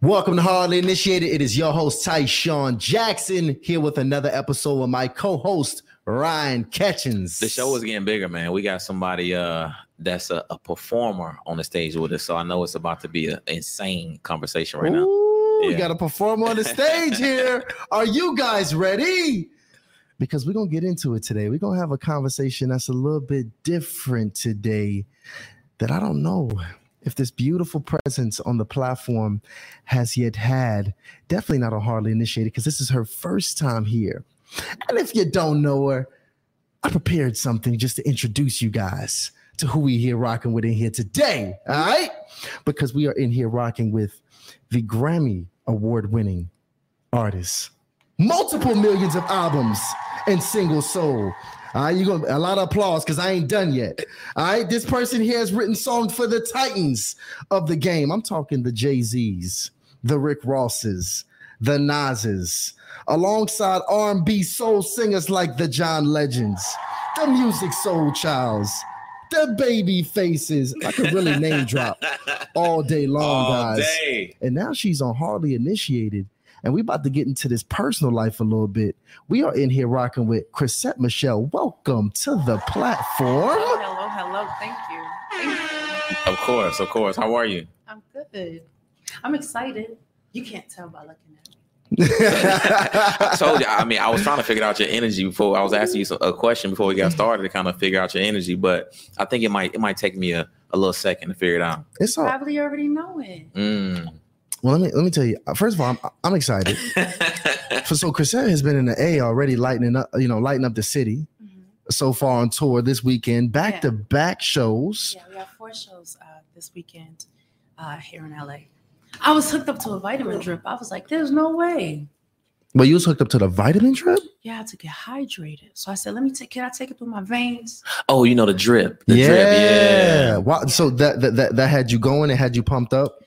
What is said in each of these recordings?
Welcome to Hardly Initiated. It is your host, Tyshawn Jackson, here with another episode with my co-host, Ryan Catchings. The show is getting bigger, man. We got somebody uh that's a, a performer on the stage with us. So I know it's about to be an insane conversation right now. Ooh, We got a performer on the stage here. Are you guys ready? Because we're gonna get into it today. We're gonna have a conversation that's a little bit different today. That I don't know if this beautiful presence on the platform has yet had. Definitely not a hardly initiated because this is her first time here. And if you don't know her, I prepared something just to introduce you guys to who we here rocking with in here today. All right, because we are in here rocking with the Grammy award winning artist, multiple millions of albums and single soul. All right, you gonna a lot of applause because I ain't done yet. All right, this person here has written songs for the Titans of the game. I'm talking the Jay Z's, the Rick Rosses, the Nas's, alongside R&B soul singers like the John Legends, the Musiq Soulchilds, the Babyfaces. I could really name drop all day long, All guys. day. And now she's on Hardly Initiated. And we about to get into this personal life a little bit. We are in here rocking with Chrisette Michelle. Welcome to the platform. Hello, hello. Thank you. Thank you. Of course, of course. How are you? I'm good. I'm excited. You can't tell by looking at me. I told you. I mean, I was trying to figure out your energy before I was asking you a question before we got started to kind of figure out your energy, but I think it might it might take me a, a little second to figure it out. it's all Probably already know it. Mm. Well. Let me let me tell you. First of all, I'm, I'm excited. So, so Chrisette has been in the A already, lightening up. You know, lighting up the city Mhm. so far on tour this weekend. Back Yeah. to back shows. Yeah, we have four shows uh, this weekend uh, here in LA. I was hooked up to a vitamin drip. I was like, there's no way. Well, you was hooked up to the vitamin drip. Yeah, to get hydrated. So I said, let me take, can I take it through my veins? oh, you know the drip. The yeah. drip. Yeah. Wow. So that, that that that had you going. It had you pumped up.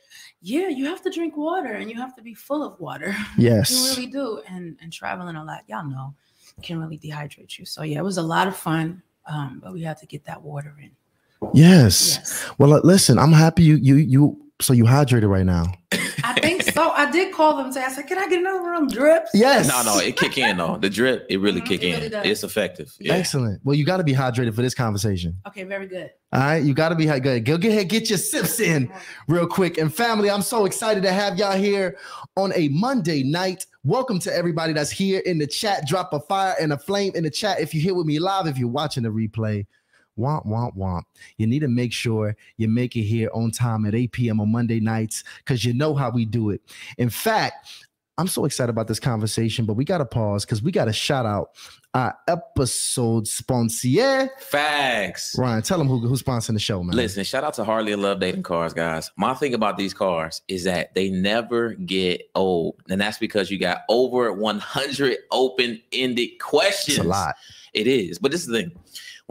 Yeah, you have to drink water and you have to be full of water. Yes. You really do. And and traveling a lot, y'all know, can really dehydrate you. So yeah, it was a lot of fun. Um, but we had to get that water in. Yes. Yes. Well, uh, listen, I'm happy you you you so you hydrated right now. I think so. I did call them today. I said, Can I get another room drips? Yes. No, no, it kick in though. The drip, it really Mhm, kick it in. really does. it's effective. Yeah. Excellent. Well, you got to be hydrated for this conversation. Okay, very good. All right, you got to be good. Go get ahead, get your sips in real quick. And family, I'm so excited to have y'all here on a Monday night. Welcome to everybody that's here in the chat. Drop a fire and a flame in the chat if you're here with me live. If you're watching the replay, womp womp womp. You need to make sure you make it here on time at 8 p.m. on Monday nights because you know how we do it. In fact, I'm so excited about this conversation, but we got to pause because we got to shout out our episode sponsor. Facts. Ryan, tell them who, who's sponsoring the show, man. Listen, shout out to Hardly Love Dating Cards, guys. My thing about these cars is that they never get old. And that's because you got over 100 open ended questions. it's a lot. It is. But this is the thing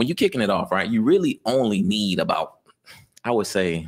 when you're kicking it off, right, you really only need about, I would say,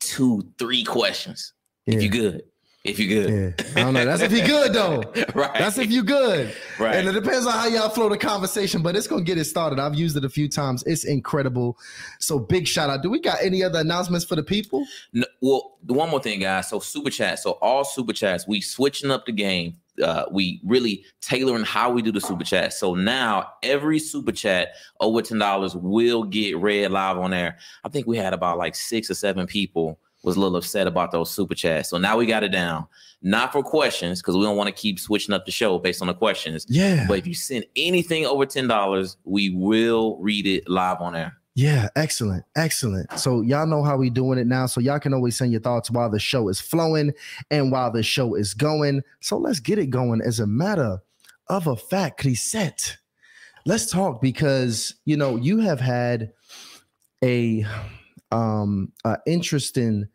two, three questions Yeah. if you're good. If you're good. yeah. I don't know. That's if you're good, though. right. That's if you're good. right. And it depends on how y'all flow the conversation, but it's gonna get it started. I've used it a few times. It's incredible. So big shout out. Do we got any other announcements for the people? No, well, one more thing, guys. So super chat. So all super chats, we switching up the game. Uh, we really tailoring how we do the super chat. So now every super chat over ten dollars will get read live on air. I think we had about like six or seven people was a little upset about those super chats. So now we got it down. Not for questions because we don't want to keep switching up the show based on the questions. Yeah. But if you send anything over ten dollars, we will read it live on air. Yeah, excellent, excellent. So y'all know how we doing it now. So y'all can always send your thoughts while the show is flowing and while the show is going. So let's get it going. As a matter of a fact, Chrisette, let's talk because you know you have had a um interesting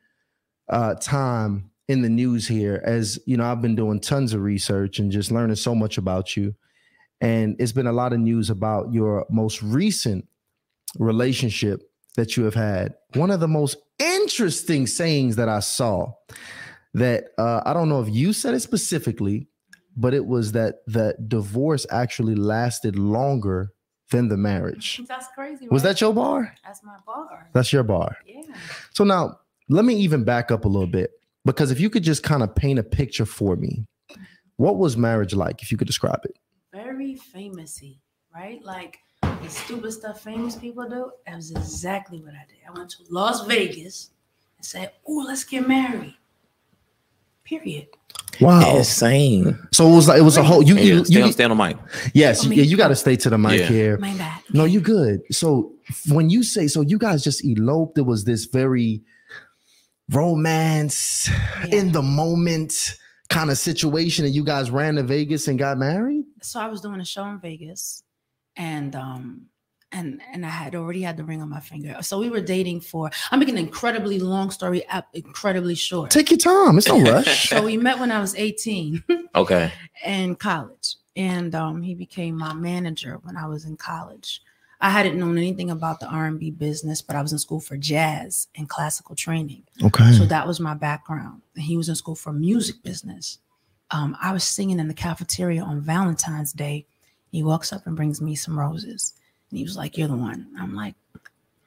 uh time in the news here as you know I've been doing tons of research and just learning so much about you and it's been a lot of news about your most recent relationship that you have had. One of the most interesting sayings that I saw that uh, I don't know if you said it specifically, but it was that the divorce actually lasted longer than the marriage. That's crazy. Right? Was that your bar? That's my bar. That's your bar. Yeah. So now let me even back up a little bit. because if you could just kind of paint a picture for me, what was marriage like? If you could describe it. Very famousy, right? Like the stupid stuff famous people do. That was exactly what I did. I went to Las Vegas and said, "Oh, let's get married." Period. Wow. Insane. So it was like it was a whole you Yeah, you, stay, you on, stay on the mic. yes I you, you got to stay to the mic Yeah. here. My bad. No, you good. So when you say so, you guys just eloped. There was this very romance Yeah. in the moment kind of situation, and you guys ran to Vegas and got married. so I was doing a show in Vegas, and um, and and I had already had the ring on my finger. So we were dating for. I'm making an incredibly long story, up incredibly short. Take your time. It's no rush. so we met when I was 18 Okay. in college, and um, he became my manager when I was in college. I hadn't known anything about the R&B business, but I was in school for jazz and classical training. Okay. So that was my background. And he was in school for music business. Um, I was singing in the cafeteria on Valentine's Day. He walks up and brings me some roses. And he was like, You're the one. I'm like,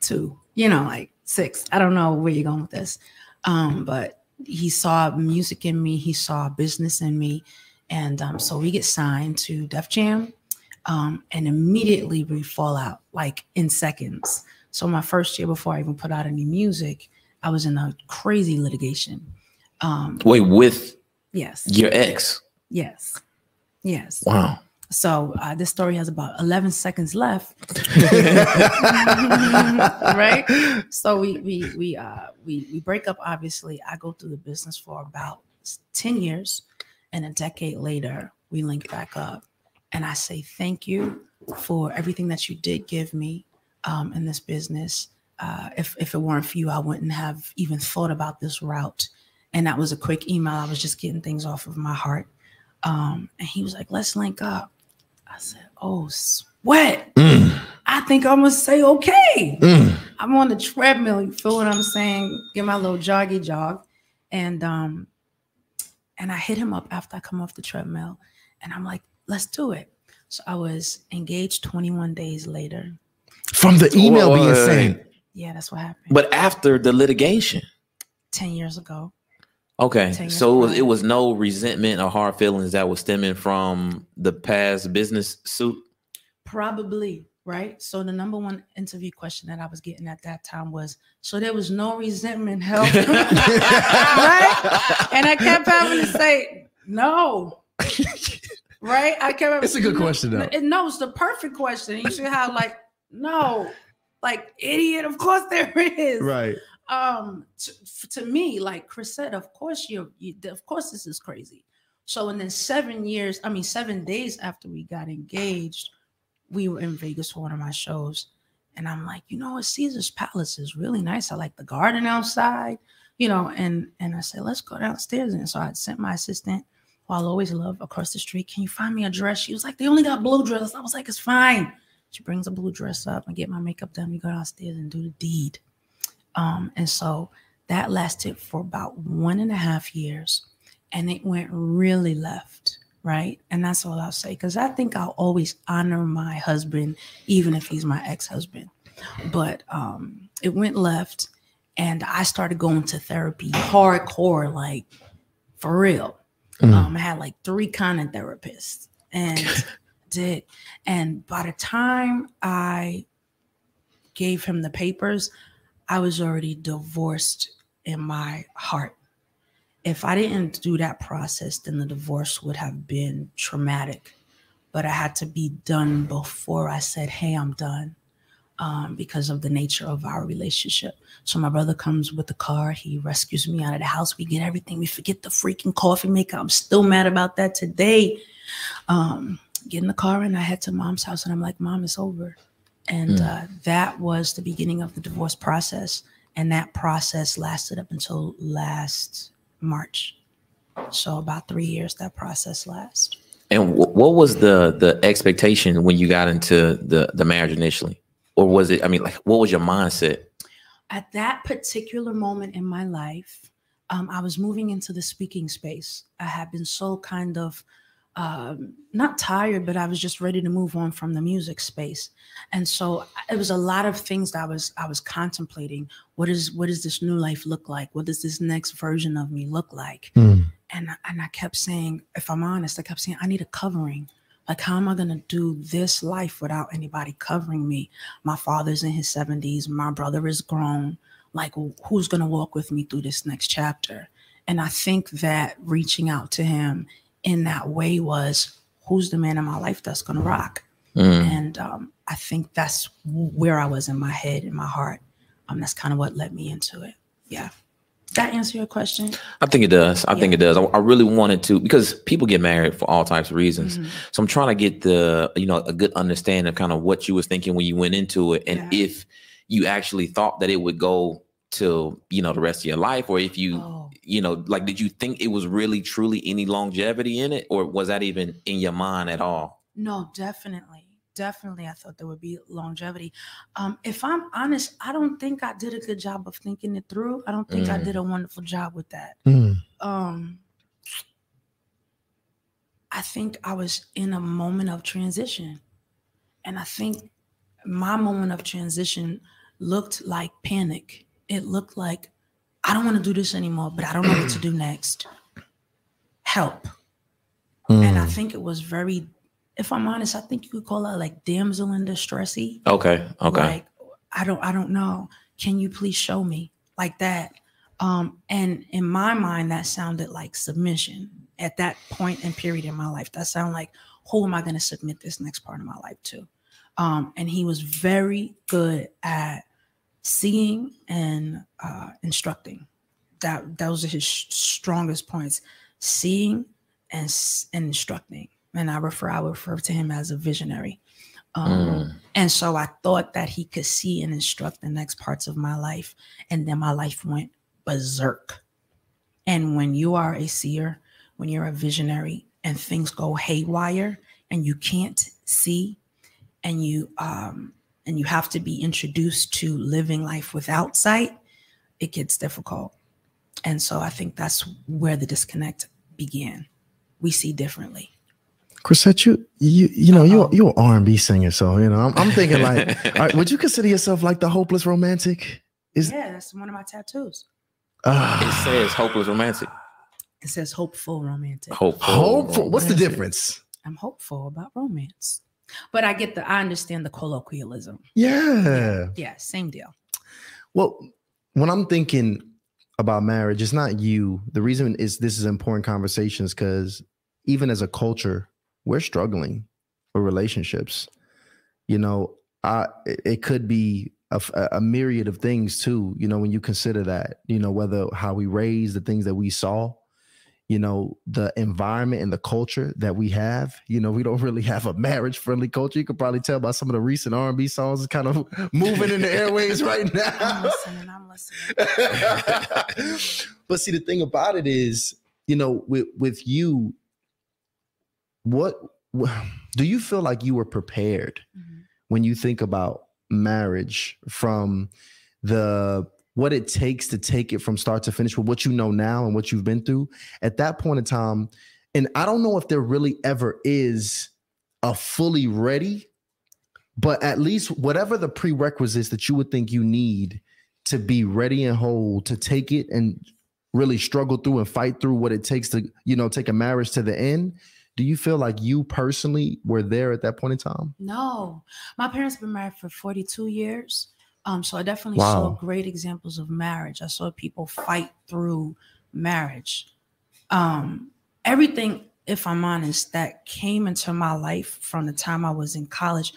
two, you know, like six. I don't know where you're going with this. Um, but he saw music in me, he saw business in me. And um, so we get signed to Def Jam. Um, and immediately we fall out like in seconds. So my first year before I even put out any music, I was in a crazy litigation. Um, Wait, with yes, your ex. yes, yes. Wow. So uh, this story has about 11 seconds left. right? So we we we uh we we break up. Obviously, I go through the business for about 10 years, and a decade later, we link back up, and I say thank you for everything that you did give me um, in this business. Uh, if if it weren't for you, I wouldn't have even thought about this route. And that was a quick email. I was just getting things off of my heart. Um, and he was like, "Let's link up." I said, "Oh, sweat." Mm, I think I'm gonna say okay. mm. I'm on the treadmill. You feel what I'm saying? Get my little joggy jog, and um, and I hit him up after I come off the treadmill, and I'm like, let's do it. So I was engaged 21 days later. From the email Wait, being sent. Yeah, that's what happened. But after the litigation. 10 years ago. Okay. So it was, it was no resentment or hard feelings that was stemming from the past business suit. Probably, right? So the number one interview question that I was getting at that time was, so there was no resentment held, right? And I kept having to say, no. Right? I kept having It's a good no, question, though. No, no, it's the perfect question. You should have like, no, like idiot. Of course there is. Right. Um, to, to me, like Chris said, of course you're, you, of course this is crazy. So, and then seven years, I mean, seven days after we got engaged, we were in Vegas for one of my shows. And I'm like, you know what, Caesar's Palace is really nice. I like the garden outside, you know, and and I said, let's go downstairs. And so I sent my assistant, who I'll always love, across the street. Can you find me a dress? She was like, they only got blue dresses. I was like, it's fine. She brings a blue dress up and get my makeup done. We go downstairs and do the deed. Um, and so that lasted for about one and a half years. And it went really left, right? And that's all I'll say. Because I think I'll always honor my husband, even if he's my ex-husband. But um, it went left, and I started going to therapy hardcore, like for real. Mm. Um, I had like three kind of therapists, and did. And by the time I gave him the papers, I was already divorced in my heart. If I didn't do that process, then the divorce would have been traumatic. But I had to be done before I said, Hey, I'm done, um, because of the nature of our relationship. So my brother comes with the car. He rescues me out of the house. We get everything. We forget the freaking coffee maker. I'm still mad about that today. Um, get in the car and I head to mom's house and I'm like, Mom, it's over. And Mm. uh, that was the beginning of the divorce process. And that process lasted up until last March. So about three years that process lasts. And wh- what was the the expectation when you got into the the marriage initially, or was it? I mean, like, what was your mindset? At that particular moment in my life, um, I was moving into the speaking space. I had been so kind of um, not tired, but I was just ready to move on from the music space. And so it was a lot of things that I was I was contemplating. What is what does this new life look like? What does this next version of me look like? Mm. And and I kept saying, if I'm honest, I kept saying I need a covering. Like, how am I gonna do this life without anybody covering me? My father's in his 70s, my brother is grown. Like, who's gonna walk with me through this next chapter? And I think that reaching out to him in that way was who's the man in my life that's going to rock Mm. and um, i think that's where i was in my head in my heart um, that's kind of what led me into it yeah that answer your question I think it does. I think it does. I, I really wanted to because people get married for all types of reasons. Mhm. So I'm trying to get the you know a good understanding of kind of what you was thinking when you went into it, and Yeah. if you actually thought that it would go to you know the rest of your life, or if you oh you know like did you think it was really truly any longevity in it, or was that even in your mind at all? no definitely definitely i thought there would be longevity um, if i'm honest i don't think i did a good job of thinking it through i don't think i Mm. did a wonderful job with that Mm. um I think I was in a moment of transition. And I think my moment of transition looked like panic. It looked like I don't want to do this anymore, but I don't know what to do next. Help. And I Mm. think it was very, if I'm honest, I think you could call it like damsel in distressy. Okay, okay, Like, I don't, I don't know. Can you please show me like that? Um, and in my mind, that sounded like submission at that point and period in my life. That sounded like, who am I going to submit this next part of my life to? Um, and he was very good at seeing and uh, instructing. That those are his strongest points: seeing and and instructing. And I refer, I refer to him as a visionary. Um, Mm. and so I thought that he could see and instruct the next parts of my life. And then my life went berserk. And when you are a seer, when you're a visionary and things go haywire and you can't see and you um and you have to be introduced to living life without sight, it gets difficult. And so I think that's where the disconnect began. We see differently. Chrisette, you you you know you're Uh-oh. you're an R and B singer, so you know I'm, I'm thinking like, all right, would you consider yourself like the hopeless romantic? Is Yeah, that's one of my tattoos. uh, it says hopeless romantic. It says hopeful romantic. Hopeful. hopeful? What's the difference? I'm hopeful about romance. But I get the I understand the colloquialism. Yeah. Yeah, same deal. Well, when I'm thinking about marriage, it's not you. The reason is this is important conversations because even as a culture, we're struggling with relationships. You know, I it it could be a myriad of things too. You know, when you consider that, you know, whether how we raised, the things that we saw, you know, the environment and the culture that we have. You know, we don't really have a marriage friendly culture. You could probably tell by some of the recent R and B songs, kind of moving in the airways right now. I'm listening. I'm listening. but see, the thing about it is, you know, with with you, what do you feel like you were prepared Mhm. when you think about marriage from the what it takes to take it from start to finish with what you know now and what you've been through at that point in time? And I don't know if there really ever is a fully ready, but at least whatever the prerequisites that you would think you need to be ready and whole to take it and really struggle through and fight through what it takes to you know take a marriage to the end do you feel like you personally were there at that point in time No, my parents have been married for 42 years. Um, so I definitely Wow. saw great examples of marriage. I saw people fight through marriage. Um, everything, if I'm honest, that came into my life from the time I was in college,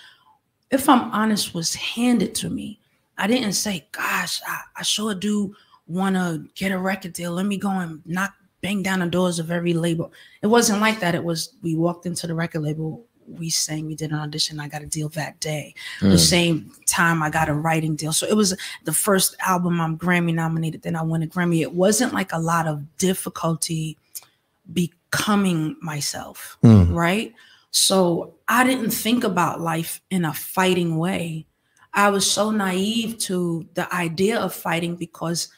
if I'm honest, was handed to me. I didn't say, gosh, I, I sure do want to get a record deal. Let me go and knock, bang down the doors of every label. It wasn't like that. It was, we walked into the record label, we sang, we did an audition, I got a deal that day. The Mm. same time I got a writing deal. So it was the first album I'm Grammy nominated, then I won a Grammy. It wasn't like a lot of difficulty becoming myself Mm. right? So I didn't think about life in a fighting way. I was so naive to the idea of fighting because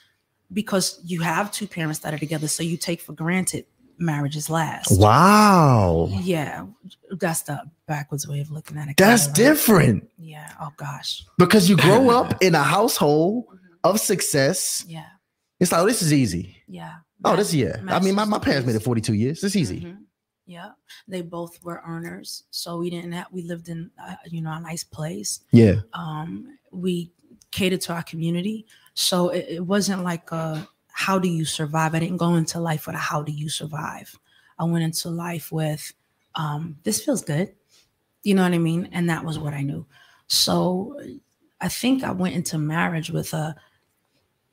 because you have two parents that are together, so you take for granted marriages last. Wow. Yeah, that's the backwards way of looking at it. That's right? different Yeah. Oh gosh. because you grow up in a household of success. Yeah. It's like, oh, this is easy. Yeah. Oh, this yeah. I mean, my, my parents made it 42 years. It's easy. Mhm. Yeah, they both were earners, so we didn't have. We lived in, uh, you know, a nice place. Yeah. Um, we catered to our community, so it, it wasn't like a how do you survive. I didn't go into life with a how do you survive. I went into life with um, this feels good, you know what I mean, and that was what I knew. So I think I went into marriage with a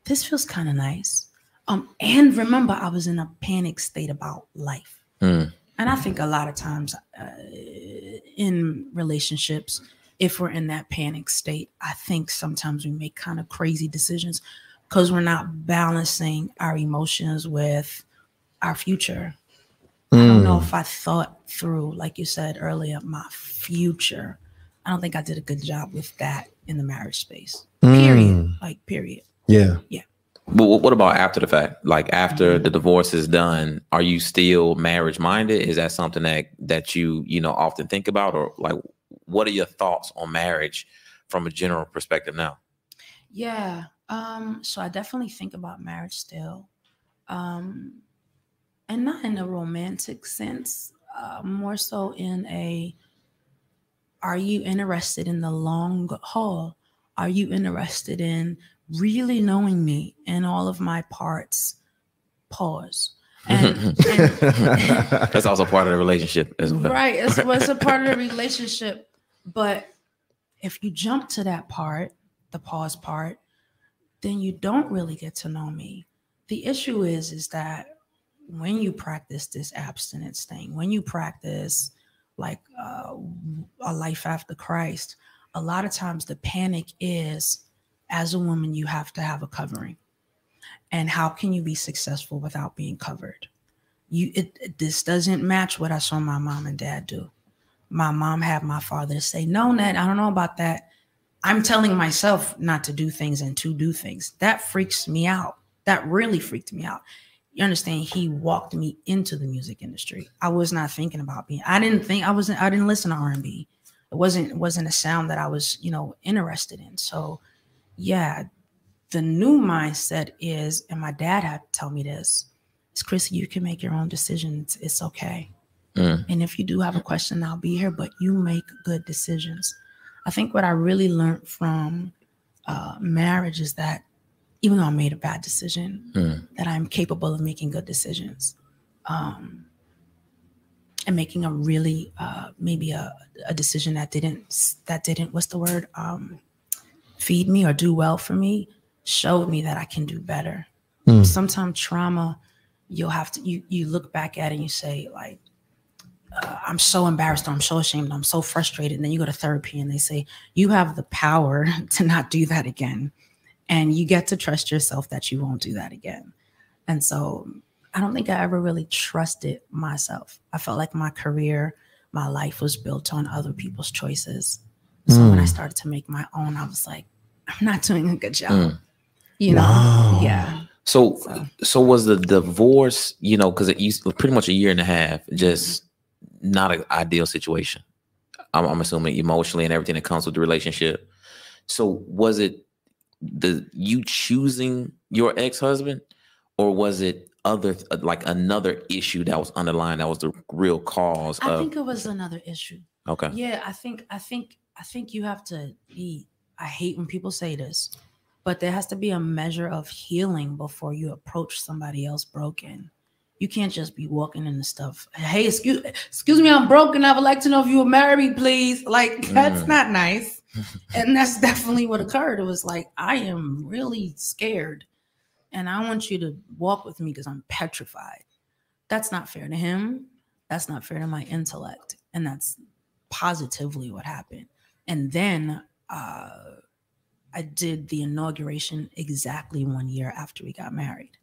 this feels kind of nice. Um, and remember, I was in a panic state about life. Mm. And I think a lot of times uh, in relationships, if we're in that panic state, I think sometimes we make kind of crazy decisions because we're not balancing our emotions with our future. I don't know Mm. if I thought through, like you said earlier, my future. I don't think I did a good job with that in the marriage space. Period. Mm. Like, period. Yeah. Yeah. But what what about after the fact? Like after the divorce is done, are you still marriage minded? Is that something that that you you know often think about, or like what are your thoughts on marriage from a general perspective now? Yeah. Um, so I definitely think about marriage still. Um, and not in a romantic sense, uh, more so in a are you interested in the long haul? Are you interested in really knowing me and all of my parts? Pause. And, and That's also part of the relationship as well. right it's, it's a part of the relationship but if you jump to that part the pause part then you don't really get to know me. The issue is is that when you practice this abstinence thing when you practice like uh, a life after christ a lot of times the panic is as a woman you have to have a covering. And how can you be successful without being covered? You it, this doesn't match what i saw my mom and dad do. My mom had my father say no ned i don't know about that i'm telling myself not to do things and to do things that freaks me out that really freaked me out you understand he walked me into the music industry i was not thinking about being i didn't think i wasn't i didn't listen to r&b it wasn't it wasn't a sound that i was you know interested in so yeah the new mindset is and my dad had to tell me this is Chrissy, you can make your own decisions. It's okay. Mm. And if you do have a question, I'll be here, but you make good decisions. I think what I really learned from uh, marriage is that even though I made a bad decision, Mm. that I'm capable of making good decisions. Um, and making a really uh, maybe a, a decision that didn't that didn't what's the word um, feed me or do well for me showed me that I can do better. Mm. Sometimes trauma, you'll have to you you look back at it and you say like, uh, I'm so embarrassed I'm so ashamed, I'm so frustrated, and then you go to therapy and they say you have the power to not do that again, and you get to trust yourself that you won't do that again. And so I don't think I ever really trusted myself. I felt like my career, my life was built on other people's choices. So when I Mm. started to make my own, I was like, I'm not doing a good job. Mm. You know? Wow. Yeah. So, So- so was the divorce, you know, because it used pretty much a year and a half, just not an ideal situation. I'm, I'm assuming emotionally and everything that comes with the relationship. So, was it the you choosing your ex husband, or was it other like another issue that was underlying that was the real cause I of? think it was another issue. okay. Yeah, I think I think I think you have to be I hate when people say this, but there has to be a measure of healing before you approach somebody else broken. You can't just be walking in the stuff. Hey, excuse excuse me, I'm broken. I would like to know if you will marry me, please. Like that's Mm. not nice. and that's definitely what occurred. It was like I am really scared, and I want you to walk with me because I'm petrified. That's not fair to him. That's not fair to my intellect, and that's positively what happened. And then uh, I did the inauguration exactly one year after we got married.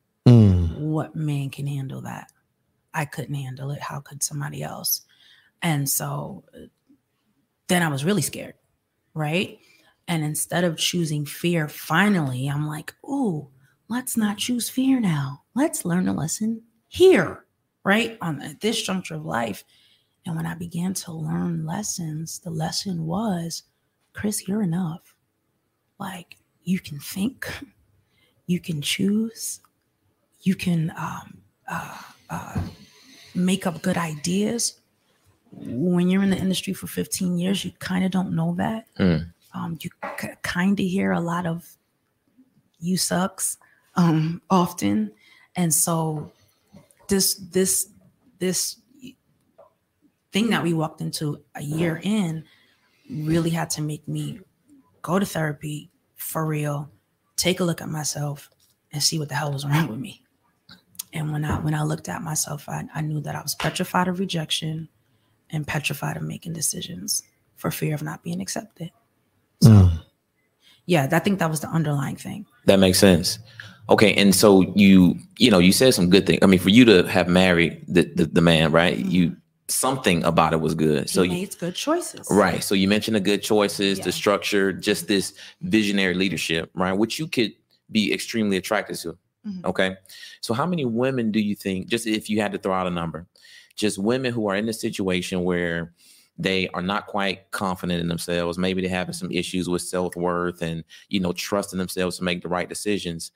What man can handle that? I couldn't handle it. How could somebody else? And so then I was really scared, right? And instead of choosing fear, finally, I'm like, ooh, let's not choose fear now. Let's learn a lesson here, right? On at this juncture of life. And when I began to learn lessons, the lesson was, Chris, you're enough. Like you can think, you can choose, you can um, uh, uh, make up good ideas. When you're in the industry for 15 years, you kind of don't know that. Mm. Um, you c- kind of hear a lot of "you sucks" um, often, and so this this this thing that we walked into a year in really had to make me go to therapy for real, take a look at myself, and see what the hell was wrong with me. And when I when I looked at myself, I, I knew that I was petrified of rejection and petrified of making decisions for fear of not being accepted. So Mm. yeah, I think that was the underlying thing. That makes sense. Okay, and so you you know you said some good things. I mean, for you to have married the the, the man, right? You something about it was good. So he you, made good choices. right. So you mentioned the good choices, Yeah. the structure, just this visionary leadership, right? Which you could be extremely attracted to. Mhm. Okay, so how many women do you think? Just if you had to throw out a number, just women who are in a situation where they are not quite confident in themselves maybe they're having some issues with self-worth and you know trusting themselves to make the right decisions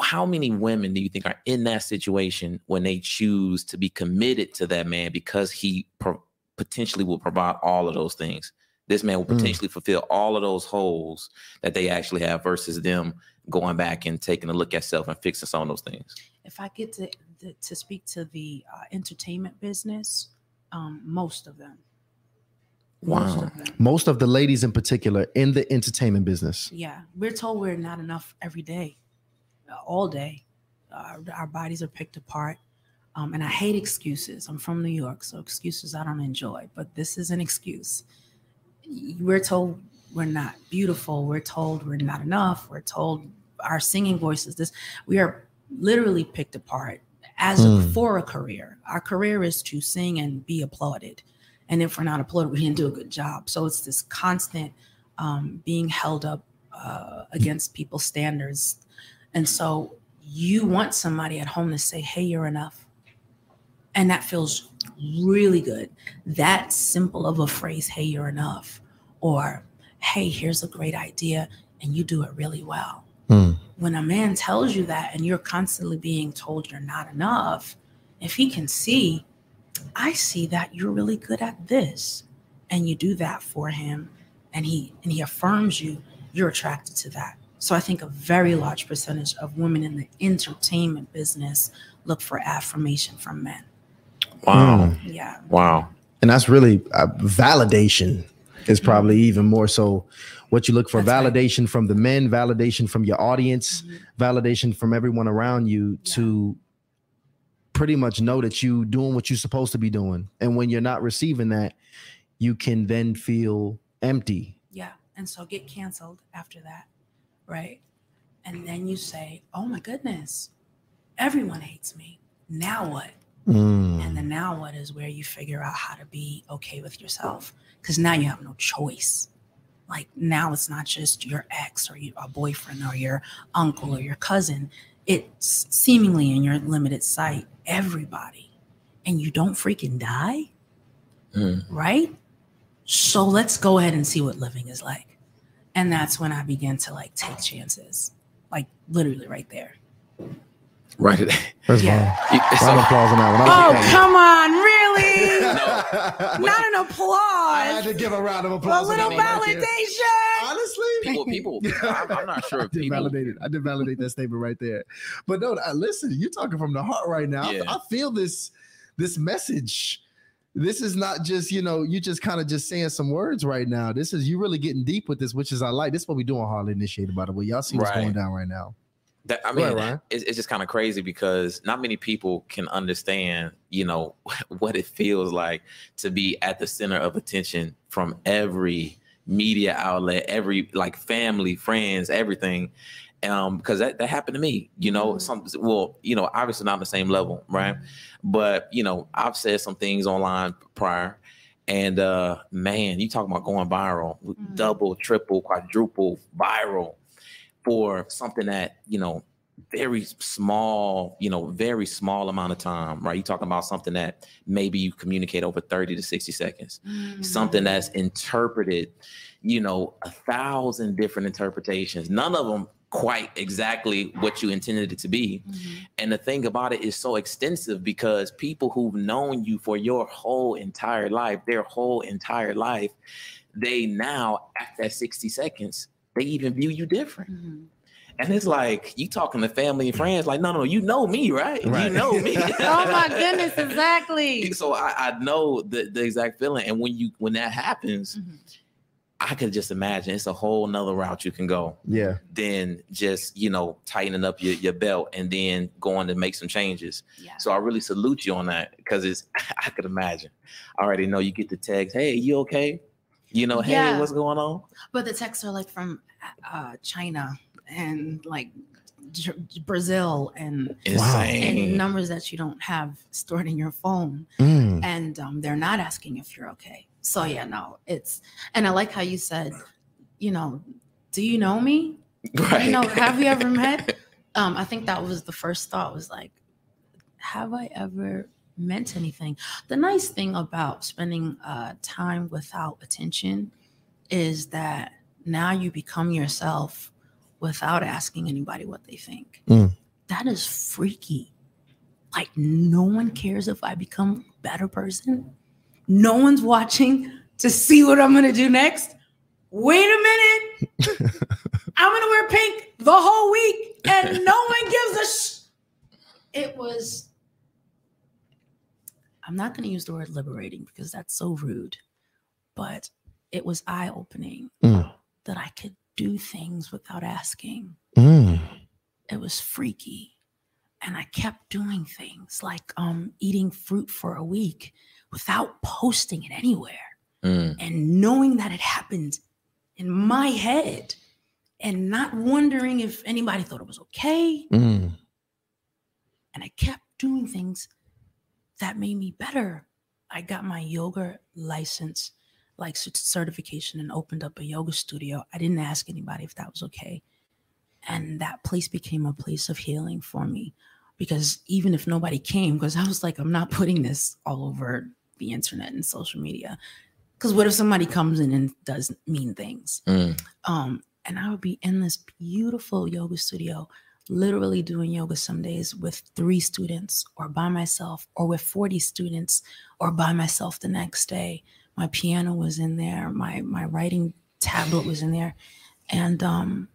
how many women do you think are in that situation when they choose to be committed to that man because he pro- potentially will provide all of those things this man will Mm. potentially fulfill all of those holes that they actually have versus them going back and taking a look at self and fixing some of those things If I get to the, to speak to the uh, entertainment business, um, most of them. Most Wow. of them. Most of the ladies in particular in the entertainment business. Yeah, we're told we're not enough every day, uh, all day. Uh, our bodies are picked apart. Um, and I hate excuses. I'm from New York, so excuses I don't enjoy, but this is an excuse. We're told we're not beautiful. We're told we're not enough. We're told our singing voices, this, we are literally picked apart as a, Mm. for a career. Our career is to sing and be applauded. And if we're not applauded, we didn't do a good job. So it's this constant um, being held up uh, against people's standards. And so you want somebody at home to say, hey, you're enough. And that feels really good. That simple of a phrase, hey, you're enough. Or, hey, here's a great idea and you do it really well. Mm. When a man tells you that and you're constantly being told you're not enough, if he can see, I see that you're really good at this, and you do that for him, and he and he affirms you, you're attracted to that. So I think a very large percentage of women in the entertainment business look for affirmation from men. wow Mm. Yeah. wow And that's really uh, validation is probably even more so what you look for Mm-hmm. That's right. validation from the men, validation from your audience, Mhm. validation from everyone around you Yeah. to pretty much know that you doing what you're supposed to be doing. And when you're not receiving that, you can then feel empty. Yeah. And so get canceled after that. Right. And then you say, oh my goodness, everyone hates me. Now what? Mm. And the now what is where you figure out how to be okay with yourself because now you have no choice. Like now it's not just your ex or your a boyfriend or your uncle or your cousin. It's seemingly in your limited sight, everybody. And you don't freaking die, Mm. right? So let's go ahead and see what living is like. And that's when I began to like take chances, like literally right there. right First Yeah. of all, round of applause on that one. Oh, come on, really? was okay. Not an applause. I had to give a round of applause. A little that right validation. Honestly, people people I'm, I'm not sure I if did people validate it. I did validate that statement right there. But no, uh, listen, you're talking from the heart right now. I- Yeah. I, feel this this message. This is not just you know you just kind of just saying some words right now. This is you really getting deep with this, which is I like. This is what we do on Hardly Initiated, by the way. Y'all see what's Right. going down right now. That, I mean, it's, it's just kind of crazy because not many people can understand, you know, what it feels like to be at the center of attention from every media outlet, every like family, friends, everything. Um, because that, that happened to me, you know, Mhm. some well, you know, obviously not on the same level, right? But you know, I've said some things online prior, and uh man, you talking about going viral, Mhm. double, triple, quadruple viral for something that you know very small, you know, very small amount of time, right? You're talking about something that maybe you communicate over 30 to 60 seconds, Mm-hmm. something that's interpreted, you know, a thousand different interpretations, none of them quite exactly what you intended it to be. Mhm. And the thing about it is so extensive because people who've known you for your whole entire life, their whole entire life, they now, at that 60 seconds, they even view you different. Mhm. And it's like you talking to family and friends, like, no, no, you know me, right? Right. You know me. oh my goodness, exactly. So I, I know the, the exact feeling. And when you when that happens, Mhm. I could just imagine it's a whole nother route you can go Yeah. Then just, you know, tightening up your, your belt and then going to make some changes. Yeah. So I really salute you on that because it's I could imagine. I already know you get the text, hey, you okay? You know, hey, Yeah. what's going on? But the texts are like from uh, China and like J- Brazil and and numbers that you don't have stored in your phone, Mm. and um, they're not asking if you're okay. So yeah, no, it's and I like how you said, you know, do you know me? Right. You know, have we ever met? Um, I think that was the first thought was like, have I ever meant anything? The nice thing about spending uh, time without attention is that now you become yourself without asking anybody what they think. Mm. That is freaky. Like no one cares if I become a better person. No one's watching to see what I'm gonna do next. Wait a minute. I'm gonna wear pink the whole week, and no one gives a sh. It was. I'm not gonna use the word liberating because that's so rude, but it was eye opening Mm. that I could do things without asking. Mm. It was freaky, and I kept doing things like um, eating fruit for a week without posting it anywhere Mm. and knowing that it happened in my head and not wondering if anybody thought it was okay. Mm. And I kept doing things that made me better. I got my yoga license, like certification, and opened up a yoga studio. I didn't ask anybody if that was okay. And that place became a place of healing for me because even if nobody came, because I was like, I'm not putting this all over the internet and social media. Because what if somebody comes in and does mean things? Mm. Um, and I would be in this beautiful yoga studio, literally doing yoga some days with three students or by myself, or with 40 students, or by myself the next day. My piano was in there, my my writing tablet was in there. And um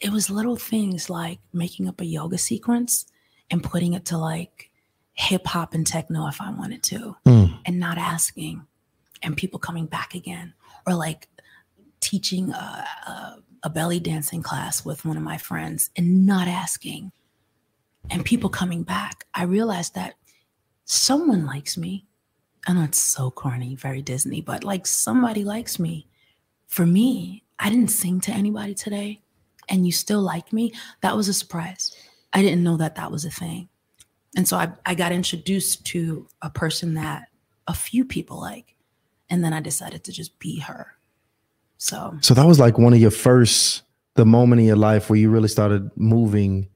it was little things like making up a yoga sequence and putting it to like hip hop and techno if I wanted to Mm. and not asking and people coming back again or like teaching a, a, a belly dancing class with one of my friends and not asking and people coming back i realized that someone likes me. I know it's so corny very disney but like somebody likes me. For me i didn't sing to anybody today and you still like me? That was a surprise. I didn't know that that was a thing. And so i, I got introduced to a person that a few people like and then i decided to just be her so So that was like one of your first, the moment in your life where you really started moving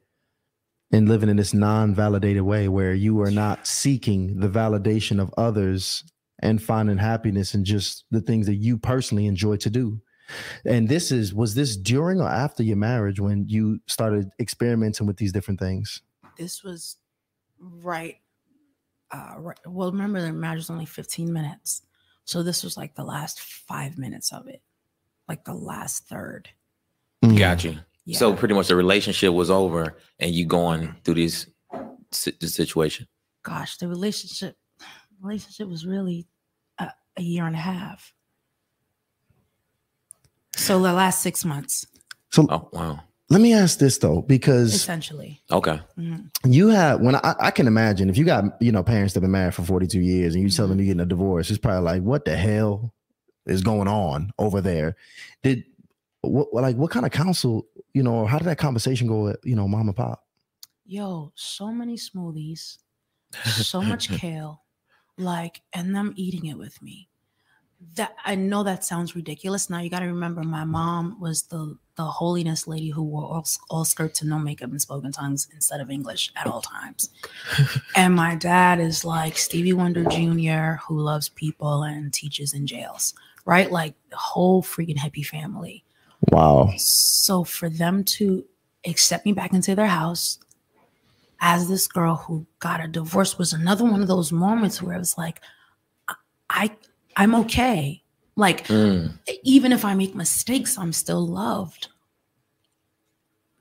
and living in this non-validated way where you were not seeking the validation of others and finding happiness in just the things that you personally enjoy to do. And this is was this during or after your marriage when you started experimenting with these different things? this was right uh right well remember the marriage was only 15 minutes so this was like the last five minutes of it like the last third Mm. Got you. yeah So pretty much the relationship was over, and you going through this, this situation. gosh the relationship relationship was really a, a year and a half so the last six months So Oh wow. let me ask this though, because essentially Okay. Mhm. you have when I, I can imagine if you got you know parents that have been married for 42 years and you tell them you're getting a divorce it's probably like what the hell is going on over there did what like what kind of counsel you know how did that conversation go at you know mom and pop yo so many smoothies so much kale like and them eating it with me that I know that sounds ridiculous. Now you got to remember, my mom was the the holiness lady who wore all, all skirts and no makeup and spoken tongues instead of English at all times. and my dad is like Stevie Wonder Jr., who loves people and teaches in jails, right? Like the whole freaking hippie family. Wow. So for them to accept me back into their house as this girl who got a divorce was another one of those moments where it was like, I I'm okay. Like Mm. even if I make mistakes, I'm still loved.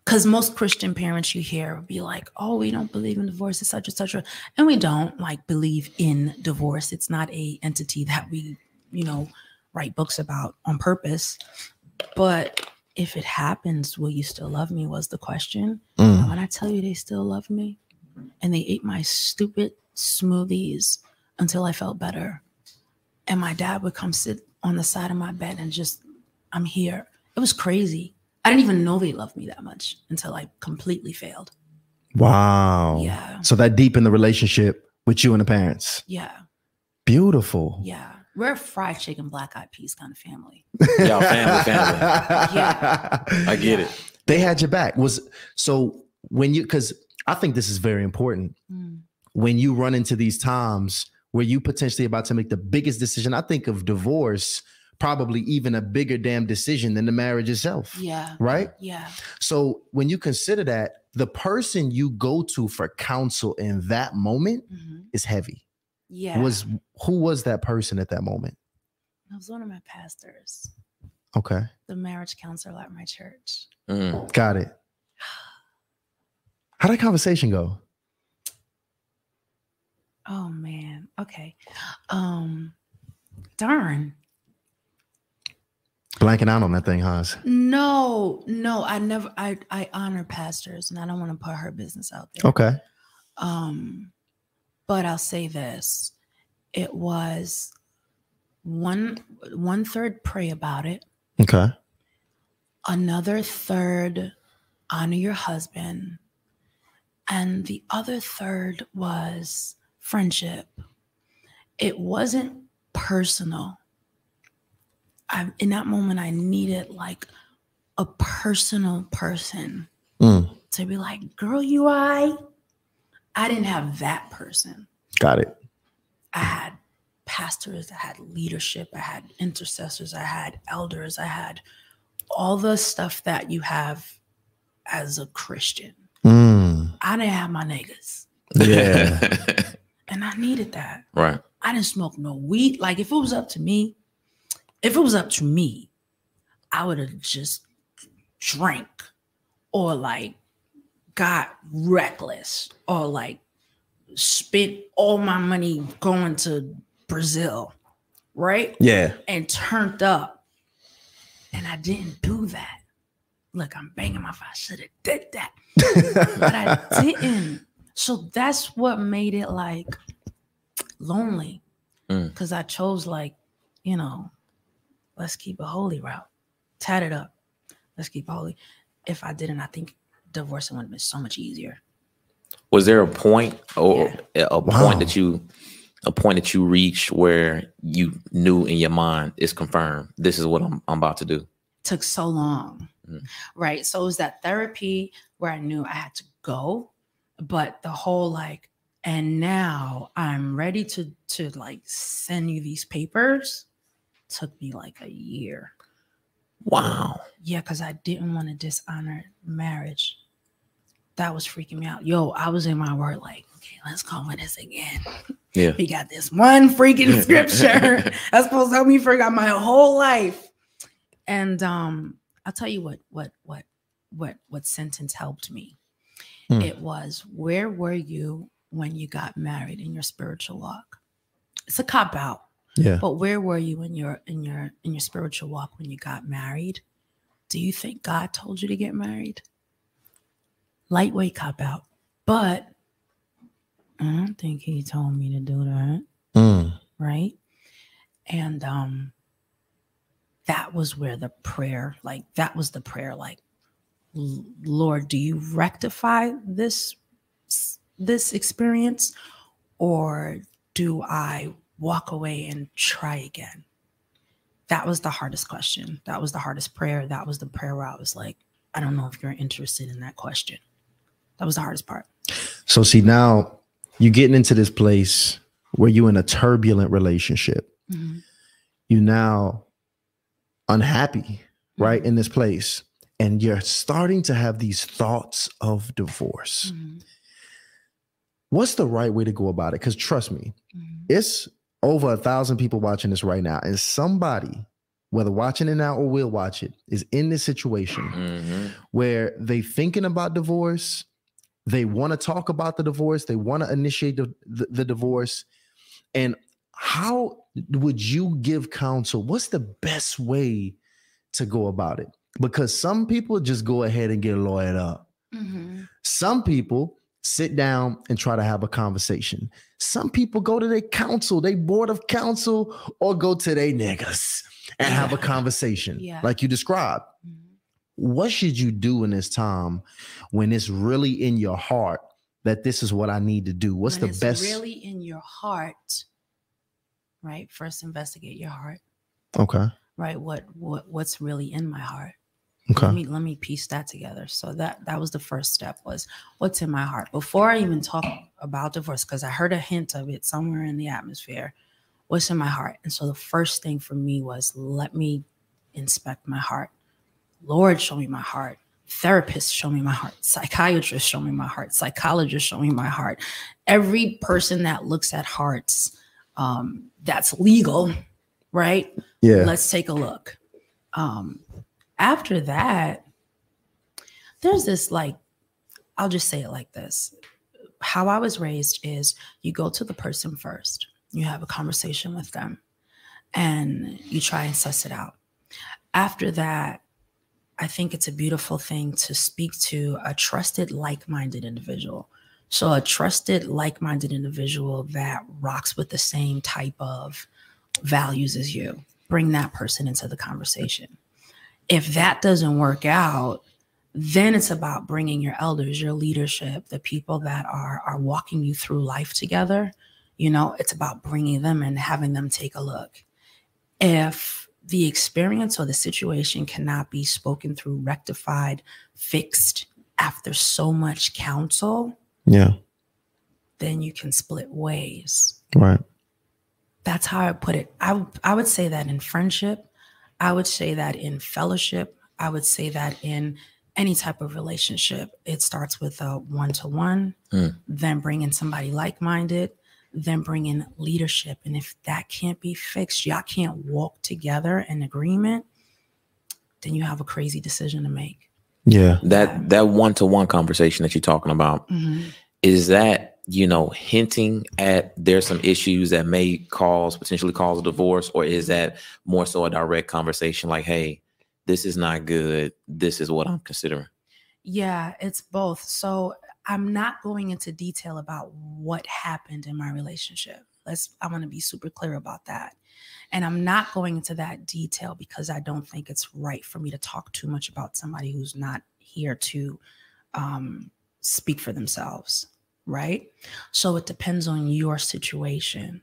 Because most Christian parents you hear would be like, oh, we don't believe in divorce, et cetera, et cetera. And we don't like believe in divorce. It's not a entity that we, you know, write books about on purpose. But if it happens, will you still love me? Was the question. Mm. And when I tell you they still love me and they ate my stupid smoothies until I felt better. And my dad would come sit on the side of my bed and just, I'm here. It was crazy. I didn't even know they loved me that much until I completely failed. Wow. Yeah. So that deep in the relationship with you and the parents. Yeah. Beautiful. Yeah. We're a fried chicken, black eyed peas kind of family. Y'all family, family. Yeah. I get Yeah. it. They had your back. Was so when you because I think this is very important. Mm. When you run into these times where you potentially about to make the biggest decision, I think of divorce probably even a bigger damn decision than the marriage itself. Yeah. Right? Yeah. So when you consider that, the person you go to for counsel in that moment Mhm. is heavy. Yeah. Was who was that person at that moment? it was one of my pastors, Okay. the marriage counselor at my church. Mm. Got it. How'd that conversation go? Oh man. Okay. Um darn. Blanking out on that thing, Hans. No, no, I never I I honor pastors and I don't want to put her business out there. Okay. Um but I'll say this. It was one one third pray about it, Okay. another third honor your husband, and the other third was friendship. It wasn't personal. I, in that moment, I needed like a personal person Mm, to be like, girl, you I. I didn't have that person. got it. I had pastors, I had leadership, I had intercessors, I had elders, I had all the stuff that you have as a Christian. Mm, I didn't have my niggas, yeah. and I needed that. right. I didn't smoke no weed. Like if it was up to me, if it was up to me, I would have just drank or like got reckless or like spent all my money going to Brazil, right? yeah. And turned up. And I didn't do that. Look, I'm banging my face. I should have did that. But I didn't. So that's what made it like lonely. Mm. Because I chose like, you know, let's keep a holy route. Tat it up. Let's keep holy. If I didn't, I think divorcing would have been so much easier. Was there a point or a a Wow. point that you a point that you reached where you knew in your mind it's confirmed this is what I'm, I'm about to do? took so long. Mhm. Right. So it was that therapy where I knew I had to go, but the whole like, and now I'm ready to to like send you these papers took me like a year. Wow. Yeah, because I didn't want to dishonor marriage. That was freaking me out. Yo, I was in my word like, okay, let's call it this again. Yeah. We got this one freaking scripture that's supposed to help me forget my whole life. And um, I'll tell you what, what, what, what, what sentence helped me. Hmm. It was, where were you when you got married in your spiritual walk? It's a cop out. Yeah. But where were you in your in your in your spiritual walk when you got married? Do you think God told you to get married? Lightweight cop out. But I don't think he told me to do that, Mm, right? And um that was where the prayer, like that was the prayer like Lord, do you rectify this this experience or do I walk away and try again? that was the hardest question. That was the hardest prayer. That was the prayer where I was like, I don't know if you're interested in that question. That was the hardest part. So see now you're getting into this place where you're in a turbulent relationship. Mhm. You now unhappy, right, Mm-hmm. in this place. And you're starting to have these thoughts of divorce. Mhm. What's the right way to go about it? Because trust me, Mhm. it's over a thousand people watching this right now. And somebody, whether watching it now or will watch it, is in this situation Mhm. where they thinking about divorce they want to talk about the divorce they want to initiate the, the, the divorce. And how would you give counsel? What's the best way to go about it? Because some people just go ahead and get lawyered up. Mhm. some people sit down and try to have a conversation. Some people go to their counsel they board of counsel or go to their niggas and have a conversation Yeah. like you described. Mhm. What should you do in this time when it's really in your heart that this is what I need to do? What's When the it's best? really in your heart, right? First, investigate your heart, okay. right? What what what's really in my heart? Okay. Let me let me piece that together. So that that was the first step was what's in my heart before I even talk about divorce because I heard a hint of it somewhere in the atmosphere. What's in my heart? And so the first thing for me was let me inspect my heart. Lord, show me my heart. Therapists show me my heart. Psychiatrists show me my heart. Psychologists show me my heart. Every person that looks at hearts um, that's legal, right? Yeah. let's take a look um after that there's this like i'll just say it like this how i was raised is you go to the person first you have a conversation with them and you try and suss it out after that i think it's a beautiful thing to speak to a trusted like-minded individual so a trusted like-minded individual that rocks with the same type of values as you bring that person into the conversation. If that doesn't work out, then it's about bringing your elders, your leadership, the people that are are walking you through life together. You know, it's about bringing them and having them take a look. If the experience or the situation cannot be spoken through, rectified, fixed after so much counsel, Yeah. then you can split ways Right. that's how I put it. I w- I would say that in friendship, I would say that in fellowship, I would say that in any type of relationship. It starts with a one to one, then bring in somebody like minded, then bring in leadership. And if that can't be fixed, y'all can't walk together in agreement, then you have a crazy decision to make. Yeah. That that one to one conversation that you're talking about Mhm. is that you know hinting at there's some issues that may cause potentially cause a divorce, or is that more so a direct conversation like, hey, this is not good. This is what I'm considering. Yeah, it's both. So I'm not going into detail about what happened in my relationship. Let's I want to be super clear about that. And I'm not going into that detail because I don't think it's right for me to talk too much about somebody who's not here to um, speak for themselves, right? So it depends on your situation.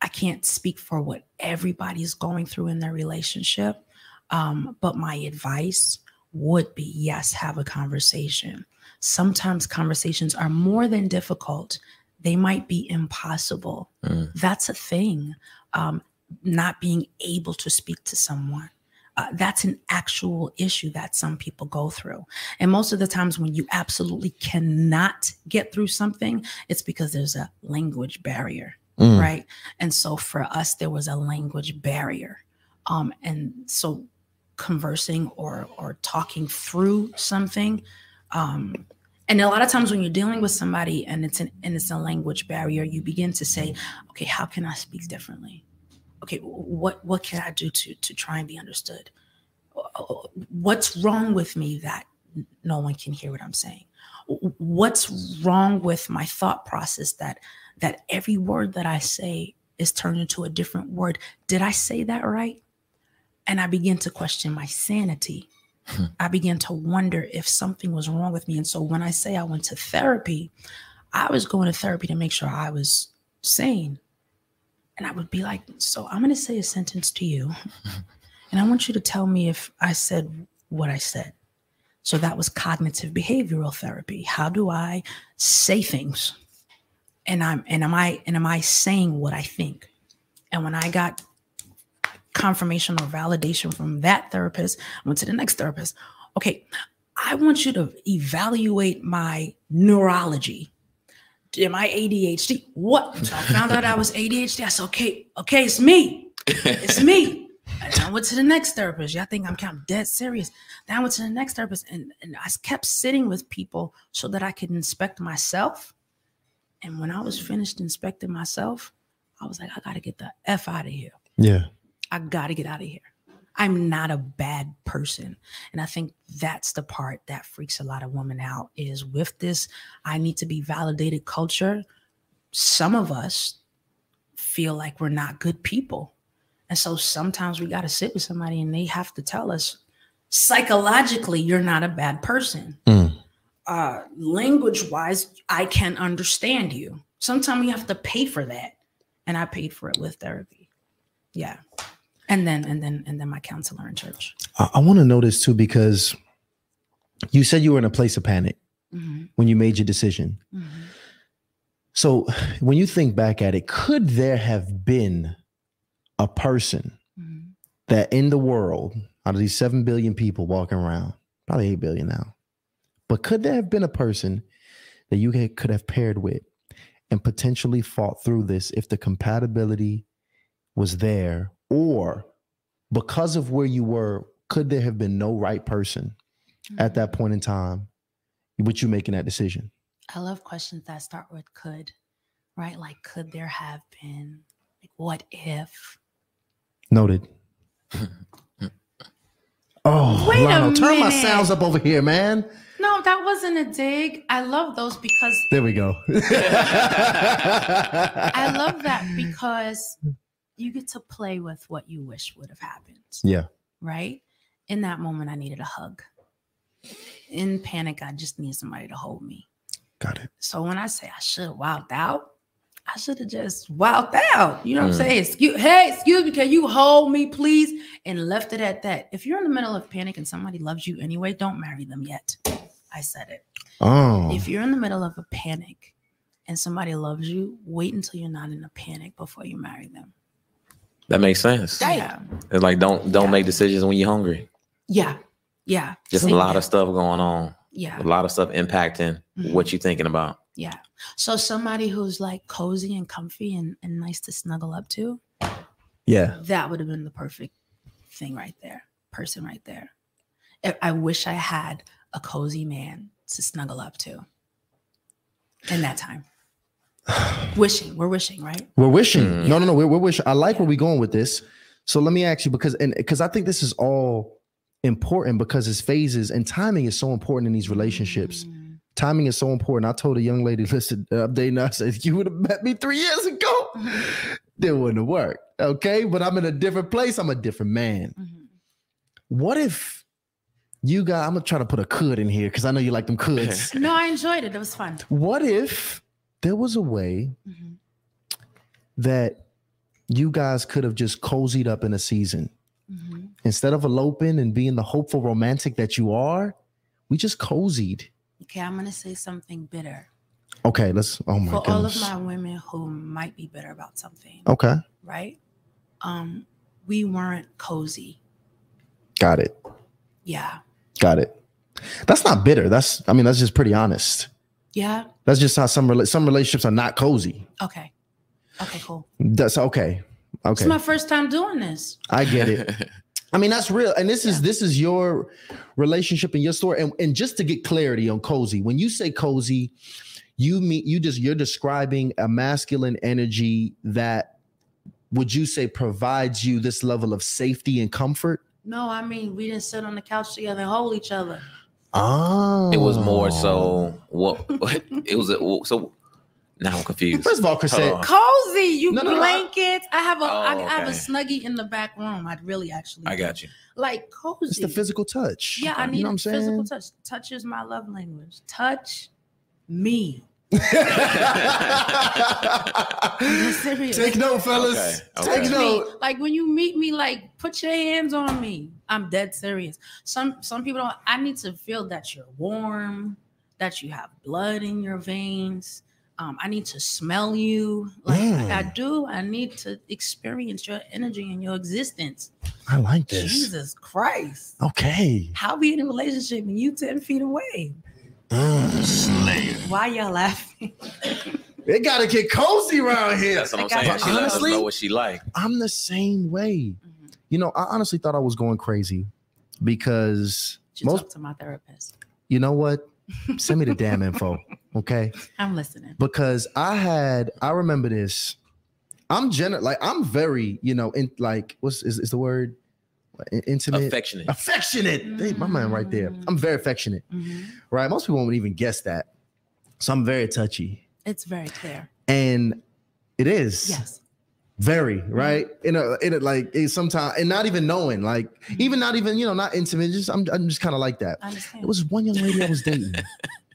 I can't speak for what everybody's going through in their relationship, um, but my advice would be yes, have a conversation. Sometimes conversations are more than difficult, they might be impossible. Mm. That's a thing. Um, not being able to speak to someone. Uh, that's an actual issue that some people go through. And most of the times, when you absolutely cannot get through something, it's because there's a language barrier Mm. right and so for us there was a language barrier um and so conversing or or talking through something um and a lot of times when you're dealing with somebody and it's an and it's a language barrier you begin to say okay how can i speak differently okay what what can i do to to try and be understood what's wrong with me that no one can hear what i'm saying what's wrong with my thought process that that every word that I say is turned into a different word. Did I say that right? And I begin to question my sanity. I began to wonder if something was wrong with me. And so when I say I went to therapy, I was going to therapy to make sure I was sane. And I would be like, so I'm going to say a sentence to you. And I want you to tell me if I said what I said. So that was cognitive behavioral therapy. How do I say things? And I'm and am I and am I saying what I think? And when I got confirmation or validation from that therapist, I went to the next therapist. Okay, I want you to evaluate my neurology. Am I ADHD? What? So I found out I was ADHD. I said, okay, okay, it's me. It's me. I went to the next therapist. Y'all think I'm kind of dead serious. Then I went to the next therapist and, and I kept sitting with people so that I could inspect myself. And when I was finished inspecting myself, I was like, I gotta get the F out of here. Yeah. I gotta get out of here. I'm not a bad person. And I think that's the part that freaks a lot of women out is with this I need to be validated culture. Some of us feel like we're not good people. And so sometimes we got to sit with somebody and they have to tell us psychologically, you're not a bad person. Mm. Uh, language wise, I can understand you. Sometimes you have to pay for that. And I paid for it with therapy. Yeah and then and then and then my counselor in church I, I want to know this too because you said you were in a place of panic Mhm, when you made your decision. mhm. So when you think back at it, could there have been a person Mhm. that in the world, out of these 7 billion people walking around, probably 8 billion now, but could there have been a person that you could have paired with and potentially fought through this if the compatibility was there? Or because of where you were, could there have been no right person at mm-hmm. that point in time with you making that decision? I love questions that start with could, right? Like, could there have been? Like, what if? Noted. Oh, Wait a Lionel, turn my minute. sounds up over here, man. No, that wasn't a dig. I love those because There we go. I love that because you get to play with what you wish would have happened. Yeah. Right? In that moment, I needed a hug. In panic, I just need somebody to hold me. Got it. So when I say I should have wowed out, I should have just wowed out. You know what I'm Mm. saying? Excuse, hey, excuse me, can you hold me, please? And left it at that. If you're in the middle of panic and somebody loves you anyway, don't marry them yet. I said it. Oh, If you're in the middle of a panic and somebody loves you, wait until you're not in a panic before you marry them. That makes sense. Yeah. It's like don't don't Yeah. make decisions when you're hungry. Yeah. Yeah. Just a lot here. of stuff going on. Yeah. A lot of stuff impacting Mhm. what you're thinking about. Yeah. So somebody who's like cozy and comfy and, and nice to snuggle up to, yeah. that would have been the perfect thing right there, person right there. I- I wish I had a cozy man to snuggle up to in that time. wishing, we're wishing, right? We're wishing. Mm. No, no, no. We're, we're wishing. I like Yeah. where we're going with this. So let me ask you because and because I think this is all important because it's phases and timing is so important in these relationships. Mm. Timing is so important. I told a young lady, listen, uh, update now. I said, you would have met me three years ago. It wouldn't have worked. Okay. But I'm in a different place. I'm a different man. Mhm. What if you got, I'm gonna try to put a could in here because I know you like them coulds. No, I enjoyed it. It was fun. what if there was a way Mhm. that you guys could have just cozied up in a season Mhm. instead of eloping and being the hopeful romantic that you are? We just cozied. Okay, I'm gonna say something bitter Okay, let's. Oh my god. for all of my women who might be bitter about something, okay, right? Um, we weren't cozy. got it. Yeah, Got it. That's not bitter. That's. I mean, that's just pretty honest. Yeah. That's just how some rela- some relationships are not cozy. Okay, okay, cool. That's okay. Okay, It's my first time doing this. I get it. I mean, that's real. And this is this is your relationship and your story. And, and just to get clarity on cozy, when you say cozy, you mean you just you're describing a masculine energy that would you say provides you this level of safety and comfort? No, I mean we didn't sit on the couch together and hold each other. Oh, It was more so oh. what it was. A, so now I'm confused. First of all, Chris Hold said, on. Cozy, you No, no, no, I- blankets. I have a, I, Oh, I have a snuggie in the back room. I'd really actually. I got you. Like cozy. it's the physical touch. Yeah, I You need know what I'm physical saying? touch. Touch is my love language. Touch me. Take note, fellas. Okay, okay. Take me. note. Like when you meet me, like put your hands on me. I'm dead serious. Some some people don't. I need to feel that you're warm, that you have blood in your veins. Um, I need to smell you. Like Mm. I do. I need to experience your energy and your existence. I like this. Jesus Christ. Okay. How be in a relationship and you 10 feet away? Mm. Why y'all laughing? It gotta get cozy around here. That's what I'm saying. I- She let us honestly- know what she like. I'm the same way. Mhm. You know, I honestly thought I was going crazy because Should most talk to my therapist. you know what? Send me the damn info. Okay. I'm listening. Because I had I remember this. I'm gen like I'm very, you know, in like what's is, is the word intimate Affectionate. affectionate. Hey, my man right there. Mm. I'm very affectionate, Mhm. right? Most people won't even guess that. So I'm very touchy. It's very clear. And it is. Yes. Very right in a in a like sometimes and not even knowing like even not even you know not intimate just I'm I'm just kind of like that. It was one young lady I was dating,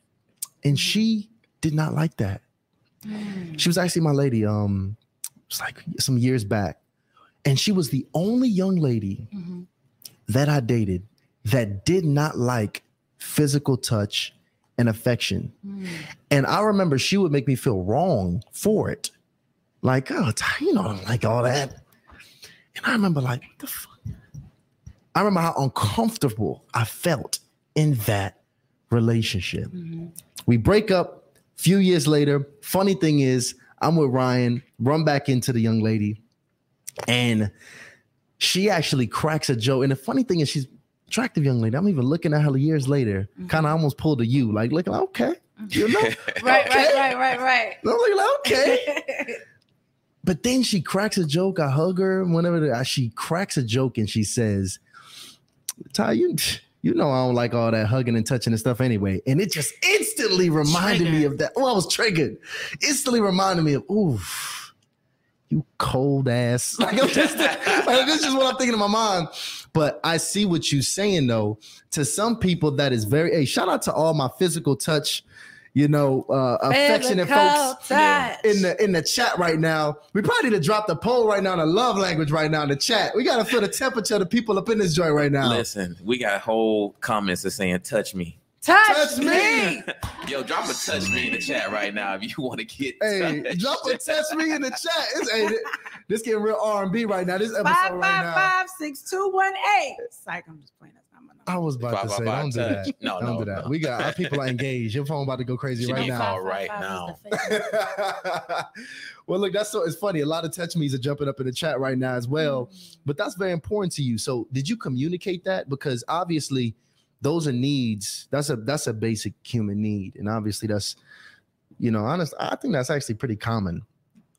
and she did not like that. Mm. She was actually my lady. Um, it's like some years back, and she was the only young lady Mhm. that I dated that did not like physical touch and affection. Mm. And I remember she would make me feel wrong for it. Like, oh, Ty, you know, like all that. And I remember, like, what the fuck? I remember how uncomfortable I felt in that relationship. Mhm. We break up a few years later. Funny thing is, I'm with Ryan, run back into the young lady, and she actually cracks a joke. And the funny thing is, she's attractive young lady. I'm even looking at her years later, Mhm. kind of almost pulled a you, like looking like, okay, you know, Right, Okay. right, right, right, I'm looking like, okay. But then she cracks a joke. I hug her. Whenever she cracks a joke and she says, "Ty, you you know I don't like all that hugging and touching and stuff anyway." And it just instantly reminded me of that. Oh, I was triggered. Instantly reminded me of, oof, you cold ass. Like I'm just like, this is what I'm thinking in my mind. But I see what you're saying though. To some people, that is very. Hey, shout out to all my physical touch, you know, uh, affectionate folks Touch. in the in the chat right now. We probably need to drop the poll right now in the love language right now in the chat. We gotta feel the temperature of the people up in this joint right now. Listen, we got whole comments that saying touch me. touch, Touch me. me. Yo, drop a touch me in the chat right now if you want to get Hey, touched. drop a test me in the chat. It's, hey, this- this getting real R and B right now. This episode Five right five now. five six two one eight. Psych, I'm just playing. I was about to say, don't do that. No, don't no, do that. no. We got our people are engaged. Your phone about to go crazy She right now. fine. right now. well, look, that's so it's funny. A lot of touch me's are jumping up in the chat right now as well. But that's very important to you. So did you communicate that? Because obviously those are needs. That's a that's a basic human need. And obviously that's, you know, honest, I think that's actually pretty common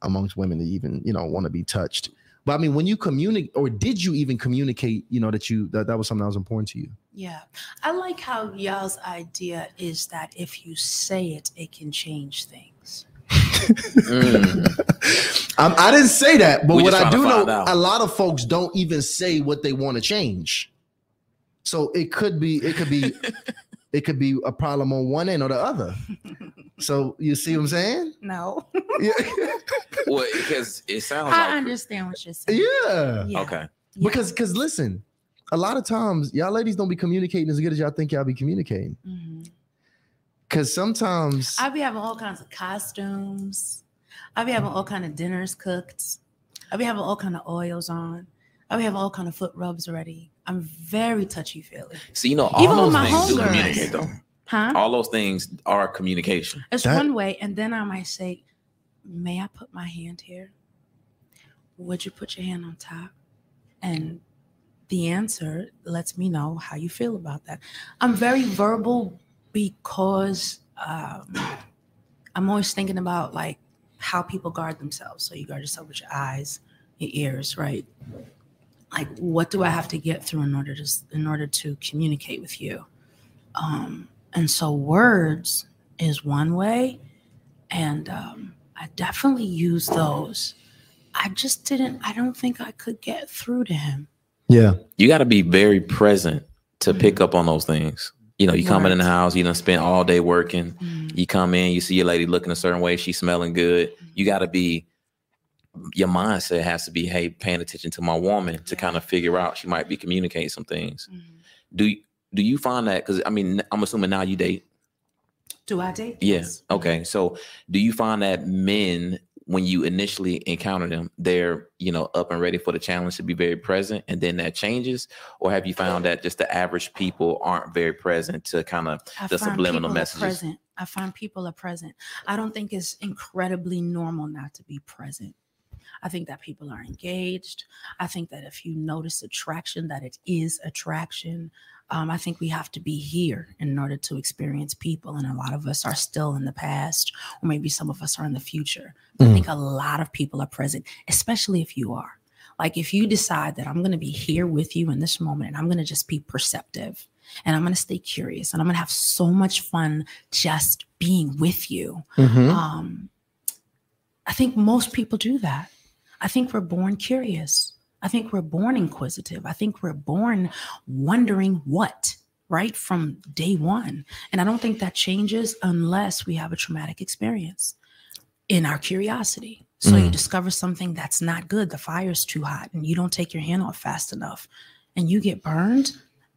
amongst women to even, you know, want to be touched. But I mean, when you communicate, or did you even communicate, you know, that you that, that was something that was important to you? Yeah, I like how y'all's idea is that if you say it, it can change things. Mm. Um, I didn't say that, but We what I do know, out. a lot of folks don't even say what they want to change. So it could be, it could be, it could be a problem on one end or the other. So you see what I'm saying? No, Yeah, well, because it sounds like I like understand what you're saying. yeah. Yeah, okay. yeah. Because, because listen, a lot of times y'all ladies don't be communicating as good as y'all think y'all be communicating. Mhm. Because sometimes, I be having all kinds of costumes. I be having all kind of dinners cooked. I be having all kind of oils on. I be having all kind of foot rubs ready. I'm very touchy feely. So you know, all Even with those my things do communicate though. Huh? All those things are communication. It's That- one way, and then I might say, "May I put my hand here? Would you put your hand on top?" And the answer lets me know how you feel about that. I'm very verbal because um, I'm always thinking about like how people guard themselves. So you guard yourself with your eyes, your ears, right? Like, what do I have to get through in order to in order to communicate with you? Um, and so words is one way, and um, I definitely use those. I just didn't. I don't think I could get through to him. yeah, You got to be very present to pick up on those things. You know, you coming in the house, you done spent all day working. Mhm. You come in, you see your lady looking a certain way, she's smelling good. You got to be, your mindset has to be, hey, paying attention to my woman to Yeah. kind of figure out she might be communicating some things. Mhm. Do you, do you find that? Because I mean, I'm assuming now you date. Do I date? Yes. Mhm. Okay. So do you find that men, when you initially encounter them, they're, you know, up and ready for the challenge to be very present and then that changes? Or have you found that just the average people aren't very present to kind of I the subliminal messages? Present. I find people are present. I don't think it's incredibly normal not to be present. I think that people are engaged. I think that if you notice attraction, that it is attraction. Um, I think we have to be here in order to experience people, and a lot of us are still in the past, or maybe some of us are in the future. But I Mm. think a lot of people are present, especially if you are. Like if you decide that I'm going to be here with you in this moment, and I'm going to just be perceptive, and I'm going to stay curious, and I'm going to have so much fun just being with you. Mhm. Um, I think most people do that. I think we're born curious. I think we're born inquisitive. I think we're born wondering what, right? From day one. And I don't think that changes unless we have a traumatic experience in our curiosity. So you Mm. discover something that's not good. The fire's too hot and you don't take your hand off fast enough and you get burned.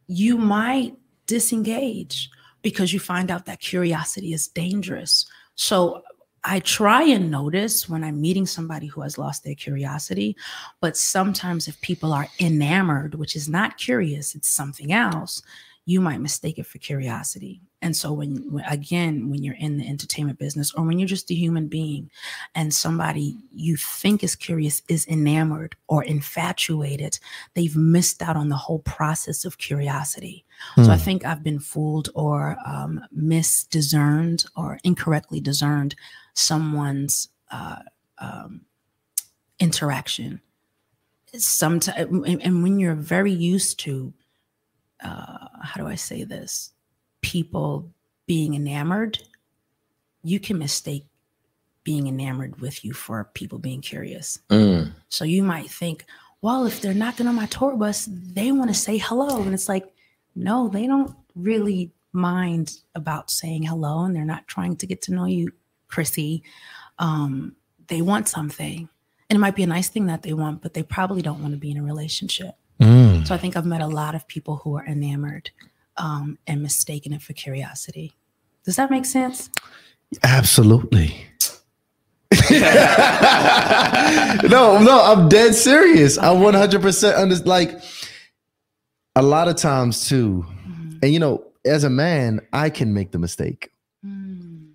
You might disengage because you find out that curiosity is dangerous. So I try and notice when I'm meeting somebody who has lost their curiosity, but sometimes if people are enamored, which is not curious, it's something else, you might mistake it for curiosity. And so when, again, when you're in the entertainment business or when you're just a human being and somebody you think is curious is enamored or infatuated, they've missed out on the whole process of curiosity. So I Mm. think I've been fooled or um, misdiscerned or incorrectly discerned someone's uh, um, interaction. Sometimes, and, and when you're very used to, uh, how do I say this, people being enamored, you can mistake being enamored with you for people being curious. Mm. So you might think, well, if they're knocking on my tour bus, they want to say hello. And it's like, no, they don't really mind about saying hello and they're not trying to get to know you, Chrissy. Um, they want something. And it might be a nice thing that they want, but they probably don't want to be in a relationship. Mm. So I think I've met a lot of people who are enamored um, and mistaken it for curiosity. Does that make sense? Absolutely. no, no, I'm dead serious. I 100% understand. Like a lot of times too, Mhm. and you know, as a man, I can make the mistake Mm,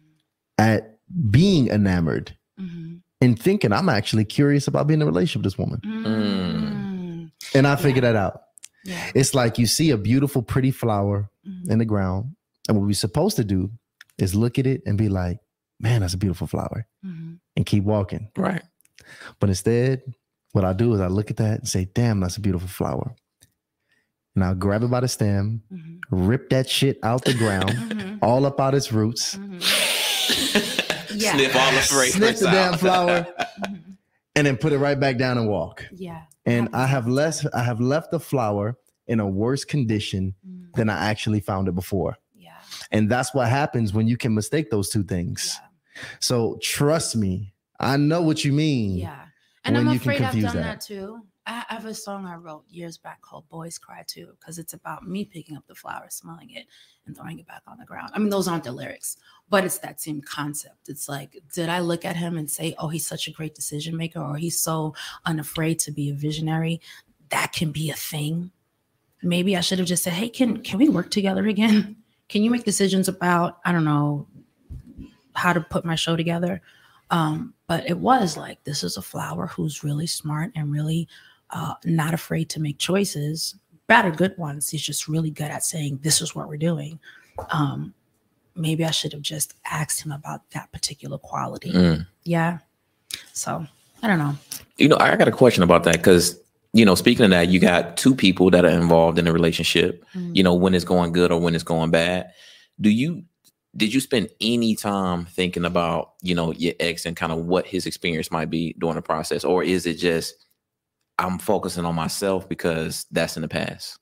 at being enamored mhm, and thinking I'm actually curious about being in a relationship with this woman, mm. and I figure that out. Yeah. It's like you see a beautiful, pretty flower mhm. in the ground, and what we're supposed to do is look at it and be like, "Man, that's a beautiful flower," Mhm. and keep walking. Right. But instead, what I do is I look at that and say, damn, that's a beautiful flower. And I'll grab it by the stem, Mhm. rip that shit out the ground, Mhm. all up out its roots, Mhm. Yeah. Sniff all the fragrance Sniff the damn flower. And then put it right back down and walk. Yeah. And I have less, I have left the flower in a worse condition. Mm, than I actually found it before. Yeah. And that's what happens when you can mistake those two things. Yeah. So trust me, I know what you mean. Yeah. And when I'm afraid I've done that. that. too. I have a song I wrote years back called Boys Cry Too, because it's about me picking up the flower, smelling it, and throwing it back on the ground. I mean, those aren't the lyrics, but it's that same concept. It's like, did I look at him and say, oh, he's such a great decision maker, or he's so unafraid to be a visionary? That can be a thing. Maybe I should have just said, hey, can can we work together again? Can you make decisions about, I don't know, how to put my show together? Um, but it was like this is a flower who's really smart and really uh, not afraid to make choices, bad or good ones. He's just really good at saying this is what we're doing. Um, maybe I should have just asked him about that particular quality. Mm. Yeah. So I don't know. You know, I got a question about that because, you know, speaking of that, you got two people that are involved in a relationship, you know, when it's going good or when it's going bad. Do you, did you spend any time thinking about, you know, your ex and kind of what his experience might be during the process? Or is it just, I'm focusing on myself because that's in the past?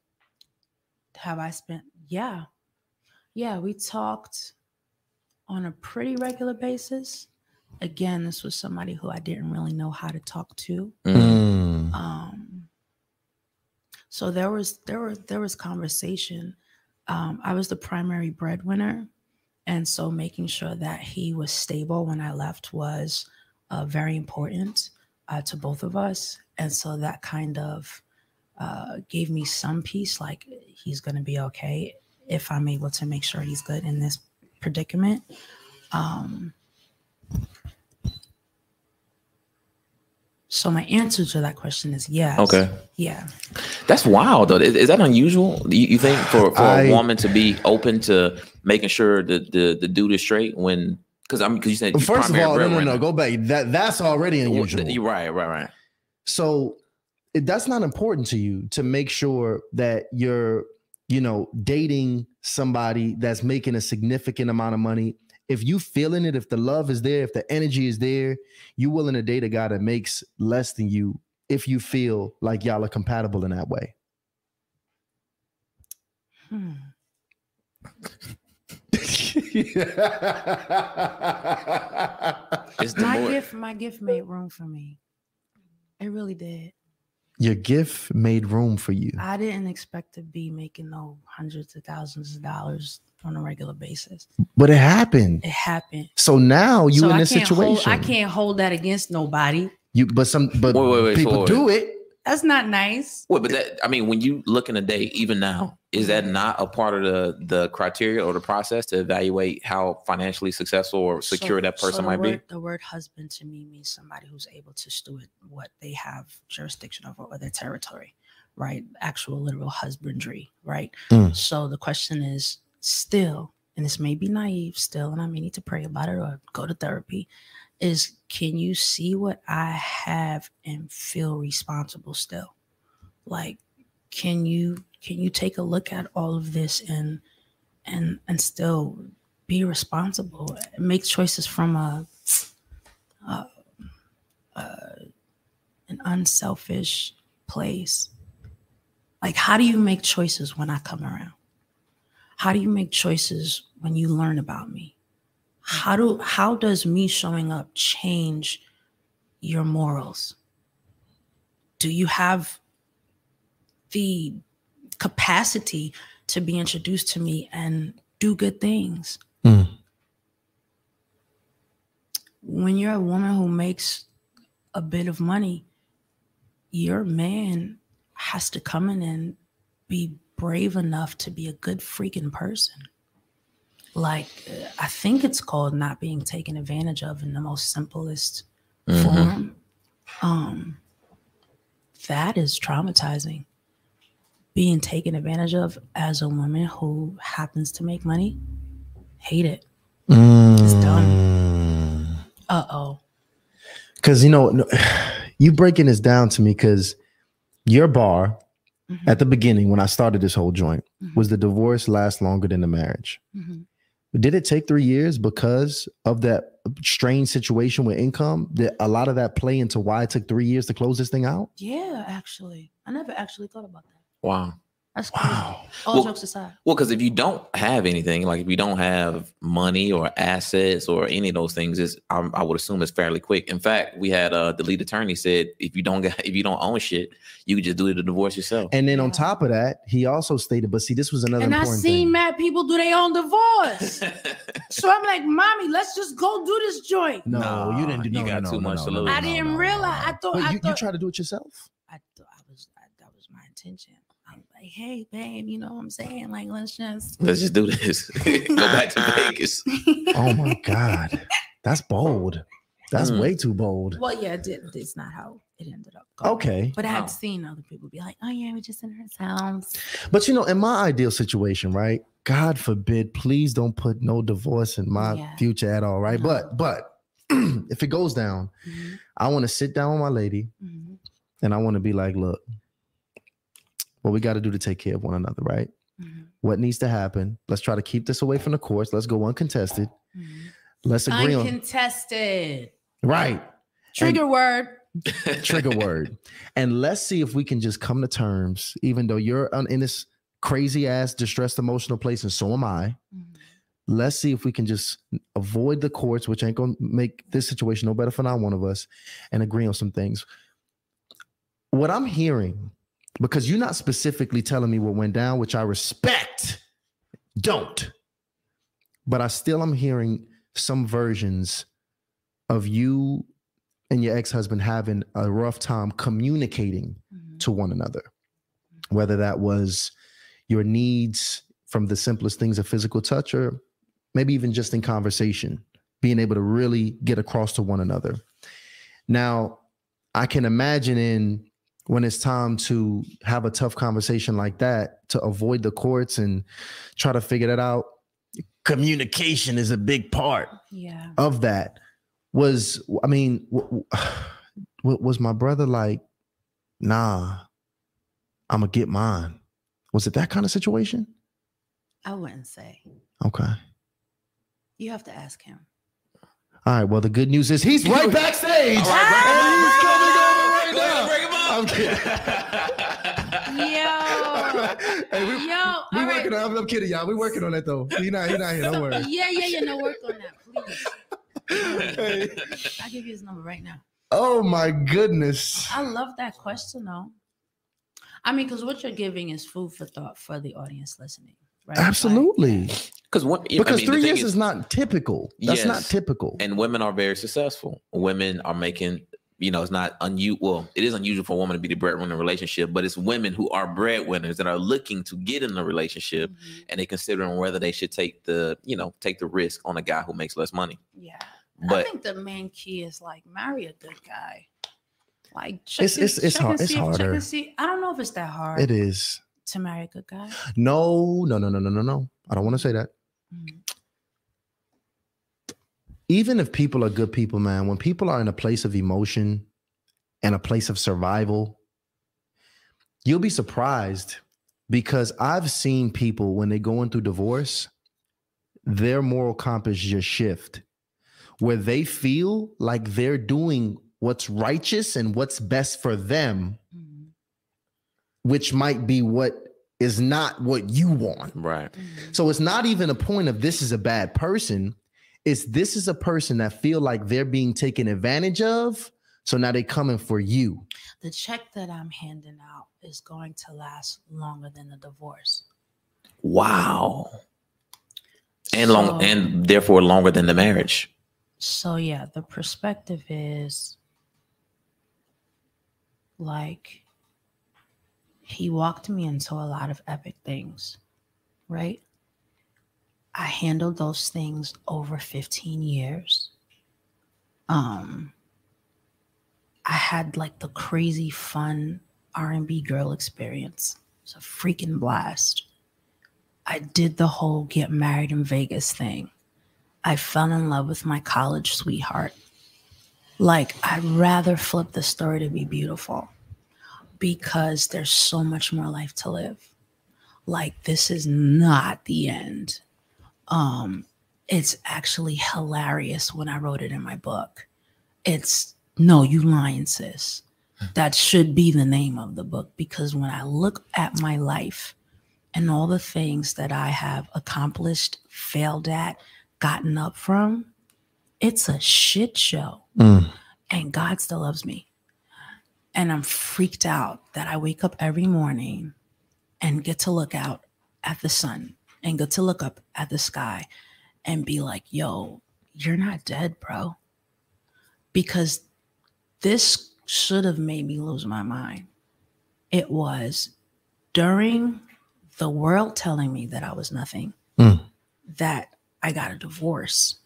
have I spent? Yeah. Yeah, we talked on a pretty regular basis. Again, this was somebody who I didn't really know how to talk to. Mm. Um, so there was there was there was conversation. Um, I was the primary breadwinner, and so making sure that he was stable when I left was uh, very important uh, to both of us. And so that kind of uh, gave me some peace, like he's going to be okay if I'm able to make sure he's good in this predicament. Um, so my answer to that question is yes. Okay. Yeah. That's wild though. Is, is that unusual? You, you think for, for a I- woman to be open to making sure that the the dude is straight when because I'm because you said you First of all, no, no, breadwinner. no. Go back. That that's already unusual. You're right, right, right. So it, that's not important to you to make sure that you're, you know, dating somebody that's making a significant amount of money. If you feeling it, if the love is there, if the energy is there, you willing to date a guy that makes less than you if you feel like y'all are compatible in that way. Hmm. It's the My more, gift, my gift made room for me. It really did. Your gift made room for you. I didn't expect to be making no hundreds of thousands of dollars on a regular basis. But it happened. It happened. So now you so in I this situation. Hold, I can't hold that against nobody. You but some but Wait, wait, wait, people forward. do it. That's not nice. Well, but that I mean, when you look in a day, even now, is that not a part of the the criteria or the process to evaluate how financially successful or secure So- that person the might word, be? The word husband to me means somebody who's able to steward what they have jurisdiction over or their territory, right? Actual literal husbandry, right? Mm. So the question is still, and this may be naive still, and I may need to pray about it or go to therapy, is can you see what I have and feel responsible still? Like, can you can you take a look at all of this and and and still be responsible? Make choices from a, an unselfish place. Like how do you make choices when i come around? How do you make choices when you learn about me how do how does me showing up change your morals do you have the capacity to be introduced to me and do good things. Mm. When you're a woman who makes a bit of money, your man has to come in and be brave enough to be a good freaking person. Like, uh, I think it's called not being taken advantage of in the most simplest Mhm. form. Um, that is traumatizing. Being taken advantage of as a woman who happens to make money, hate it. It's done. Uh oh. Because you know, no- you breaking this down to me because your bar Mm-hmm. at the beginning when I started this whole joint was the divorce lasts longer than the marriage. Mm-hmm. Did it take three years because of that strange situation with income? That a lot of that play into why it took three years to close this thing out? Yeah, actually, I never actually thought about that. Wow. That's crazy. Wow. All Well- jokes aside, Well, because if you don't have anything, like if you don't have money or assets or any of those things, is I, I would assume it's fairly quick. In fact, we had uh, the lead attorney said if you don't get if you don't own shit, you could just do the divorce yourself. And then on top of that, he also stated, but see, this was another and I important seen thing. mad people do their own divorce. so I'm like, mommy, let's just go do this joint. No, Nah, you didn't do you got no, too no, much no, to no, lose. I didn't no, realize. no. I thought. But I you, you thought. try to do it yourself. I thought I was. I, that was my intention. I'm like, hey, babe, you know what I'm saying? Like, let's just. Let's just do this. Go back to Vegas. Oh my God. That's bold. That's Mm. way too bold. well, yeah, it did. It's not how it ended up. Going. Okay. But I Wow. had seen other people be like, oh yeah, we just in our house. But you know, in my ideal situation, right? God forbid, please don't put no divorce in my Yeah. future at all, right? No. But but if it goes down, Mhm, I want to sit down with my lady mhm, and I want to be like, look, what we got to do to take care of one another, right? mhm, What needs to happen? Let's try to keep this away from the courts. Let's go uncontested. mhm. Let's agree on Uncontested. right. Trigger word. Trigger word. And let's see if we can just come to terms, even though you're in this crazy ass distressed emotional place, and so am I. Mhm. Let's see if we can just avoid the courts, which ain't gonna make this situation no better for not one of us, and agree on some things. What I'm hearing, because you're not specifically telling me what went down, which I respect, don't. But I still am hearing some versions of you and your ex-husband having a rough time communicating Mhm. to one another whether that was your needs from the simplest things of physical touch or maybe even just in conversation being able to really get across to one another now i can imagine in when it's time to have a tough conversation like that to avoid the courts and try to figure that out communication is a big part Yeah. of that. Was i mean w- w- was my brother like nah i'm gonna get mine. Was it that kind of situation? I wouldn't say. okay. You have to ask him. all right well the good news is he's right backstage. All right, and ah! he's coming over bring him right on. now. Go ahead, Yo. hey, we, Yo. we all right. working on I'm, I'm kidding y'all We're working on that though he not he not here don't worry Yeah, yeah, yeah. No work on that, please. Hey. I'll give you his number right now. oh my goodness I love that question though. I mean, because what you're giving is food for thought for the audience listening, right? Like, absolutely Because what? I because mean, three years is, not typical that's not typical and women are very successful. Women are making, you know, it's not unusual. Well, it is unusual for a woman to be the breadwinner in a relationship, but it's women who are breadwinners that are looking to get in a relationship mhm, and they considering whether they should take the, you know, take the risk on a guy who makes less money. Yeah. But I think the main key is like marry a good guy. Like check It's- and- it's- it's check and hard- it's see- check and harder. see. I don't know if it's that hard it is to marry a good guy. no no no no no no no i don't want to say that Mhm. Even if people are good people, man, when people are in a place of emotion and a place of survival, you'll be surprised because I've seen people when they're going through divorce, their moral compass just shift where they feel like they're doing what's righteous and what's best for them, Mhm. which might be what is not what you want. right. Mhm. So it's not even a point of this is a bad person. It's this is a person that feel like they're being taken advantage of. So now they're coming for you. The check that I'm handing out is going to last longer than the divorce. Wow. And long and therefore longer than the marriage. So yeah, the perspective is like he walked me into a lot of epic things, right? I handled those things over 15 years. Um I had like the crazy fun R&B girl experience. It's a freaking blast. I did the whole get married in Vegas thing. I fell in love with my college sweetheart. Like, I'd rather flip the story to be beautiful because there's so much more life to live. Like, this is not the end. Um, it's actually hilarious when I wrote it in my book. It's no, you lying, sis. That should be the name of the book because when I look at my life and all the things that I have accomplished, failed at, gotten up from, it's a shit show. And God still loves me. And I'm freaked out that I wake up every morning and get to look out at the sun and get to look up at the sky and be like, yo, you're not dead, bro. Because this should have made me lose my mind. It was during the world telling me that I was nothing, Mm. that I got a divorce.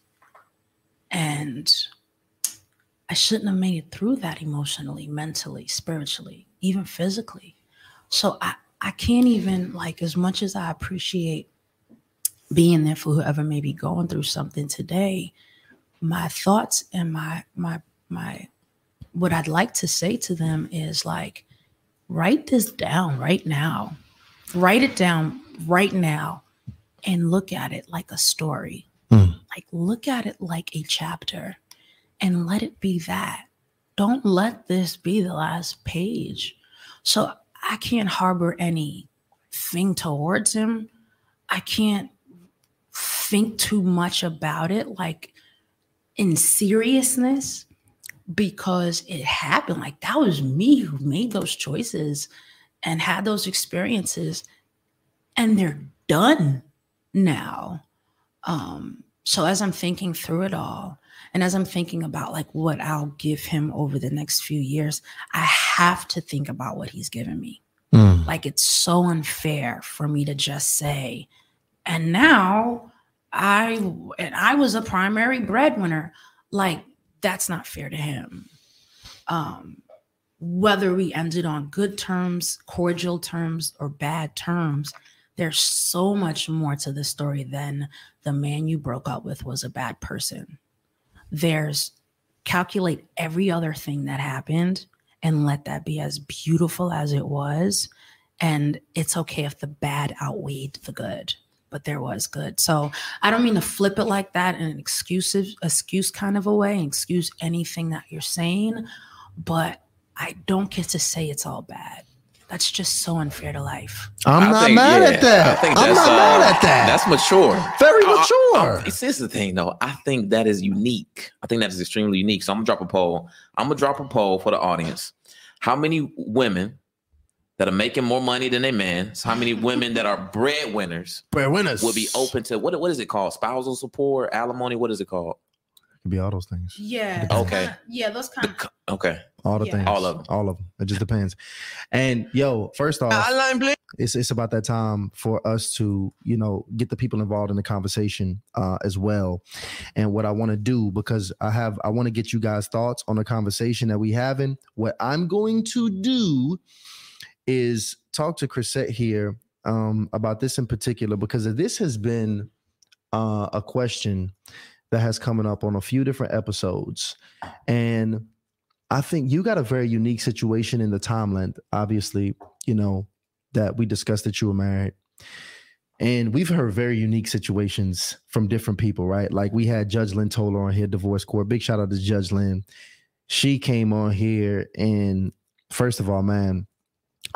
And I shouldn't have made it through that emotionally, mentally, spiritually, even physically. So I, I can't even, like, as much as I appreciate being there for whoever may be going through something today, my thoughts and my, my, my, what I'd like to say to them is like, write this down right now. Write it down right now and look at it like a story. Mm. Like, look at it like a chapter and let it be that. Don't let this be the last page. So I can't harbor any thing towards him, I can't think too much about it like in seriousness because it happened. Like that was me who made those choices and had those experiences, and they're done now. Um, so as I'm thinking through it all, and as I'm thinking about like what I'll give him over the next few years, I have to think about what he's given me. Mm. Like it's so unfair for me to just say, and now I and I was a primary breadwinner. Like that's not fair to him. Um, whether we ended on good terms, cordial terms, or bad terms, there's so much more to the story than the man you broke up with was a bad person. There's calculate every other thing that happened and let that be as beautiful as it was. And it's okay if the bad outweighed the good, but there was good. So I don't mean to flip it like that in an exclusive excuse kind of a way, excuse anything that you're saying, but I don't get to say it's all bad. That's just so unfair to life. I'm not think- mad yeah, at that. I think I'm not uh, mad at that. That's mature. very I- I- mature. Uh, I- this is the thing, though. I think that is unique. I think that is extremely unique. So I'm gonna drop a poll. I'm gonna drop a poll for the audience. How many women that are making more money than their men? So how many women that are breadwinners Breadwinners will be open to what? What is it called? Spousal support, alimony. What is it called? Could be all those things. Yeah. Okay. kinda- yeah, those The kind of okay. All the Yeah. things. All of them. All of them. It just depends. And yo, first off, it's it's about that time for us to you know get the people involved in the conversation uh, as well. And what I want to do because I have I want to get you guys thoughts on the conversation that we having. What I'm going to do is talk to Chrisette here um, about this in particular because this has been uh, a question that has coming up on a few different episodes, and I think you got a very unique situation in the time length. Obviously, you know that we discussed that you were married. And we've heard very unique situations from different people, right? Like we had Judge Lynn Toler on here, divorce court. Big shout out to Judge Lynn. She came on here, and first of all, man,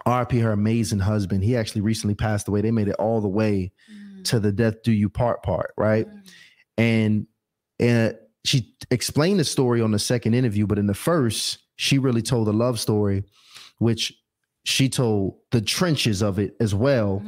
RP her amazing husband. He actually recently passed away. They made it all the way mm. to the death do you part part, right? Mm. and and she explained the story on the second interview but in the first she really told the love story which she told the trenches of it as well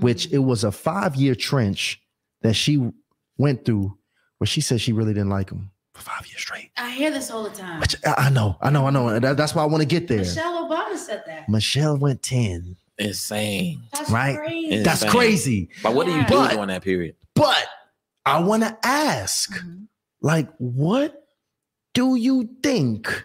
which it was a five year trench that she went through where she said she really didn't like him for five years straight I hear this all the time. which I I know I know I know that- that's why I want to get there Michelle Obama said that. Michelle went 10 Insane. That's Right. crazy. that's Insane. crazy But what do you Yeah. do But- during that period? but I want to ask Mhm. like what do you think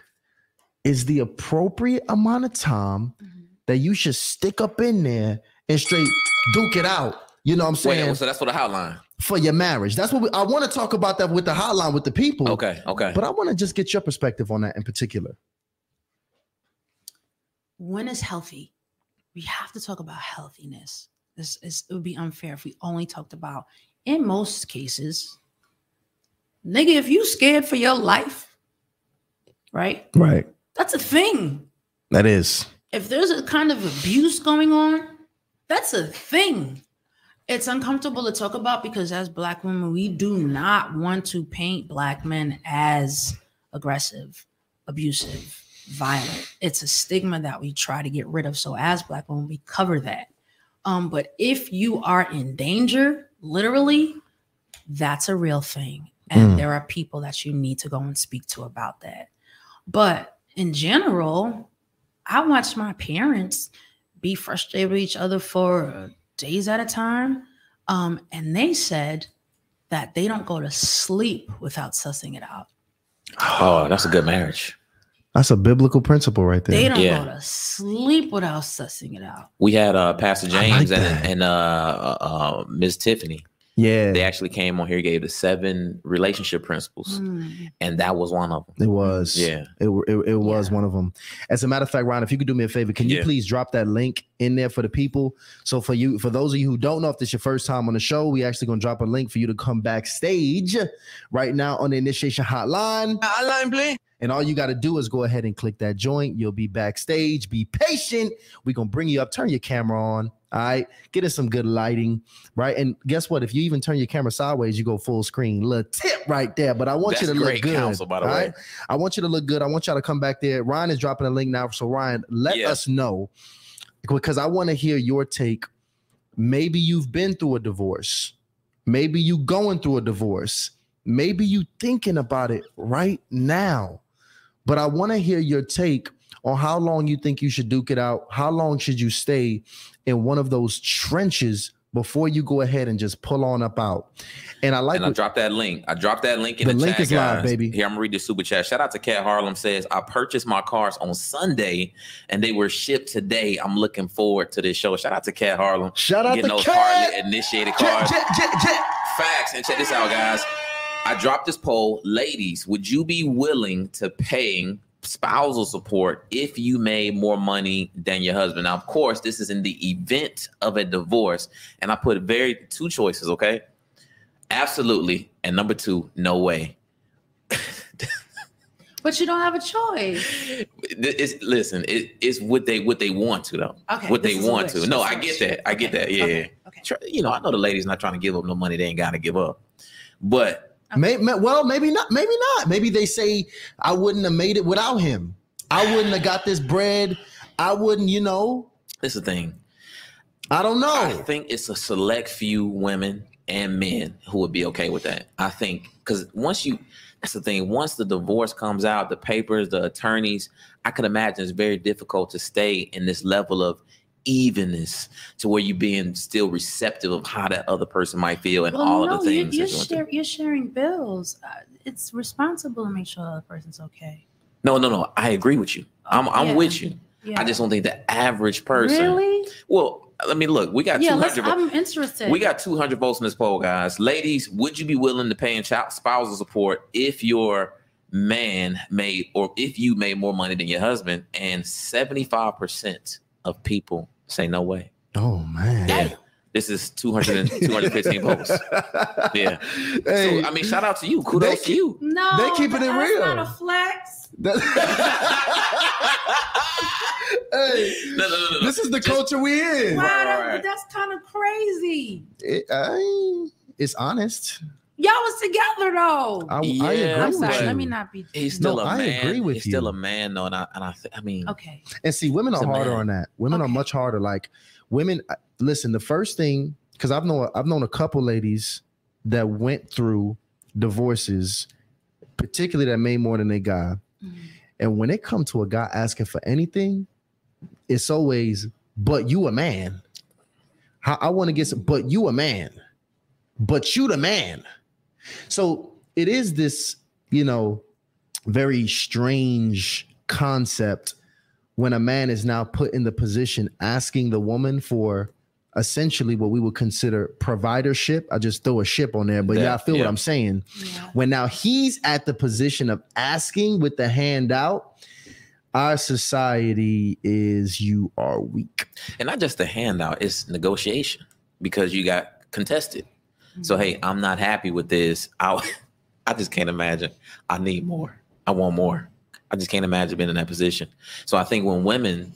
is the appropriate amount of time Mhm. that you should stick up in there and straight duke it out you know what i'm saying Wait, so that's for the hotline. For your marriage that's what we, i want to talk about that with the hotline with the people Okay, okay. but i want to just get your perspective on that in particular When is healthy? We have to talk about healthiness. This is it would be unfair if we only talked about in most cases, nigga, if you scared for your life, right? right That's a thing. that is if there's a kind of abuse going on, that's a thing. It's uncomfortable to talk about because as black women, we do not want to paint black men as aggressive, abusive, violent. It's a stigma that we try to get rid of. So as black women, we cover that. Um, but if you are in danger, literally, that's a real thing. And Mm. there are people that you need to go and speak to about that. But in general, I watched my parents be frustrated with each other for days at a time. Um, and they said that they don't go to sleep without sussing it out. Oh, that's a good marriage. that's a biblical principle right there They don't Yeah. go to sleep without sussing it out. We had uh Pastor I like James and, that. and uh, uh, uh Ms. Tiffany. Yeah They actually came on here, gave the seven relationship principles, Mm. and that was one of them. it was Yeah. It, it, it was Yeah. one of them. As a matter of fact, Ryan, if you could do me a favor, can you Yeah. please drop that link in there for the people? So for you, for those of you who don't know if this is your first time on the show, we actually gonna drop a link for you to come backstage right now on the initiation hotline. Hotline, please. And all you got to do is go ahead and click that joint. You'll be backstage. Be patient. We're gonna bring you up. Turn your camera on. All right, get us some good lighting, right? And guess what? If you even turn your camera sideways, you go full screen. Little tip right there. But I want That's you to look good. counsel, by the way. right? I want you to look good. I want y'all to come back there. Ryan is dropping a link now. So Ryan, let us know because I want to hear your take. Maybe you've been through a divorce. Maybe you going through a divorce. Maybe you thinking about it right now. But I want to hear your take on how long you think you should duke it out. How long should you stay in one of those trenches before you go ahead and just pull on up out? And I like and I what, dropped that link. I dropped that link in The the, link chat, is live, guys. baby. Here, I'm gonna read the super chat. Shout out to Cat Harlem says, I purchased my cars on Sunday and they were shipped today. I'm looking forward to this show. Shout out to Cat Harlem. shout out Getting to those Cat. initiated cars. jet, jet, jet. Facts. And check this out, guys. I dropped this poll. Ladies, would you be willing to paying spousal support if you made more money than your husband? Now, of course, this is in the event of a divorce. And I put very two choices, okay? Absolutely. And number two, no way. But you don't have a choice. It's listen, it, it's what they what they want to though. Okay. what they want to. No, I get that. I get Okay, that. Yeah. Okay. okay. You know, I know the lady's not trying to give up no money they ain't gotta give up. But May, may- well, maybe not. Maybe not. Maybe they say I wouldn't have made it without him. I wouldn't have got this bread. I wouldn't, you know. this is the thing. I don't know. I think it's a select few women and men who would be okay with that. I think because once you, that's the thing. Once the divorce comes out, the papers, the attorneys, I can imagine it's very difficult to stay in this level of evenness to where you being still receptive of how that other person might feel and Well, all no, of the things. you're, they're share, you're sharing bills. Uh, it's responsible to make sure the other person's okay. No, no, no. I agree with you. I'm, I'm Yeah. with you. Yeah. I just don't think the average person. Really? Well, let me look. We got Yeah, 200. let's, I'm interested. We got 200 votes in this poll, guys. Ladies, would you be willing to pay in child spousal support if your man made or if you made more money than your husband? And 75% of people say no way. Oh man. Yeah. This is 200 and 215 votes. Yeah. Hey, So, I mean, shout out to you. Kudos They to you. no, They keeping it that's real. not a flex. hey, No, no, no, no. this is the Just- culture we in. Wow, that- right. that's kind of crazy. It- I- it's honest. Y'all was together though. I, I Yeah, agree I'm with sorry. you. Let me not be. He's still No, a I man. agree with He's still a man, though. And I, and I, th- I mean, Okay. And see, women It's are harder man. on that. Women are much harder. Like women, listen. The first thing, because I've known I've known a couple ladies that went through divorces, particularly that made more than they got. Mhm. And when it come to a guy asking for anything, it's always, "But you a man." How I want to get some, but you a man, but you the man. So it is this, you know, very strange concept when a man is now put in the position asking the woman for essentially what we would consider providership. I just throw a ship on there, but That- yeah, I feel what. I'm saying. Yeah. When now he's at the position of asking with the hand out, our society is you are weak. and not just a handout, it's negotiation because you got contested. So Mm-hmm. hey, I'm not happy with this. I I just can't imagine. I need more. I want more. I just can't imagine being in that position. So I think when women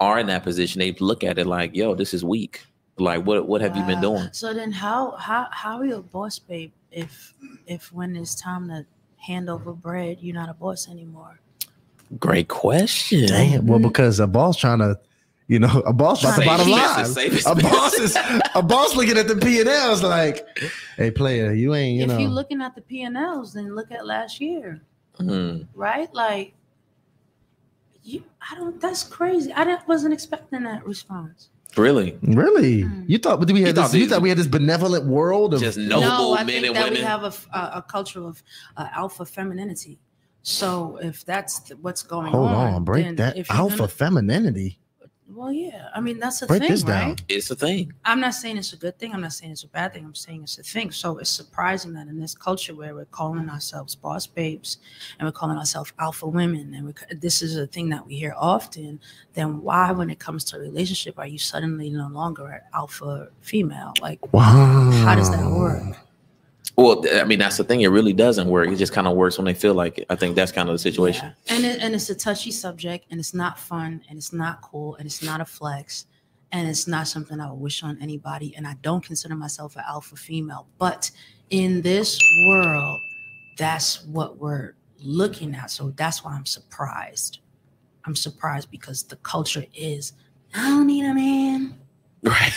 are in that position, they look at it like, yo, this is weak. Like what what have you been doing? So then, how how how are you a boss, babe? If if when it's time to hand over bread, you're not a boss anymore. Great question. Damn. Well, because a boss trying to, you know, a boss about the bottom line. A boss is a boss looking at the P and L's like, hey player, you ain't, you if know. you're looking at the P and Ls, then look at last year, Mhm. right? Like, you, I don't. That's crazy. I didn't, wasn't expecting that response. Really? Really? Mm. You thought we had You thought this? You thought we had this benevolent world of Just noble no, noble I men think and that we women. have a culture of uh, alpha femininity. So if that's th- what's going on. hold on, on, break then that if alpha gonna- femininity. Well, yeah. I mean, that's a Break thing, this down. right? It's a thing. I'm not saying it's a good thing. I'm not saying it's a bad thing. I'm saying it's a thing. So it's surprising that in this culture where we're calling ourselves boss babes and we're calling ourselves alpha women, and we this is a thing that we hear often, then why, when it comes to a relationship, are you suddenly no longer an alpha female? Like, Wow. how does that work? Well, I mean, that's the thing. It really doesn't work. It just kind of works when they feel like it. I think that's kind of the situation. Yeah. And it, and it's a touchy subject, and it's not fun, and it's not cool, and it's not a flex. and it's not something I would wish on anybody. And I don't consider myself an alpha female, but in this world, that's what we're looking at. So that's why I'm surprised. I'm surprised because the culture is, I don't need a man. Right.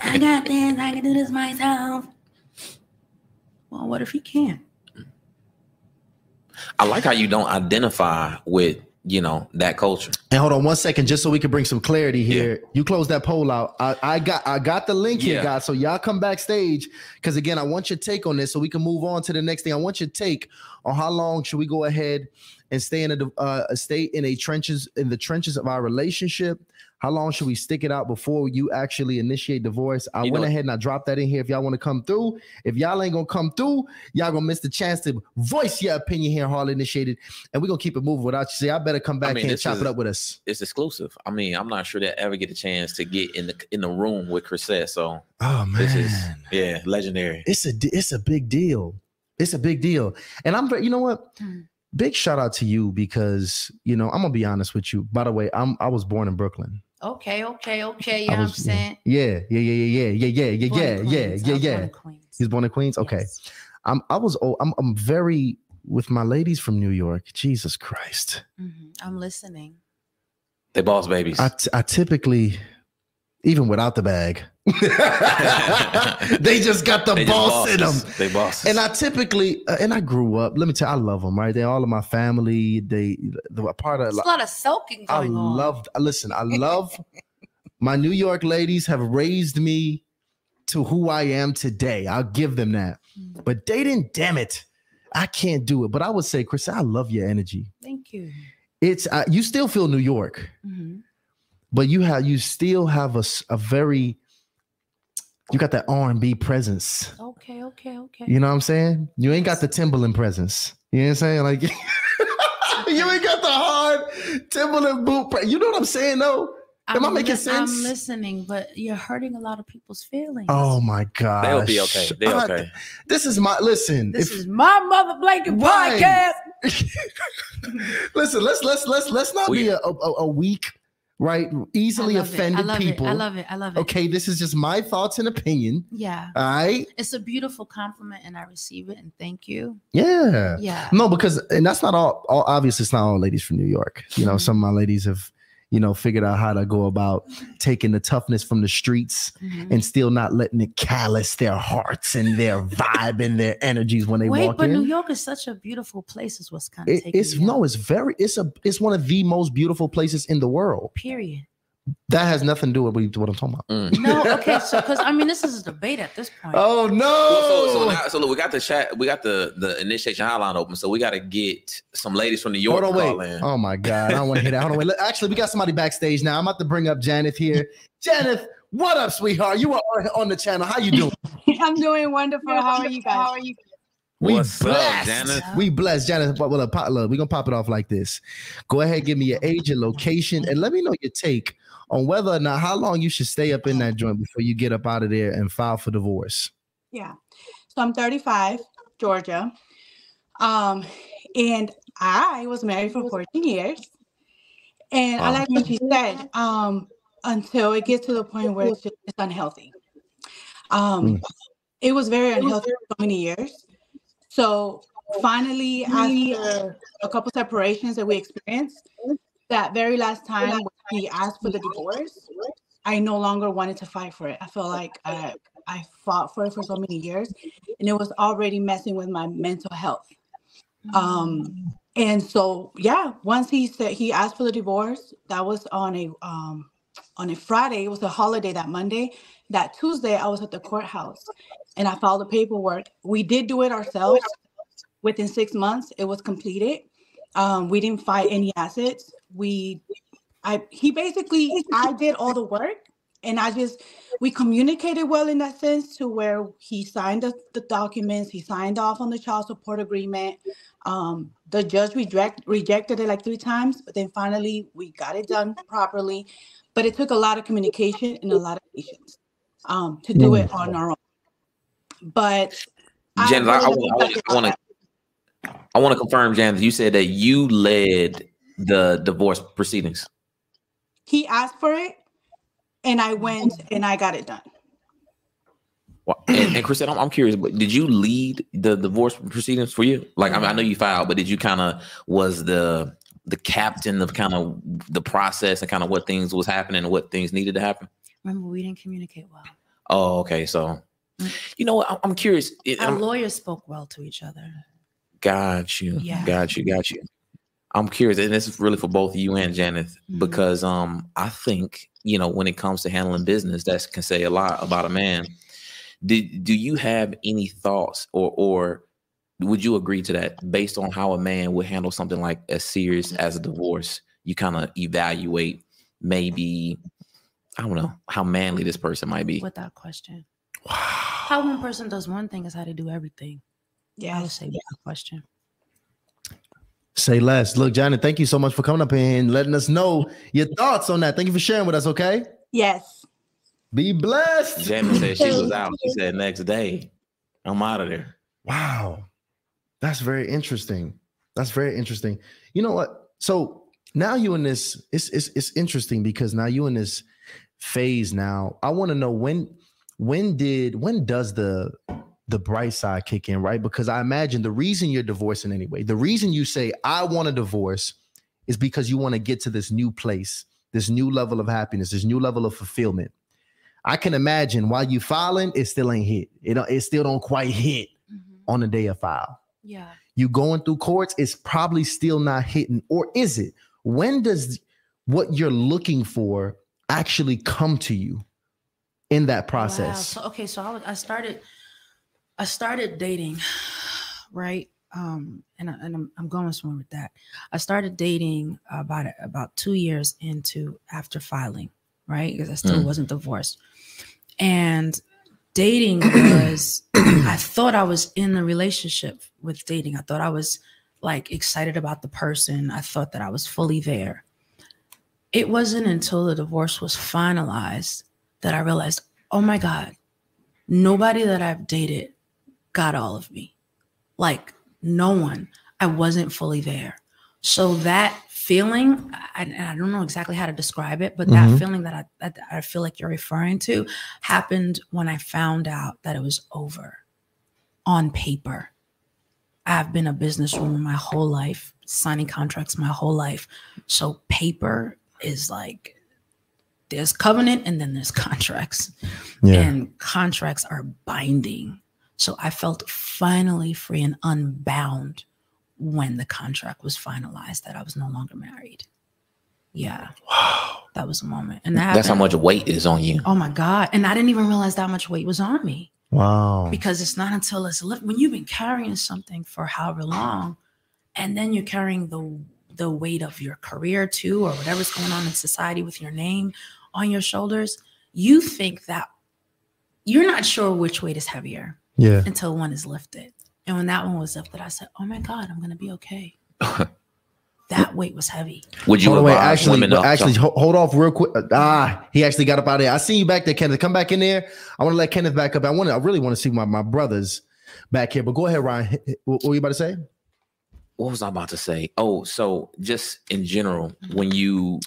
I got this. I can do this myself. Well, what if he can't? I like how you don't identify with you know that culture. And hold on one second, just so we can bring some clarity here. You close that poll out. I, I got I got the link here, Yeah. guys. So y'all come backstage because again, I want your take on this, so we can move on to the next thing. I want your take on how long should we go ahead and stay in a uh, stay in a trenches in the trenches of our relationship. How long should we stick it out before you actually initiate divorce? I You went know- ahead and I dropped that in here. If y'all want to come through, if y'all ain't gonna come through, y'all gonna miss the chance to voice your opinion here, Harley Initiated, and we're gonna keep it moving without you. See, y'all better come back I mean, here and this chop is- it up with us. It's exclusive. I mean, I'm not sure that ever get a chance to get in the in the room with Chrisette. So Oh man, this is yeah, legendary. it's a it's a big deal. It's a big deal, and I'm very- you know what. Hmm. Big shout out to you because you know I'm gonna be honest with you. By the way, I'm I was born in Brooklyn. Okay, okay, okay. I You know what I'm saying? Yeah, yeah, yeah, yeah, yeah, yeah, yeah, Born yeah, yeah, yeah, I was born yeah. in Queens. He was born in Queens. Okay, Yes. I'm I was oh I'm I'm very with my ladies from New York. Jesus Christ, Mhm. I'm listening. They boss babies. I t- I typically even without the bag, they just got the They just boss in them. They bosses. And I typically, uh, and I grew up. Let me tell you, I love them. Right, they're all of my family. They, the a part of. There's a lot of soaking I going on. love. Listen, I love my New York ladies. Have raised me to who I am today. I'll give them that. Mm. But they didn't. Damn it, I can't do it. But I would say, Chris, I love your energy. Thank you. It's uh, you still feel New York, Mhm. But you have you still have a, a very you got that R and B presence. Okay, okay, okay. You know what I'm saying? You ain't got the Timberland presence. You know what I'm saying? Like you ain't got the hard Timberland boot. Pre- you know what I'm saying? though? am I I'm making li- sense? I'm listening, but you're hurting a lot of people's feelings. Oh my god! They'll be okay. They're okay. This is my listen. this if- is my mother blanket Right. podcast. listen. Let's let's let's let's not We- be a, a, a weak, right? Easily love it. offended I love people. It. I love it. I love it. Okay, this is just my thoughts and opinion. Yeah. All right. It's a beautiful compliment and I receive it and thank you. Yeah. Yeah. No, because and that's not all. all obviously, it's not all ladies from New York. You know, Mhm. some of my ladies have, you know, figured out how to go about taking the toughness from the streets Mhm. and still not letting it callous their hearts and their vibe and their energies when they Wait, walk but in. New York is such a beautiful place, is what's kind of It- taking it's no, it's very, it's a, it's one of the most beautiful places in the world. period. That has nothing to do with what- what I'm talking about. Mm. No, okay, so because I mean this is a debate at this point. Oh no! Well, so, so, now, so look, we got the chat, we got the the initiation hotline open, so we got to get some ladies from New York Hold on, wait. in. Oh my god, I don't want to hear that. Hold on, wait. Look, Actually, we got somebody backstage now. I'm about to bring up Janet here. Janet, what up, sweetheart? You are on the channel. How you doing? I'm doing wonderful. How are you guys? How are you? We What's up, blessed. Janet? We blessed, Janet. Well, look, pop, look, we gonna pop it off like this. Go ahead, give me your age, your location, and let me know your take on whether or not how long you should stay up in that joint before you get up out of there and file for divorce. Yeah. So I'm 35, Georgia. Um, and I was married for 14 years. And I like what you said. Um, until it gets to the point where it's just it's unhealthy. Um, Mm. it was very unhealthy for so many years. So finally, after a couple separations that we experienced, that very last time when he asked for the divorce, I no longer wanted to fight for it. I felt like I, I fought for it for so many years, and it was already messing with my mental health. Um, and so yeah, once he said he asked for the divorce, that was on a um on a Friday. It was a holiday that Monday. That Tuesday, I was at the courthouse and I filed the paperwork. We did do it ourselves. Within six months, it was completed. Um, we didn't fight any assets. We, I, he basically, I did all the work, and I just, we communicated well in that sense to where he signed the, the documents. He signed off on the child support agreement. Um, the judge reject, rejected it like three times, but then finally we got it done properly. But it took a lot of communication and a lot of patience um, to do it on our own. But Janet, I, I, really want to, I want to, I want to confirm, Janet. You said that you led the divorce proceedings. he asked for it and I went and I got it done. Well, and, and Chris, I'm, I'm curious, but did you lead the divorce proceedings for you? Like, I, mean, I know you filed, but did you kind of was the the captain of kind of the process and kind of what things was happening and what things needed to happen? Remember, we didn't communicate well. Oh, okay. So, you know, what? I'm, I'm curious. It- Our I'm- lawyers spoke well to each other. Got you. Yeah. Got you. Got you. I'm curious, and this is really for both you and Janet, Mhm. because um I think, you know, when it comes to handling business, that can say a lot about a man. Do do you have any thoughts or or would you agree to that based on how a man would handle something like as serious as a divorce? You kind of evaluate maybe I don't know how manly this person might be. Without question. Wow. How one person does one thing is how they do everything. Yeah, I would say without question. Say less. Look, Janet, thank you so much for coming up here and letting us know your thoughts on that. Thank you for sharing with us, okay? Yes. Be blessed. Janet said she was out. She said next day, I'm out of there. Wow. That's very interesting. That's very interesting. You know what? So now you in this, it's it's it's interesting because now you in this phase now. I want to know when when did when does the the bright side kick in, right? Because I imagine the reason you're divorcing anyway, the reason you say I want a divorce is because you want to get to this new place, this new level of happiness, this new level of fulfillment. I can imagine while you filing, it still ain't hit. It it still don't quite hit mm-hmm. on the day of file. Yeah. You going through courts, it's probably still not hitting, or is it? When does what you're looking for actually come to you in that Wow. process? So okay, so I, I started I started dating, right? Um, and I, and I'm, I'm going somewhere with that. I started dating about about two years into after filing, right? Because I still Mm. wasn't divorced, and dating was I thought I was in a relationship with dating. I thought I was like excited about the person. I thought that I was fully there. It wasn't until the divorce was finalized that I realized, oh my God, nobody that I've dated got all of me. Like, no one. I wasn't fully there. So that feeling, I, I don't know exactly how to describe it, but that Mhm. feeling that I, that I feel like you're referring to happened when I found out that it was over on paper. I've been a businesswoman my whole life, signing contracts my whole life. So paper is like there's covenant and then there's contracts. And contracts are binding. So I felt finally free and unbound when the contract was finalized that I was no longer married. Yeah, Wow. that was a moment. And that That's how much weight is on you. Oh my God. And I didn't even realize that much weight was on me Wow. because it's not until it's li- when you've been carrying something for however long and then you're carrying the the weight of your career too or whatever's going on in society with your name on your shoulders you think that you're not sure which weight is heavier Yeah. until one is lifted and when that one was lifted i said oh my god i'm gonna be okay that weight was heavy Would you Hold on, actually, women actually, ho- hold off real quick. Ah, he actually got up out of there. I see you back there, Kenneth. Come back in there. I want to let Kenneth back up. I want to. I really want to see my, my brothers back here. But go ahead, Ryan. Hit- hit- What, what were you about to say? what was I about to say? Oh, so just in general, when you,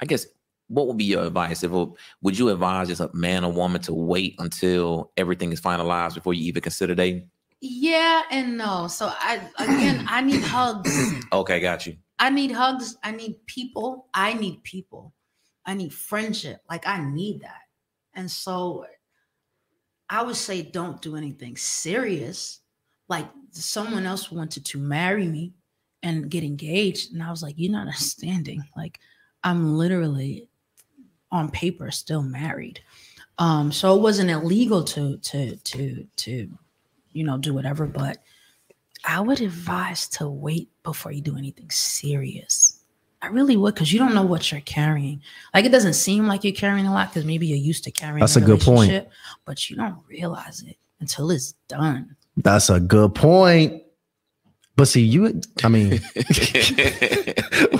I guess, what would be your advice? If would you advise just a man or woman to wait until everything is finalized before you even consider dating? yeah and no so i again i need hugs Okay, got you. I need hugs. I need people. I need people. I need friendship. Like I need that. And so I would say don't do anything serious. Like someone else wanted to marry me and get engaged. And I was like, you're not understanding. Like I'm literally on paper still married. Um, so it wasn't illegal to to to to you know do whatever, but I would advise to wait before you do anything serious. I really would, because you don't know what you're carrying. Like it doesn't seem like you're carrying a lot because maybe you're used to carrying. That's a good point. But you don't realize it until it's done. That's a good point. But see, you. I mean,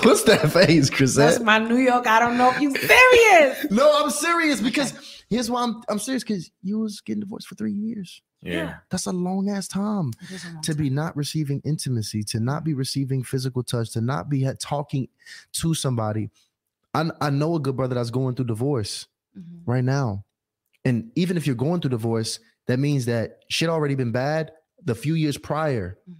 what's that face, Chris? That's my New York. I don't know if you serious. No, I'm serious because here's why I'm. I'm serious because you was getting divorced for three years. yeah. That's a long ass time. It is a long to be not receiving intimacy, to not be receiving physical touch, to not be talking to somebody. I, I know a good brother that's going through divorce Mhm. right now. And even if you're going through divorce, that means that shit already been bad the few years prior. Mhm.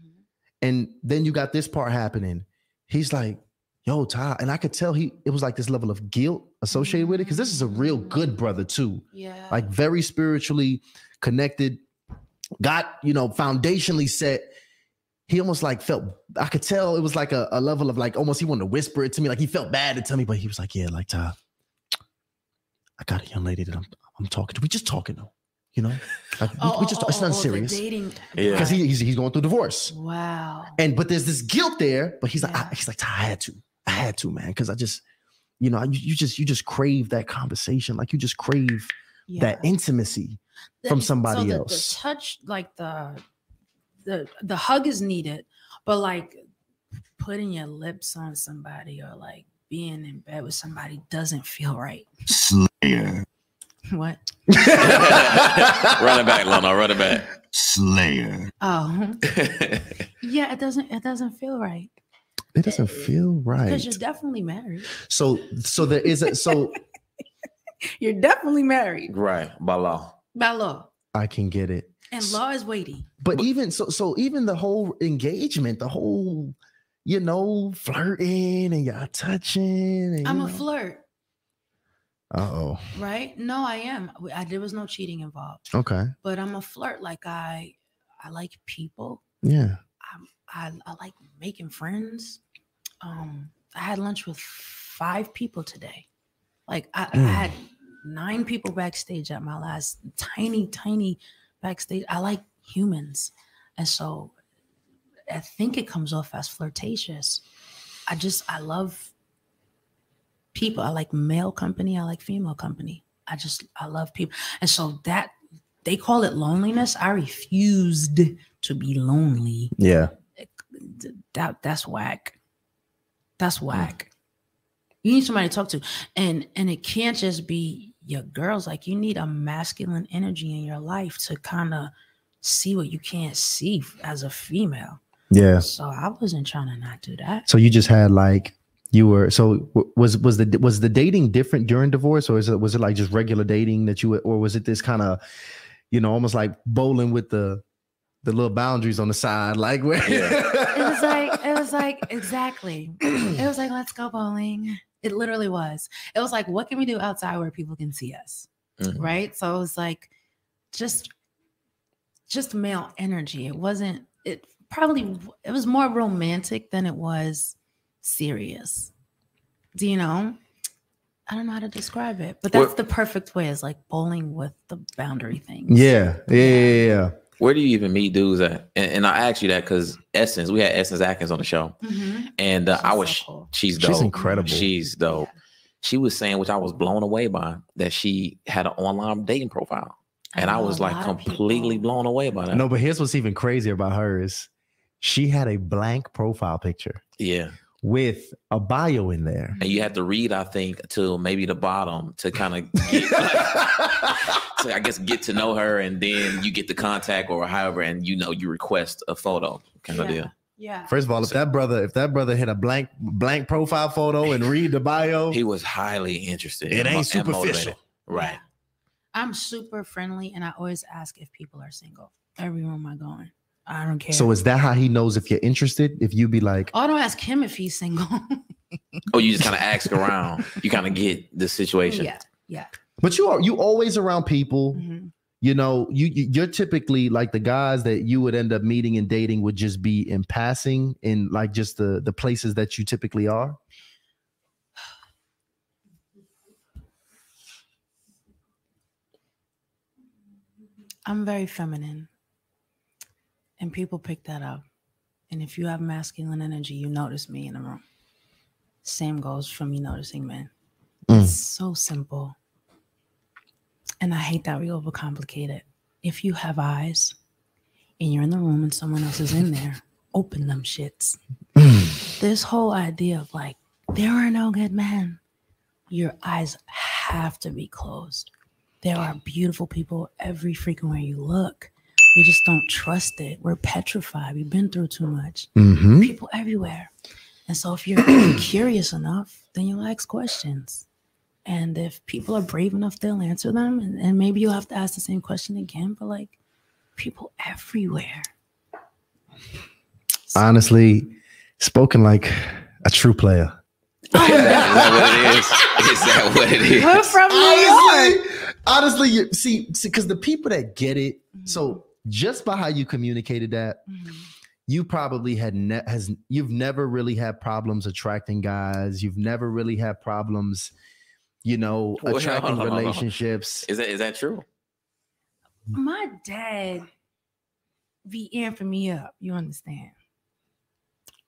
And then you got this part happening. He's like, yo, Ty. And I could tell he it was like this level of guilt associated with it. Cause this is a real good brother, too. Yeah. Like very spiritually connected, got, you know, foundationally set. He almost like felt, I could tell it was like a, a level of like almost he wanted to whisper it to me. Like he felt bad to tell me, but he was like, Yeah, like Ty, I got a young lady that I'm I'm talking to. We just talking though, you know? Uh, like we, Oh, we just oh, it's not oh, oh serious. Dating. Yeah. Because he, he's he's going through divorce. Wow. And but there's this guilt there, but he's like, I, he's like, I had to. I had to, man, because I just, you know, you, you just you just crave that conversation. Like you just crave Yeah. that intimacy. The- from somebody so the, else. The touch, like the the the hug is needed, but like putting your lips on somebody or like being in bed with somebody doesn't feel right. Slayer. What? run it back, Lona. Run it back. Slayer. Oh, yeah. It doesn't. It doesn't feel right It doesn't feel right. because you're definitely married. So so there is a so You're definitely married right. By law. by law, I can get it. and law is weighty. But even so so even the whole engagement, the whole you know, flirting and y'all touching. And, I'm you a know. Flirt, Uh-oh. right? No, I am. I, there was no cheating involved, Okay. but I'm a flirt. Like I, I like people. Yeah. I, I like making friends. Um, I had lunch with five people today. Like I, I Mm. had nine people backstage at my last tiny, tiny backstage. I like humans, and so I think it comes off as flirtatious. I just I love people. I like male company. I like female company. I just I love people, and so that they call it loneliness. I refused to be lonely Yeah. that that's whack. That's hmm. whack. You need somebody to talk to, and and it can't just be your girls. Like you need a masculine energy in your life to kind of see what you can't see as a female. Yeah. So I wasn't trying to not do that. So you just had like you were so was was the was the dating different during divorce or is it was it like just regular dating that you were- or was it this kind of you know almost like bowling with the the little boundaries on the side like where It was like it was like exactly. It was like let's go bowling. It literally was. It was like what can we do outside where people can see us? Mhm. right so it was like just just male energy it wasn't it probably it was more romantic than it was serious do you know i don't know how to describe it but that's What- the perfect way is like bowling with the boundary things yeah yeah yeah, yeah. Where do you even meet dudes at? And, and I asked you that because Essence, we had Essence Atkins on the show, Mhm. and uh, I was so cool. she's dope. She's incredible. She's dope. Yeah. She was saying, which I was blown away by, that she had an online dating profile, and I, know was like completely blown away by that. no but here's what's even crazier about her is she had a blank profile picture Yeah, with a bio in there and you have to read, I think, till maybe the bottom to kind of get, to, I guess, get to know her, and then you get the contact or however, and you know, you request a photo kind of yeah. deal. yeah First of all, if that brother, if that brother hit a blank blank profile photo and read the bio, He was highly interested. It ain't superficial. right? Yeah. i'm super friendly and i always ask if people are single every room i go in i don't care so is that how he knows if you're interested? If you be like, oh, I don't ask him if he's single. Oh, you just kind of ask around. You kind of get the situation. yeah, yeah. but you are you always around people. Mhm. You know, you you- you're typically like the guys that you would end up meeting and dating would just be in passing in like just the the places that you typically are. I'm very feminine. And people pick that up. And if you have masculine energy, you notice me in the room. Same goes for me noticing men. Mm. It's so simple. And I hate that we overcomplicate it. If you have eyes and you're in the room and someone else is in there, open them shits. This whole idea of like, there are no good men. Your eyes have to be closed. There are beautiful people every freaking way you look. We just don't trust it. We're petrified. We've been through too much. Mm-hmm. People everywhere. And so if you're curious enough, then you'll ask questions. And if people are brave enough, they'll answer them. And, and maybe you'll have to ask the same question again. But like people everywhere. Honestly, spoken like a true player. Is that what it is? Is that what it is? We're from New York. honestly, honestly, you see, because the people that get it, Mm-hmm. so just by how you communicated that, Mhm. you probably had ne- has you've never really had problems attracting guys. You've never really had problems, you know, attracting hold on, hold on. relationships. Is that is that true? My dad be amping me up. You understand?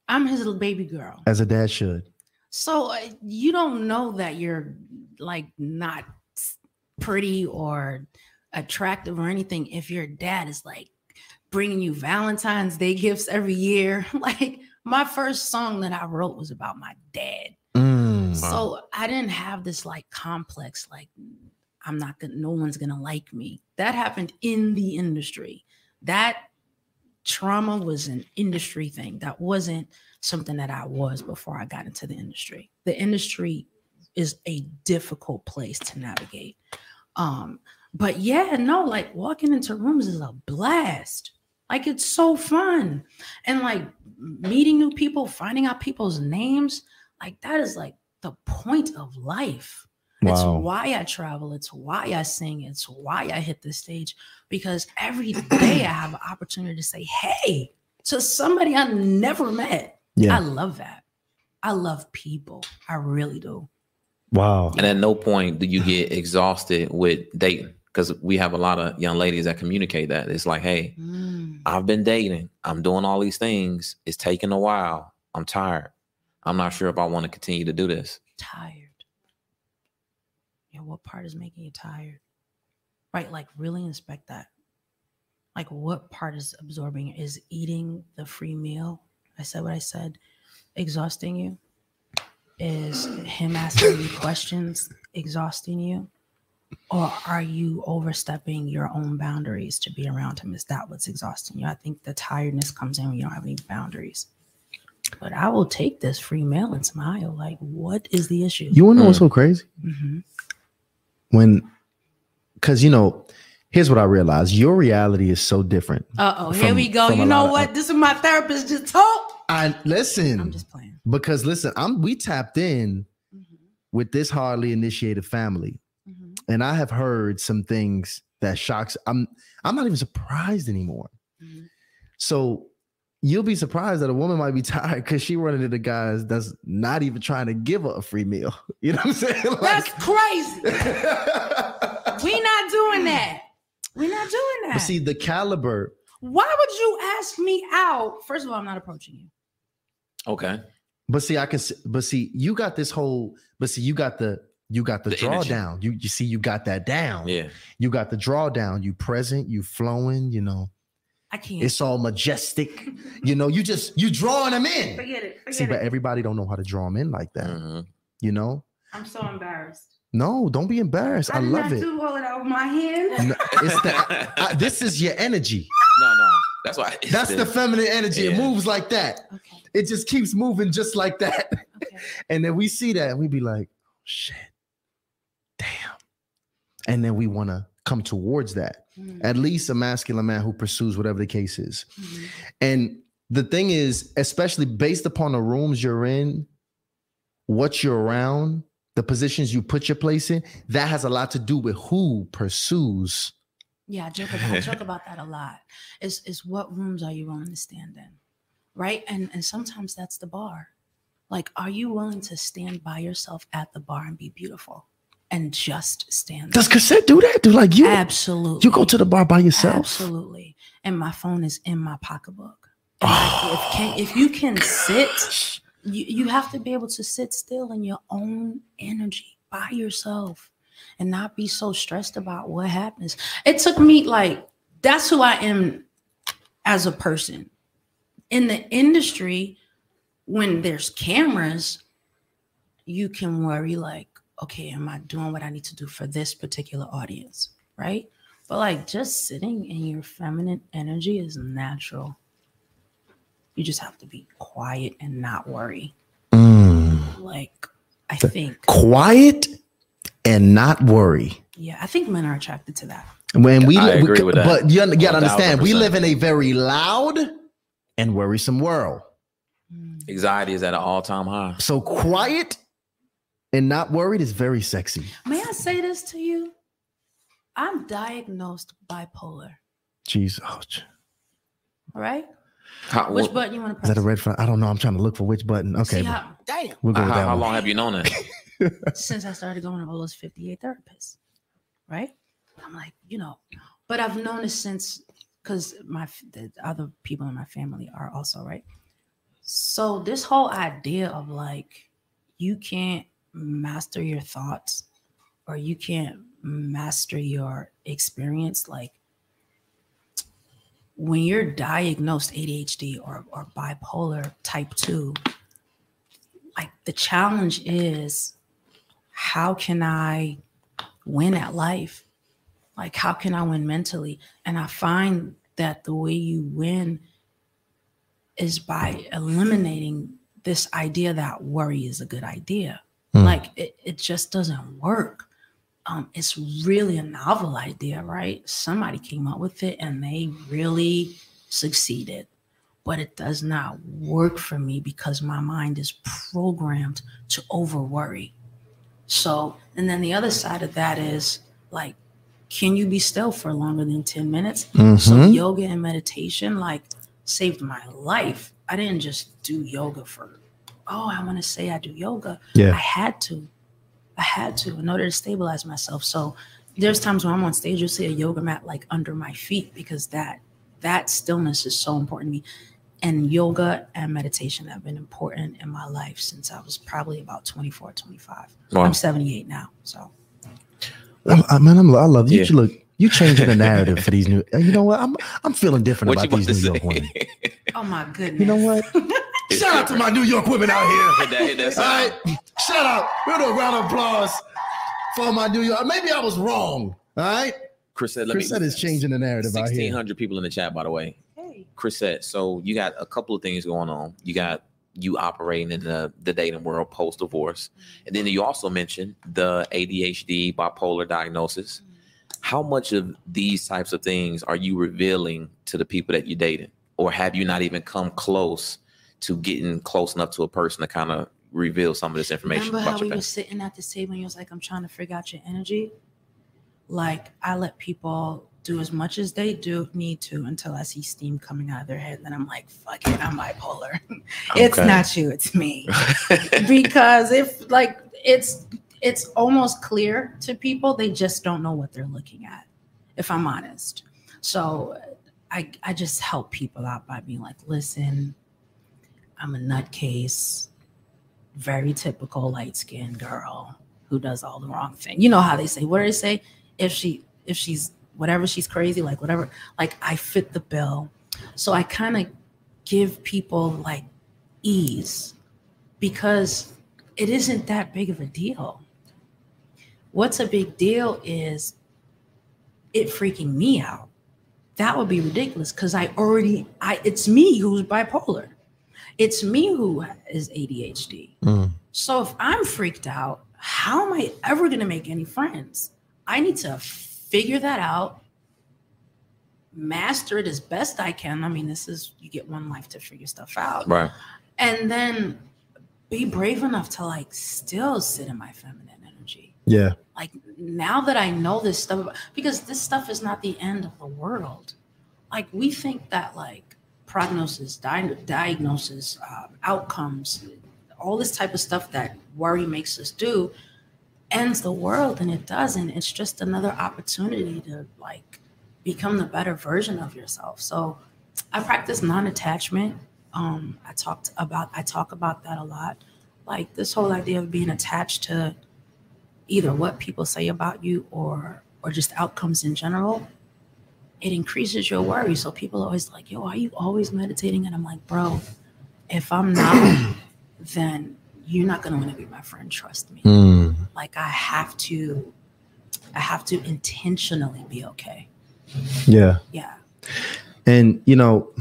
I'm his little baby girl. As a dad should. So uh, you don't know that you're like not pretty or attractive or anything if your dad is like bringing you Valentine's Day gifts every year. like my first song that I wrote was about my dad. Mm. So I didn't have this like complex, like I'm not gonna, no one's gonna like me. That happened in the industry. That trauma was an industry thing. That wasn't something that I was before I got into the industry. The industry is a difficult place to navigate. Um, but yeah, no, like walking into rooms is a blast. Like it's so fun. And like meeting new people, finding out people's names, like that is like the point of life. It's why I travel. It's why I sing. It's why I hit the stage because every day I have an opportunity to say, hey, to somebody I never met. Yeah. I love that. I love people. I really do. Wow. And at no point do you get exhausted with dating because we have a lot of young ladies that communicate that. It's like, hey, Mm. I've been dating. I'm doing all these things. It's taking a while. I'm tired. I'm not sure if I want to continue to do this. tired. Yeah, what part is making you tired? Right, like really inspect that. Like what part is absorbing? Is eating the free meal? I said what I said, exhausting you? Is him asking you questions exhausting you? Or are you overstepping your own boundaries to be around him? Is that what's exhausting you? I think the tiredness comes in when you don't have any boundaries. But I will take this free meal and smile. Like, what is the issue? You wanna know what's so crazy? Mhm. When because you know, here's what I realized. Your reality is so different. Uh oh, here we go. You know lot of- what? This is my therapist just talk. I listen I'm just playing. because listen, I'm we tapped in with this hardly initiated family. And I have heard some things that shocks. I'm I'm not even surprised anymore. Mhm. So you'll be surprised that a woman might be tired because she running into guys that's not even trying to give her a free meal. You know what I'm saying? That's crazy. We not doing that. We're not doing that. but see the caliber. Why would you ask me out? First of all, I'm not approaching you. Okay. But see, I can. s- But see, you got this whole. But see, you got the. You got the, The energy. drawdown. You you see, you got that down. Yeah. You got the drawdown. You present. You flowing. You know, I can't. it's all majestic. You know, you just you drawing them in. forget it. Forget See, but everybody don't know how to draw them in like that. Mhm. You know? I'm so embarrassed. No, don't be embarrassed. I, did love not it. do all of that with my hand. No, it's the, I- I- this is your energy. No, no. That's why. it's That's the feminine energy. It moves like that. Okay. It just keeps moving just like that. Okay. And then we see that and we be like, shit, damn. And then we want to come towards that. Mhm. At least a masculine man who pursues whatever the case is. Mhm. And the thing is, especially based upon the rooms you're in, what you're around, the positions you put your place in, that has a lot to do with who pursues. Yeah, I joke about, I joke about that a lot. Is is what rooms are you willing to stand in, right? And and sometimes that's the bar. Like, are you willing to stand by yourself at the bar and be beautiful, and just stand? Does Chrisette do that? Do like you? Absolutely. You go to the bar by yourself. Absolutely. And my phone is in my pocketbook. Like, if, can, if you can sit, you, you have to be able to sit still in your own energy by yourself and not be so stressed about what happens. It took me like, that's who I am as a person. In the industry, when there's cameras, you can worry like, okay, am I doing what I need to do for this particular audience? Right. But like just sitting in your feminine energy is natural. You just have to be quiet and not worry. Mm. Like I think Quiet and not worry. Yeah, I think men are attracted to that. When we, I agree we- with that. but you gotta 1000%. understand, we live in a very loud and worrisome world. Mm. Anxiety is at an all-time high. So quiet and not worried is very sexy. May I say this to you? I'm diagnosed bipolar. Jeez, oh, j- All right. How, Which what- button you want to press? is that a red flag? I don't know. I'm trying to look for which button. Okay, See how, damn. we'll go how, how long have you known that? Since I started going to all those 58 therapists, right? I'm like, you know, but I've known this since because my the other people in my family are also right. So this whole idea of like you can't master your thoughts or you can't master your experience, like when you're diagnosed ADHD or, or bipolar type two, like the challenge is how can I win at life? Like, how can I win mentally? And I find that the way you win is by eliminating this idea that worry is a good idea. Hmm. Like, it, it just doesn't work. Um, it's really a novel idea, right? Somebody came up with it and they really succeeded but it does not work for me because my mind is programmed to over worry. So, and then the other side of that is like, can you be still for longer than 10 minutes? So, Mhm. yoga and meditation like saved my life. I didn't just do yoga for, oh, I want to say I do yoga. Yeah. I had to. I had to in order to stabilize myself. So there's times when I'm on stage, you'll see a yoga mat like under my feet because that that stillness is so important to me. And yoga and meditation have been important in my life since I was probably about 24, 25. Wow. I'm 78 now. So I, I- man, I'm, I love you. Yeah. You look, you changing the narrative for these new. You know what? I'm I'm feeling different What about these New say? York women. oh my goodness. You know what? Shout out to my New York women out here. Hit that, hit that All sound. right, shout out. We'll do a round of applause for my New York. Maybe I was wrong. All right, Chrisette, let Chris me. said is changing the narrative out Sixteen here. hundred people in the chat, by the way. Hey. Chrisette, so you got a couple of things going on. You got you operating in the, the dating world post divorce. Mm-hmm. And then you also mentioned the ADHD bipolar diagnosis. Mm-hmm. How much of these types of things are you revealing to the people that you're dating? Or have you not even come close to getting close enough to a person to kind of reveal some of this information Remember how about we were sitting at the table and you was like, I'm trying to figure out your energy? Like I let people do as much as they do need to until I see steam coming out of their head. Then I'm like, fuck it, I'm bipolar. it's Okay. not you, it's me. because if like it's it's almost clear to people, they just don't know what they're looking at, if I'm honest. So I I just help people out by being like, listen, I'm a nutcase, very typical light skinned girl who does all the wrong thing. You know how they say, what do they say? If she if she's whatever she's crazy, like whatever, like I fit the bill. So I kind of give people like ease because it isn't that big of a deal. What's a big deal is it freaking me out. That would be ridiculous because I already I it's me who's bipolar. It's me who is ADHD. Mm. So if I'm freaked out, how am I ever going to make any friends? I need to figure that out, master it as best I can. I mean, this is you get one life to figure stuff out. right. And then be brave enough to like still sit in my feminine energy. Yeah, Like now that I know this stuff, because this stuff is not the end of the world. Like we think that like prognosis, di- diagnosis, um, outcomes, all this type of stuff that worry makes us do ends the world and it doesn't. It's just another opportunity to like become the better version of yourself. So i practice non-attachment. Um i talked about i talk about that a lot. Like this whole idea of being attached to either what people say about you or or just outcomes in general it increases your worry so people are always like yo are you always meditating and i'm like bro if i'm not then you're not going to want to be my friend trust me Mm. like i have to i have to intentionally be okay yeah. yeah And you know,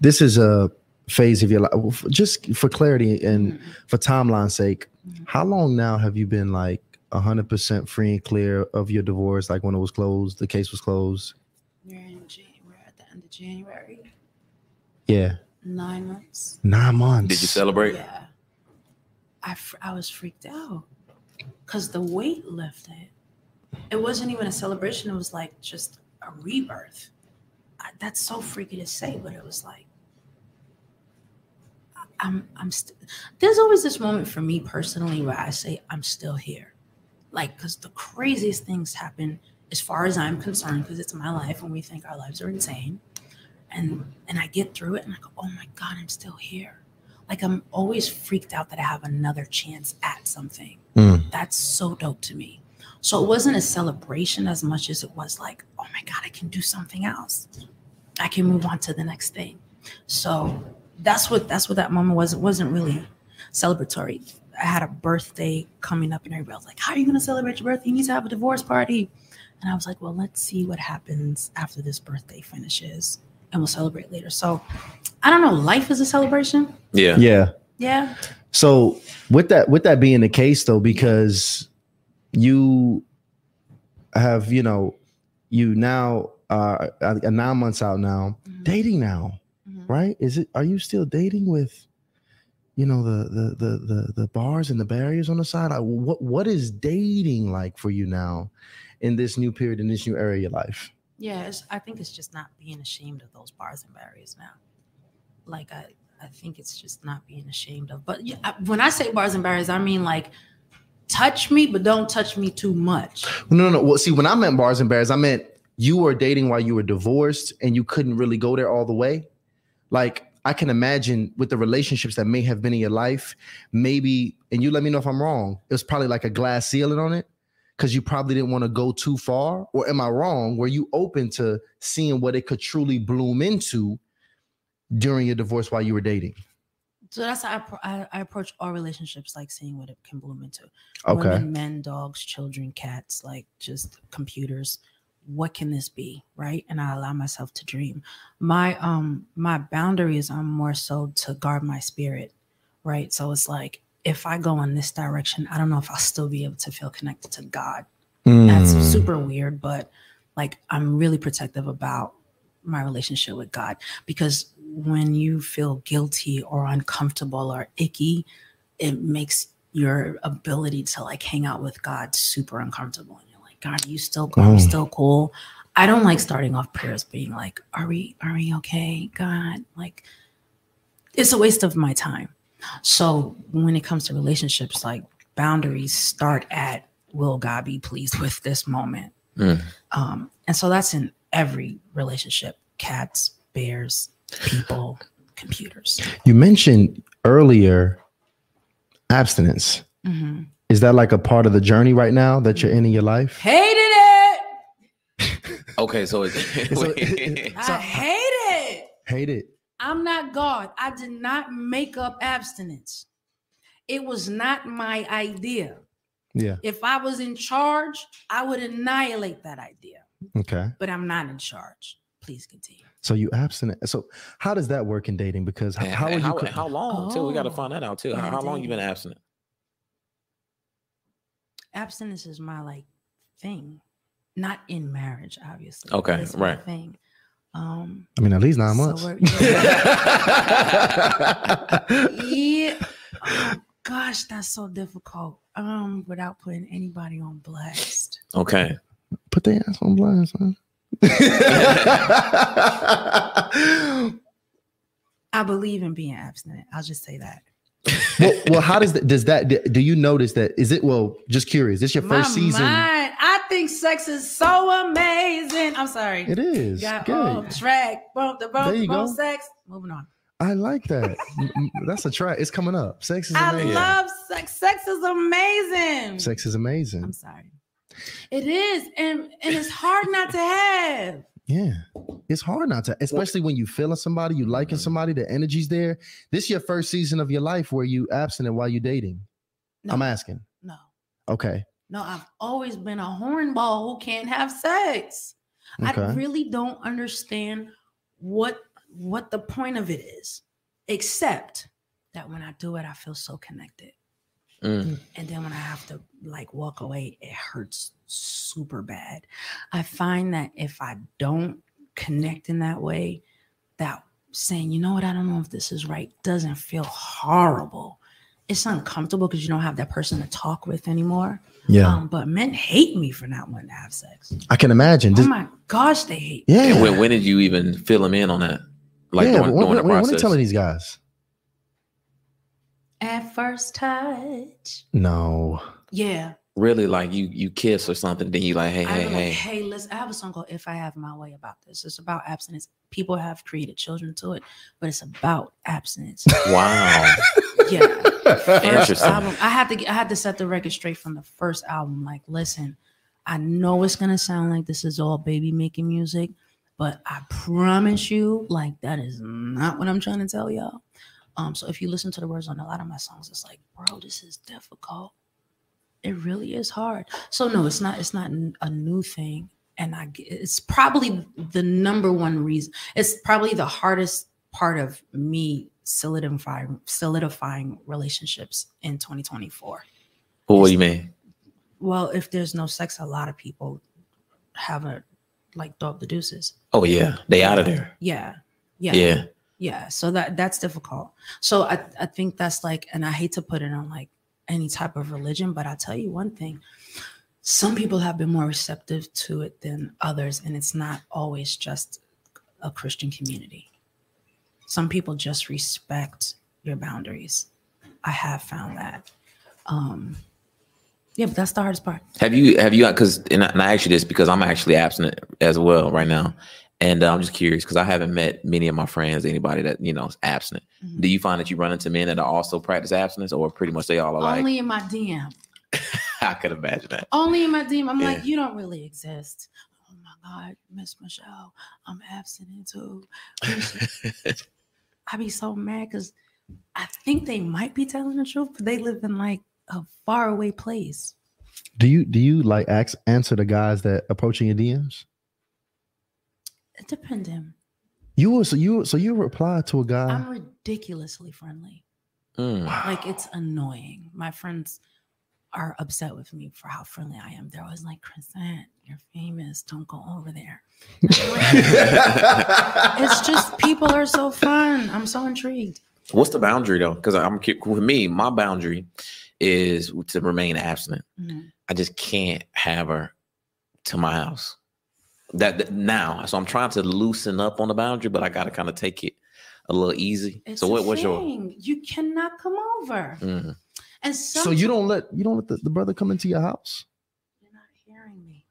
this is a phase of your life. Just for clarity and Mhm. for timeline's sake, Mhm. how long now have you been like hundred percent free and clear of your divorce, like when it was closed, the case was closed? We're in Jan- we're at the end of January. Yeah, Nine months. nine months. Did you celebrate? Yeah. I, fr- I was freaked out because the weight lifted. It wasn't even a celebration. It was like just a rebirth. I, that's so freaky to say, but it was like, I- I'm, I'm still, there's always this moment for me personally where I say, I'm still here. Like, because the craziest things happen as far as I'm concerned, because it's my life and we think our lives are insane. And, and I get through it and I go, oh my God, I'm still here like I'm always freaked out that I have another chance at something. Mm. That's so dope to me. So it wasn't a celebration as much as it was like, oh my God, I can do something else. I can move on to the next thing. So that's what that's what that moment was. It wasn't really celebratory. I had a birthday coming up and everybody was like, How are you gonna celebrate your birthday? You need to have a divorce party. And I was like, Well, let's see what happens after this birthday finishes and we'll celebrate later. So I don't know, life is a celebration. Yeah. Yeah. Yeah. So with that with that being the case though, because you have, you know, you now uh, uh nine months out now, Mhm. dating now, Mhm. right? Is it are you still dating with you know the the the the, the bars and the barriers on the side? Like, what what is dating like for you now in this new period in this new area of your life? Yeah, it's, I think it's just not being ashamed of those bars and barriers now. Like I, I think it's just not being ashamed of. But yeah, when I say bars and barriers, I mean like touch me, but don't touch me too much. No, no, no. Well, see, when I meant bars and barriers, I meant you were dating while you were divorced and you couldn't really go there all the way. Like I can imagine with the relationships that may have been in your life, maybe, and you let me know if I'm wrong. It was probably like a glass ceiling on it because you probably didn't want to go too far. Or am I wrong? Were you open to seeing what it could truly bloom into during your divorce while you were dating? So that's how I, I, I approach all relationships, like seeing what it can bloom into. Okay. Women, men, dogs, children, cats, like just computers. What can this be, right? And I allow myself to dream. My um my boundaries are more so to guard my spirit, right? So it's like if I go in this direction, I don't know if I'll still be able to feel connected to God. That's Mm. super weird, but like I'm really protective about my relationship with God because when you feel guilty or uncomfortable or icky, it makes your ability to like hang out with God super uncomfortable. And you're like, God, are you still are we Oh. still cool? I don't like starting off prayers being like, Are we are we okay? God, like it's a waste of my time. So when it comes to relationships, like boundaries start at will God be pleased with this moment? Mm. Um, and so that's in every relationship cats, bears, people, computers. You mentioned earlier abstinence. Mhm. Is that like a part of the journey right now that you're in in your life? Hated it. Okay, so, it, So- I hate it. Hate it. I'm not God. I did not make up abstinence. It was not my idea. Yeah. If I was in charge, I would annihilate that idea. Okay. But I'm not in charge. Please continue. So you abstinent. So how does that work in dating? Because how, how are you? how, co- how long too? We got to Oh. find that out too. How, how long you been abstinent? Abstinence is my like thing, not in marriage, obviously. Okay, but it's my right. Thing. Um, I mean, at least nine So months. yeah. Oh, gosh, that's so difficult. Um, without putting anybody on blast. Okay. Put their ass on blast, son. I believe in being abstinent. I'll just say that. well, well, how does that? Does that? Do you notice that? Is it? Well, just curious. This your My first season. mind. Think sex is so amazing. I'm sorry. It is. Got Good. off track. Bump the There you bump go. sex. Moving on. I like that. That's a track. It's coming up. Sex is amazing. I love sex. Sex is amazing. Sex is amazing. I'm sorry. It is, and and it's hard not to have. Yeah. It's hard not to, especially when you feeling somebody, you liking somebody, the energy's there. This your first season of your life where you abstinent while you dating. No, I'm asking. no, Okay. No. I've always been a hornball who can't have sex. I really don't understand what what the point of it is, except that when I do it, I feel so connected. Mm. And then when I have to like walk away, it hurts super bad. I find that if I don't connect in that way, that saying, you know what, I don't know if this is right, doesn't feel horrible. It's uncomfortable because you don't have that person to talk with anymore. Yeah, Um, but men hate me for not wanting to have sex. I can imagine. Oh Just- my gosh, they hate me. yeah, And when, when did you even fill them in on that? Like yeah. during, when, during when, the when, when they process? telling these guys? At first touch. No. Yeah. really like you you kiss or something, then you like, hey, I hey, be like, hey. hey, listen, I have a song called If I Have My Way about this. It's about abstinence. People have created children to it, but it's about abstinence. Wow. yeah. Interesting. album. I had to I had to set the record straight from the first album. Like, listen, I know it's gonna sound like this is all baby making music, but I promise you, like, that is not what I'm trying to tell y'all. Um, so if you listen to the words on a lot of my songs, it's like, bro, this is difficult. It really is hard. So no, it's not. It's not a new thing, and I. It's probably the number one reason. It's probably the hardest part of me solidifying solidifying relationships in 2024. Well, what do you mean? Well, if there's no sex, a lot of people have a like throw up the deuces. Oh yeah, they out of there. Yeah, yeah, Yeah. yeah. So that that's difficult. So I I think that's like, and I hate to put it on like any type of religion, but I'll tell you one thing. Some people have been more receptive to it than others, and it's not always just a Christian community. Some people just respect your boundaries. I have found that. Um, yeah, but that's the hardest part. Have you have you because and, I- and I ask you this because I'm actually abstinent as well right now, and uh, I'm just curious because I haven't met many of my friends, anybody that you know is abstinent. Mhm. Do you find that you run into men that are also practice abstinence, or pretty much they all are like? Only in my DM. I could imagine that. Only in my DM. I'm Yeah. like, you don't really exist. Oh my God, Miss Michelle, I'm abstinent too. We should- I be so mad because I think they might be telling the truth, but they live in like a faraway place. Do you do you like ask, answer the guys that approaching your DMs? It depends him. You will so you so you reply to a guy. I'm ridiculously friendly. Mm. Like it's annoying. My friends are upset with me for how friendly I am. They're always like, Chrisette, you're famous. Don't go over there. It's just people are so fun. I'm so intrigued. What's the boundary though? Because I'm cu- with me, my boundary is to remain abstinent. Mhm. I just can't have her to my house. That, that- now, so I'm trying to loosen up on the boundary, but I got to kind of take it a little easy. It's so what, was your? thing. You cannot come over. Mhm. And some, so you don't let you don't let the, the brother come into your house. You're not hearing me.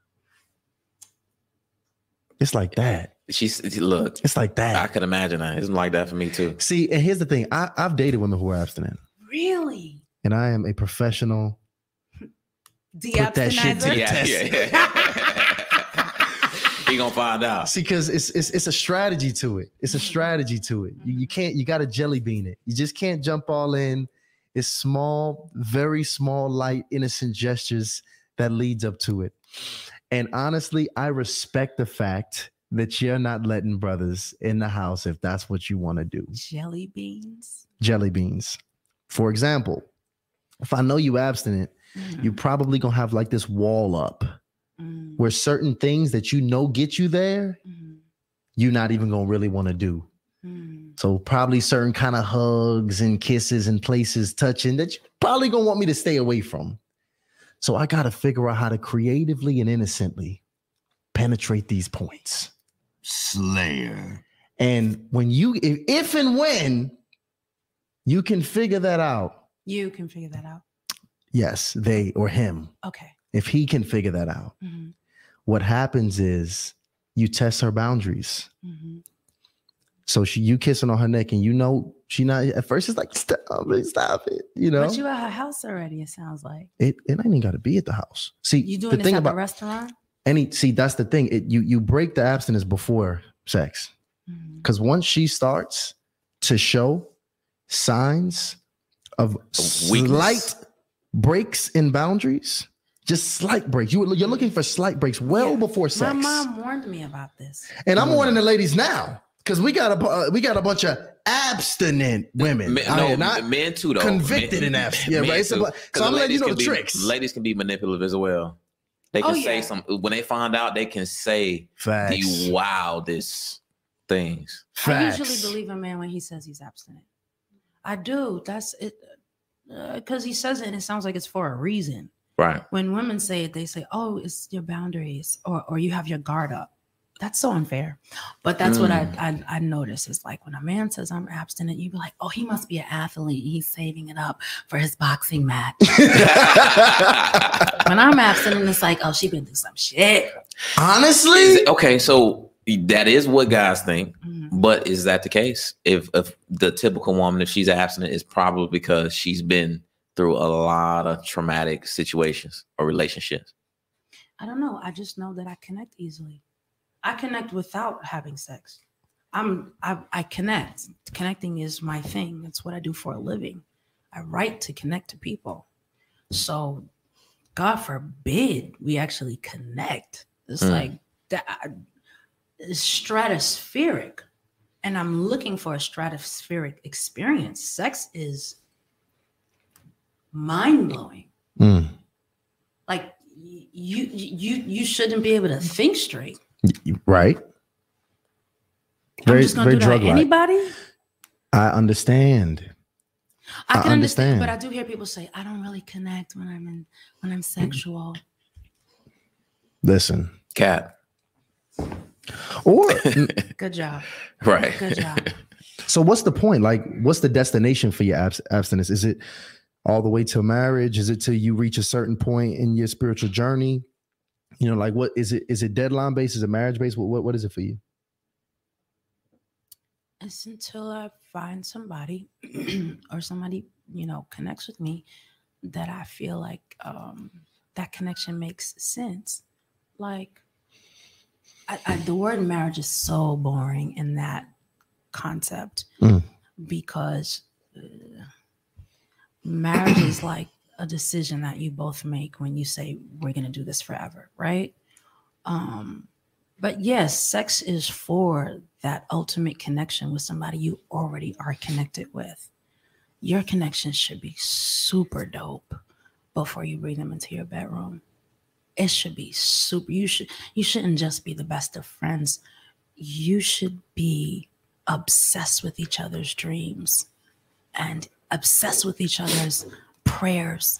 It's like that. She's look. It's like that. I could imagine that. It's like that for me too. See, and here's the thing. I, I've dated women who are abstinent, Really? and I am a professional. The that shit to the Yeah, test. yeah, yeah. he gonna find out. See, because it's, it's it's a strategy to it. It's a strategy to it. You, you can't. You got to jelly bean it. You just can't jump all in. It's small, very small, light, innocent gestures that leads up to it. And honestly, I respect the fact that you're not letting brothers in the house if that's what you want to do. Jelly beans. Jelly beans, for example. If I know you abstinent, you probably gonna have like this wall up Mm, where certain things that you know get you there, mm, you're not even gonna really want to do. mm. So probably certain kind of hugs and kisses and places touching that you probably gonna want me to stay away from. So I gotta figure out how to creatively and innocently penetrate these points. Slayer. And when you, if, if and when you can figure that out, You can figure that out. yes, they or him, Okay. if he can figure that out, Mhm, what happens is you test her boundaries. mhm. So she, you kissing on her neck, and you know she not at first. It's like stop it, stop it. You know, But you at her house already, it sounds like. it it ain't even got to be at the house. See, You doing the this thing at about the restaurant? any see that's the thing. It you you break the abstinence before sex because once she starts to show signs of weakness. slight breaks in boundaries, just slight breaks. You you're looking for slight breaks well Yeah. before sex. My mom warned me about this. And I'm warning the ladies now because we got a uh, we got a bunch of abstinent women. Men, I no, am not men too though. convicted men, in abstinence. Yeah, right. So, too. but- 'Cause so I'm letting you ladies know can the be- tricks. Ladies can be manipulative as well. They Oh, can say yeah. some when they find out. They can say Facts. the wildest things. I usually believe a man when he says he's abstinent. I do. That's it. Uh, because he says it and it sounds like it's for a reason. Right. When women say it, they say, "Oh, it's your boundaries," or "or you have your guard up." That's so unfair. But that's what I, I I notice is like when a man says I'm abstinent, you be like, "Oh, he must be an athlete. He's saving it up for his boxing match." when I'm abstinent, it's like, "Oh, she been through some shit." Honestly, Is okay, so that is what guys think. Mhm. But is that the case? If if the typical woman, if she's abstinent, is probably because she's been through a lot of traumatic situations or relationships. I don't know. I just know that I connect easily. I connect without having sex. I'm I, I connect. Connecting is my thing. It's what I do for a living. I write to connect to people. So God forbid we actually connect. It's Mm. like that it's stratospheric. And I'm looking for a stratospheric experience. Sex is mind-blowing Mm. like you you you shouldn't be able to think straight. Right? I'm Very- just gonna very do that to drug-like. anybody. I understand. I I can understand. but. I do hear people say I don't really connect when I'm in when I'm sexual. Listen, Cat. or Good job. Right. Good job. so, what's the point? Like, what's the destination for your abs- abstinence? Is it all the way to marriage? Is it till you reach a certain point in your spiritual journey? You know, like what is it? Is it deadline based? Is it marriage based? What, what what is it for you? It's until I find somebody or somebody you know connects with me that I feel like um, that connection makes sense. Like I, I, the word marriage is so boring in that concept Mm. because uh, marriage is like a decision that you both make when you say we're going to do this forever, right? Um, but yes, sex is for that ultimate connection with somebody you already are connected with. Your connection should be super dope before you bring them into your bedroom. It should be super. You should you shouldn't just be the best of friends. You should be obsessed with each other's dreams and obsessed with each other's prayers.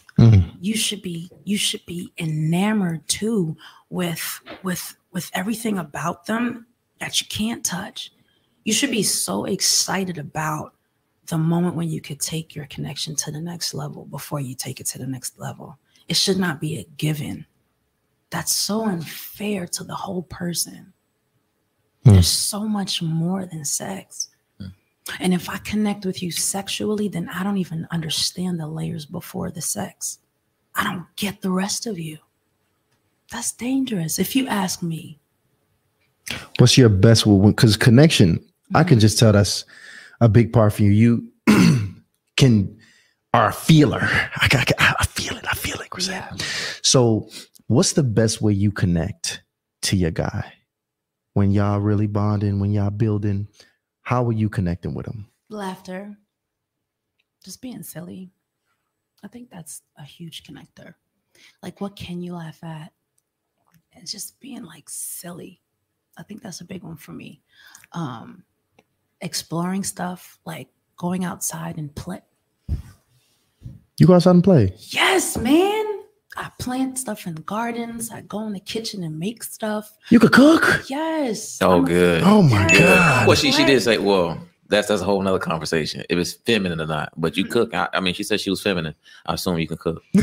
You should be you should be enamored too with with with everything about them that you can't touch. You should be so excited about the moment when you could take your connection to the next level before you take it to the next level. It should not be a given. That's so unfair to the whole person. Hmm. there's so much more than sex and if I connect with you sexually, then I don't even understand the layers before the sex. I don't get the rest of you. That's dangerous. If you ask me, What's your best? Way? Because connection, I can mm-hmm. just tell that's a big part for you. You can are a feeler. I, got, I feel it. I feel it. Chrisette. yeah, So, what's the best way you connect to your guy when y'all really bonding? When y'all building? How are you connecting with them? laughter, just being silly. I think that's a huge connector. Like, what can you laugh at? And just being like silly. I think that's a big one for me. Um, exploring stuff, like going outside and play. You go outside and play. Yes, man. I plant stuff in gardens. I go in the kitchen and make stuff. You could cook. Yes. Oh, I'm- good. Oh my Yes. god. Well, she she did say, well, that's that's a whole nother conversation. If it's feminine or not, but Mm-hmm. you cook. I, I mean, she said she was feminine. I assume you can cook.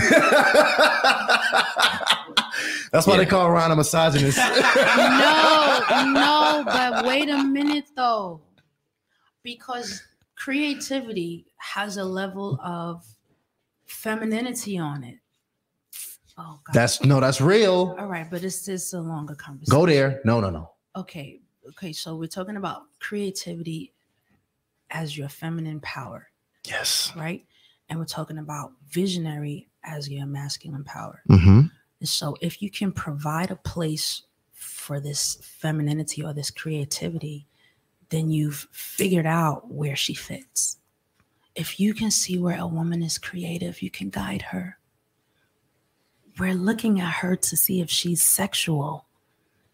That's why Yeah. they call Ron a misogynist. no, no, but wait a minute though. Because creativity has a level of femininity on it. Oh god. That's no, that's real. all right, but it's just a longer conversation. Go there. No, no, no. Okay. Okay. So we're talking about creativity as your feminine power, Yes. right? And we're talking about visionary as your masculine power. Mm-hmm. And so if you can provide a place for this femininity or this creativity, then you've figured out where she fits. If you can see where a woman is creative, you can guide her. We're looking at her to see if she's sexual.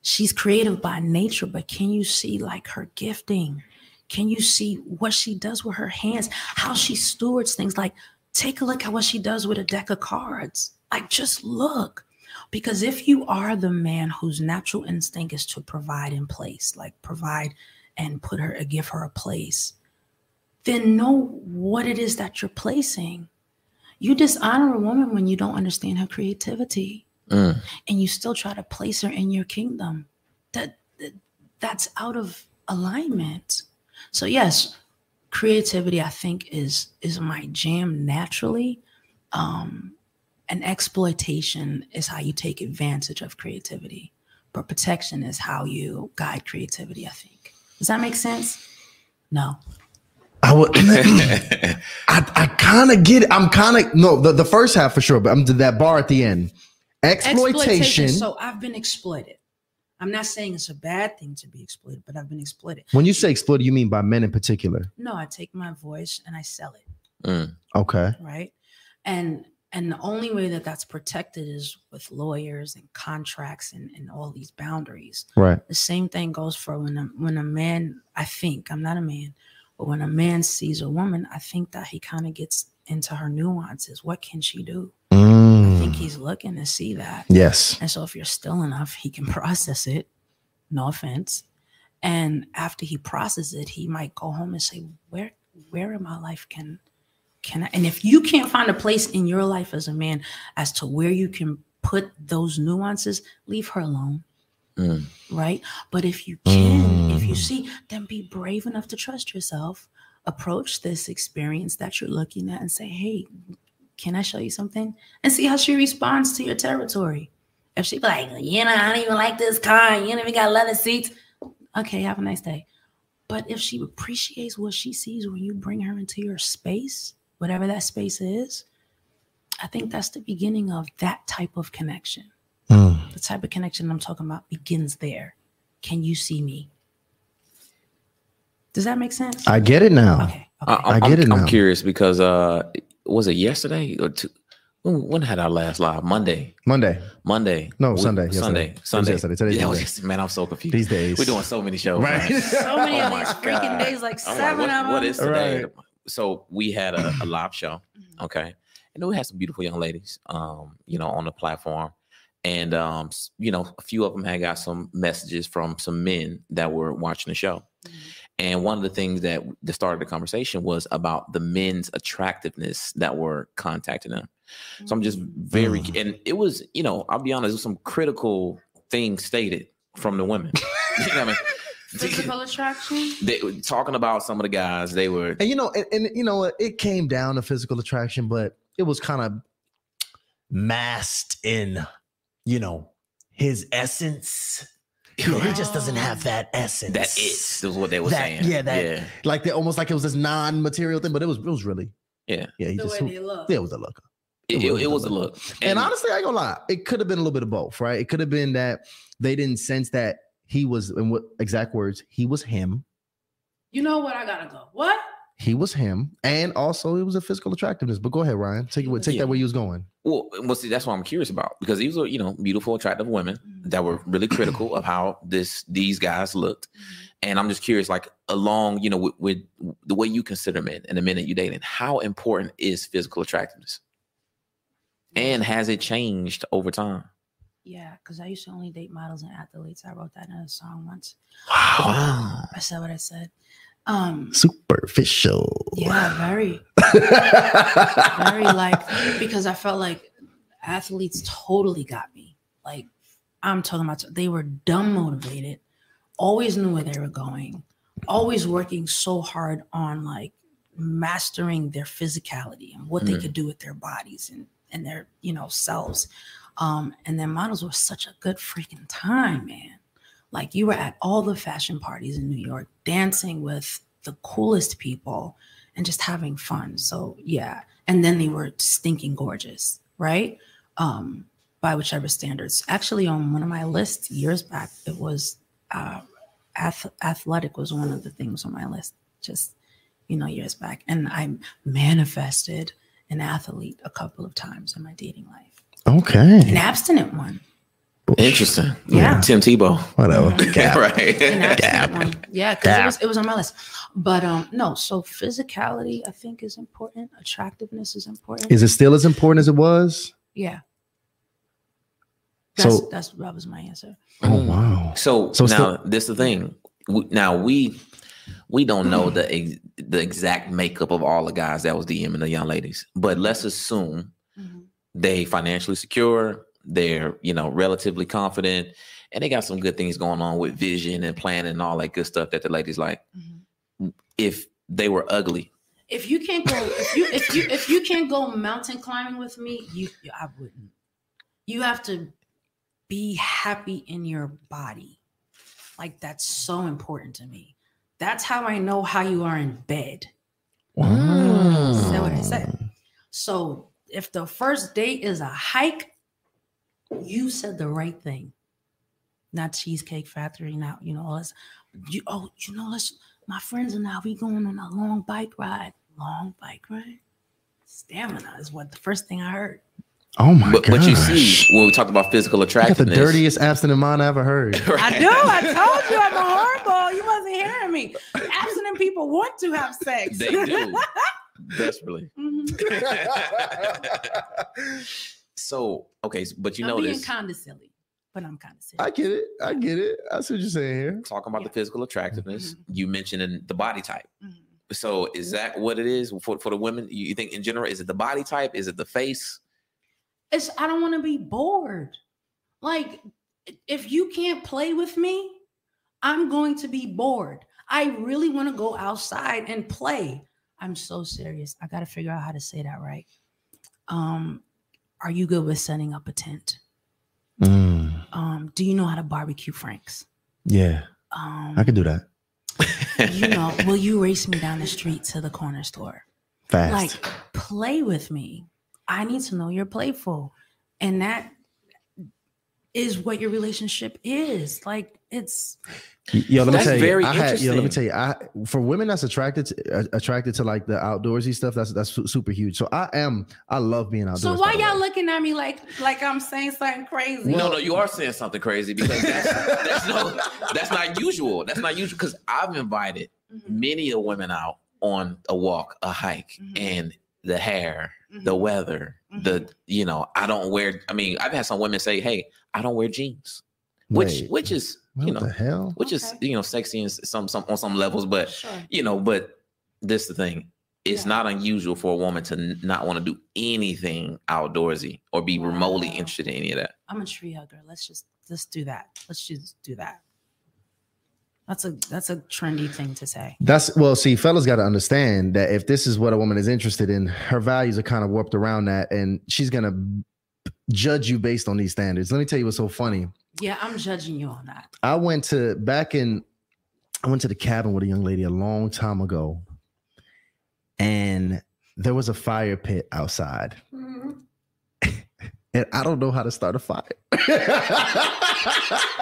She's creative by nature, but can you see like her gifting? Can you see what she does with her hands? How she stewards things? Like, take a look at what she does with a deck of cards. Like, just look. Because if you are the man whose natural instinct is to provide in place, like provide and put her, give her a place, then know what it is that you're placing. You dishonor a woman when you don't understand her creativity Mm. and you still try to place her in your kingdom. That, that that's out of alignment. So yes, creativity I think is is my jam naturally. Um and exploitation is how you take advantage of creativity. But protection is how you guide creativity, I think. Does that make sense? No. I would. I, I kind of get it. I'm kind of no the, the first half for sure, but I'm that bar at the end. Exploitation. So I've been exploited. I'm not saying it's a bad thing to be exploited, but I've been exploited. when you say exploited, you mean by men in particular? No, I take my voice and I sell it, Mm. Okay. right? And and the only way that that's protected is with lawyers and contracts and, and all these boundaries. Right. The same thing goes for when a when a man, I think, I'm not a man, but when a man sees a woman, I think that he kind of gets into her nuances. What can she do? I think Mm. he's looking to see that. Yes. And so if you're still enough, he can process it. No offense. And after he processes it, he might go home and say, Where where in my life can can I and if you can't find a place in your life as a man as to where you can put those nuances, leave her alone. Mm. Right. But if you can, you Mm. see, then be brave enough to trust yourself. Approach this experience that you're looking at and say, Hey, can I show you something? And see how she responds to your territory. If she be like, you know, I don't even like this car, you don't even got leather seats. Okay, have a nice day. But if she appreciates what she sees when you bring her into your space, whatever that space is, I think that's the beginning of that type of connection. Mm. The type of connection I'm talking about begins there. Can you see me? Does that make sense? I get it now. okay. I, Okay. I I'm- get it now. I'm curious because uh, was it yesterday or two? When, when had our last live? Monday. Monday. Monday. No, We- Sunday, Sunday. yesterday. Sunday. yesterday. Today's yeah, Monday. man, I'm so confused. These days. We're doing so many shows. Right. so many Oh of these freaking God. days, like I'm seven what, of them. what is today? Right. So we had a, a live show. Mhm. Okay. And then we had some beautiful young ladies, um, you know, on the platform. And um, you know, a few of them had got some messages from some men that were watching the show. Mhm. And one of the things that that started the conversation was about the men's attractiveness that were contacting them. So I'm just very, Mm. and it was, you know, I'll be honest, it was some critical things stated from the women. you know what I mean? Physical attraction. They talking about some of the guys. They were, And you know, and, and you know, it came down to physical attraction, but it was kind of masked in, you know, his essence. You know, he just doesn't have that essence. That is, it was what they were That- saying. yeah, that- yeah. like they almost like it was this non-material thing, but it was it was really Yeah. yeah. He The just way they look. yeah, it was a look. It, it, it was a look. And, honestly, I ain't gonna lie, it could have been a little bit of both, right? It could have been that they didn't sense that he was, in what exact words, he was him. You know what? I gotta go. What? He was him, and also it was a physical attractiveness. But go ahead, Ryan. Take it. Take Yeah. that where you was going. well, well, see, that's what I'm curious about because these were, you know, beautiful, attractive women Mm-hmm. that were really critical of how this these guys looked. And I'm just curious, like along, you know, with, with the way you consider men and the men that you dating, how important is physical attractiveness? And has it changed over time? Yeah, because I used to only date models and athletes. I wrote that in a song once. Wow. I said what I said. Um, Superficial. yeah, very, very like because I felt like athletes totally got me. Like I'm talking about, they were dumb motivated, always knew where they were going, always working so hard on like mastering their physicality and what they Mm. could do with their bodies and and their you know selves. Um, and their models were such a good freaking time, man. Like you were at all the fashion parties in New York, dancing with the coolest people and just having fun. So yeah, and then they were stinking gorgeous, right? Um, by whichever standards. Actually, on one of my lists years back, it was uh, ath- athletic was one of the things on my list. Just you know, years back, and I manifested an athlete a couple of times in my dating life, Okay. an abstinent one. Interesting. Yeah. Tim Tebow. Whatever. Yeah, right. abstinent one. Yeah, because it was, it was on my list. But um, no. So physicality, I think, is important. Attractiveness is important. Is it still as important as it was? yeah. That's So- that's that was my answer. Oh wow. So, So now still- this is the thing. We, now we we don't know the ex- the exact makeup of all the guys that was DMing the young ladies, but let's assume Mhm. they financially secure, they're you know relatively confident, and they got some good things going on with vision and planning and all that good stuff that the ladies like. Mhm. If they were ugly, If you can't go, if you if you if you can't go mountain climbing with me, you I wouldn't. You have to be happy in your body. Like that's so important to me. That's how I know how you are in bed. Wow. Is that what I said? So if the first date is a hike, you said the right thing. Not cheesecake factory, not you know, all this. You oh, you know, let's my friends and I we going on a long bike ride. Long bike ride. Stamina is what the first thing I heard. Oh my but god. but you see when we talked about physical I got the attractiveness, dirtiest abstinent mind I ever heard. I do. I told you I'm a horrible. You wasn't hearing me. Abstinent people want to have sex. They do. desperately. Mhm. so okay, but you I'm know being this. kind of silly, but I'm kind of silly. I get it. I get it. I see what you're saying here. talking about the physical attractiveness, Mhm. you mentioned in the body type. Mhm. So is that what it is for, for the women? You you think in general, is it the body type? Is it the face? It's I don't want to be bored. Like if you can't play with me, I'm going to be bored. I really want to go outside and play. I'm so serious. I got to figure out how to say that right. Um, are you good with setting up a tent? Mm, Um, do you know how to barbecue Franks? yeah, Um, I can do that you know, will you race me down the street to the corner store? fast. Like, play with me. I need to know you're playful. And that is what your relationship is. Like, it's Y- Yo, let me That's tell you. very I had, yo, let me tell you. I for women that's attracted to, uh, attracted to like the outdoorsy stuff. That's that's super huge. So I am. I love being outdoors. so by why y'all way. looking at me like like I'm saying something crazy? no, no, you are saying something crazy because that's, that's no, that's not usual. That's not usual because I've invited Mhm, many of women out on a walk, a hike, Mhm. and the hair, the mhm. Weather, the mm-hmm. you know, I don't wear. I mean, I've had some women say, "Hey, I don't wear jeans," which Wait, which is you know, the hell? which is you know sexy in some some on some levels, but Sure. you know, but this the thing. It's Yeah. not unusual for a woman to n- not want to do anything outdoorsy or be remotely Wow. interested in any of that. I'm a tree hugger. Let's just let's do that. Let's just do that. That's a that's a trendy thing to say. That's well, see, fellas got to understand that if this is what a woman is interested in, her values are kind of warped around that, and she's gonna judge you based on these standards. Let me tell you what's so funny. Yeah, I'm judging you on that. I went to back in, I went to the cabin with a young lady a long time ago, and there was a fire pit outside, mm-hmm. and I don't know how to start a fire.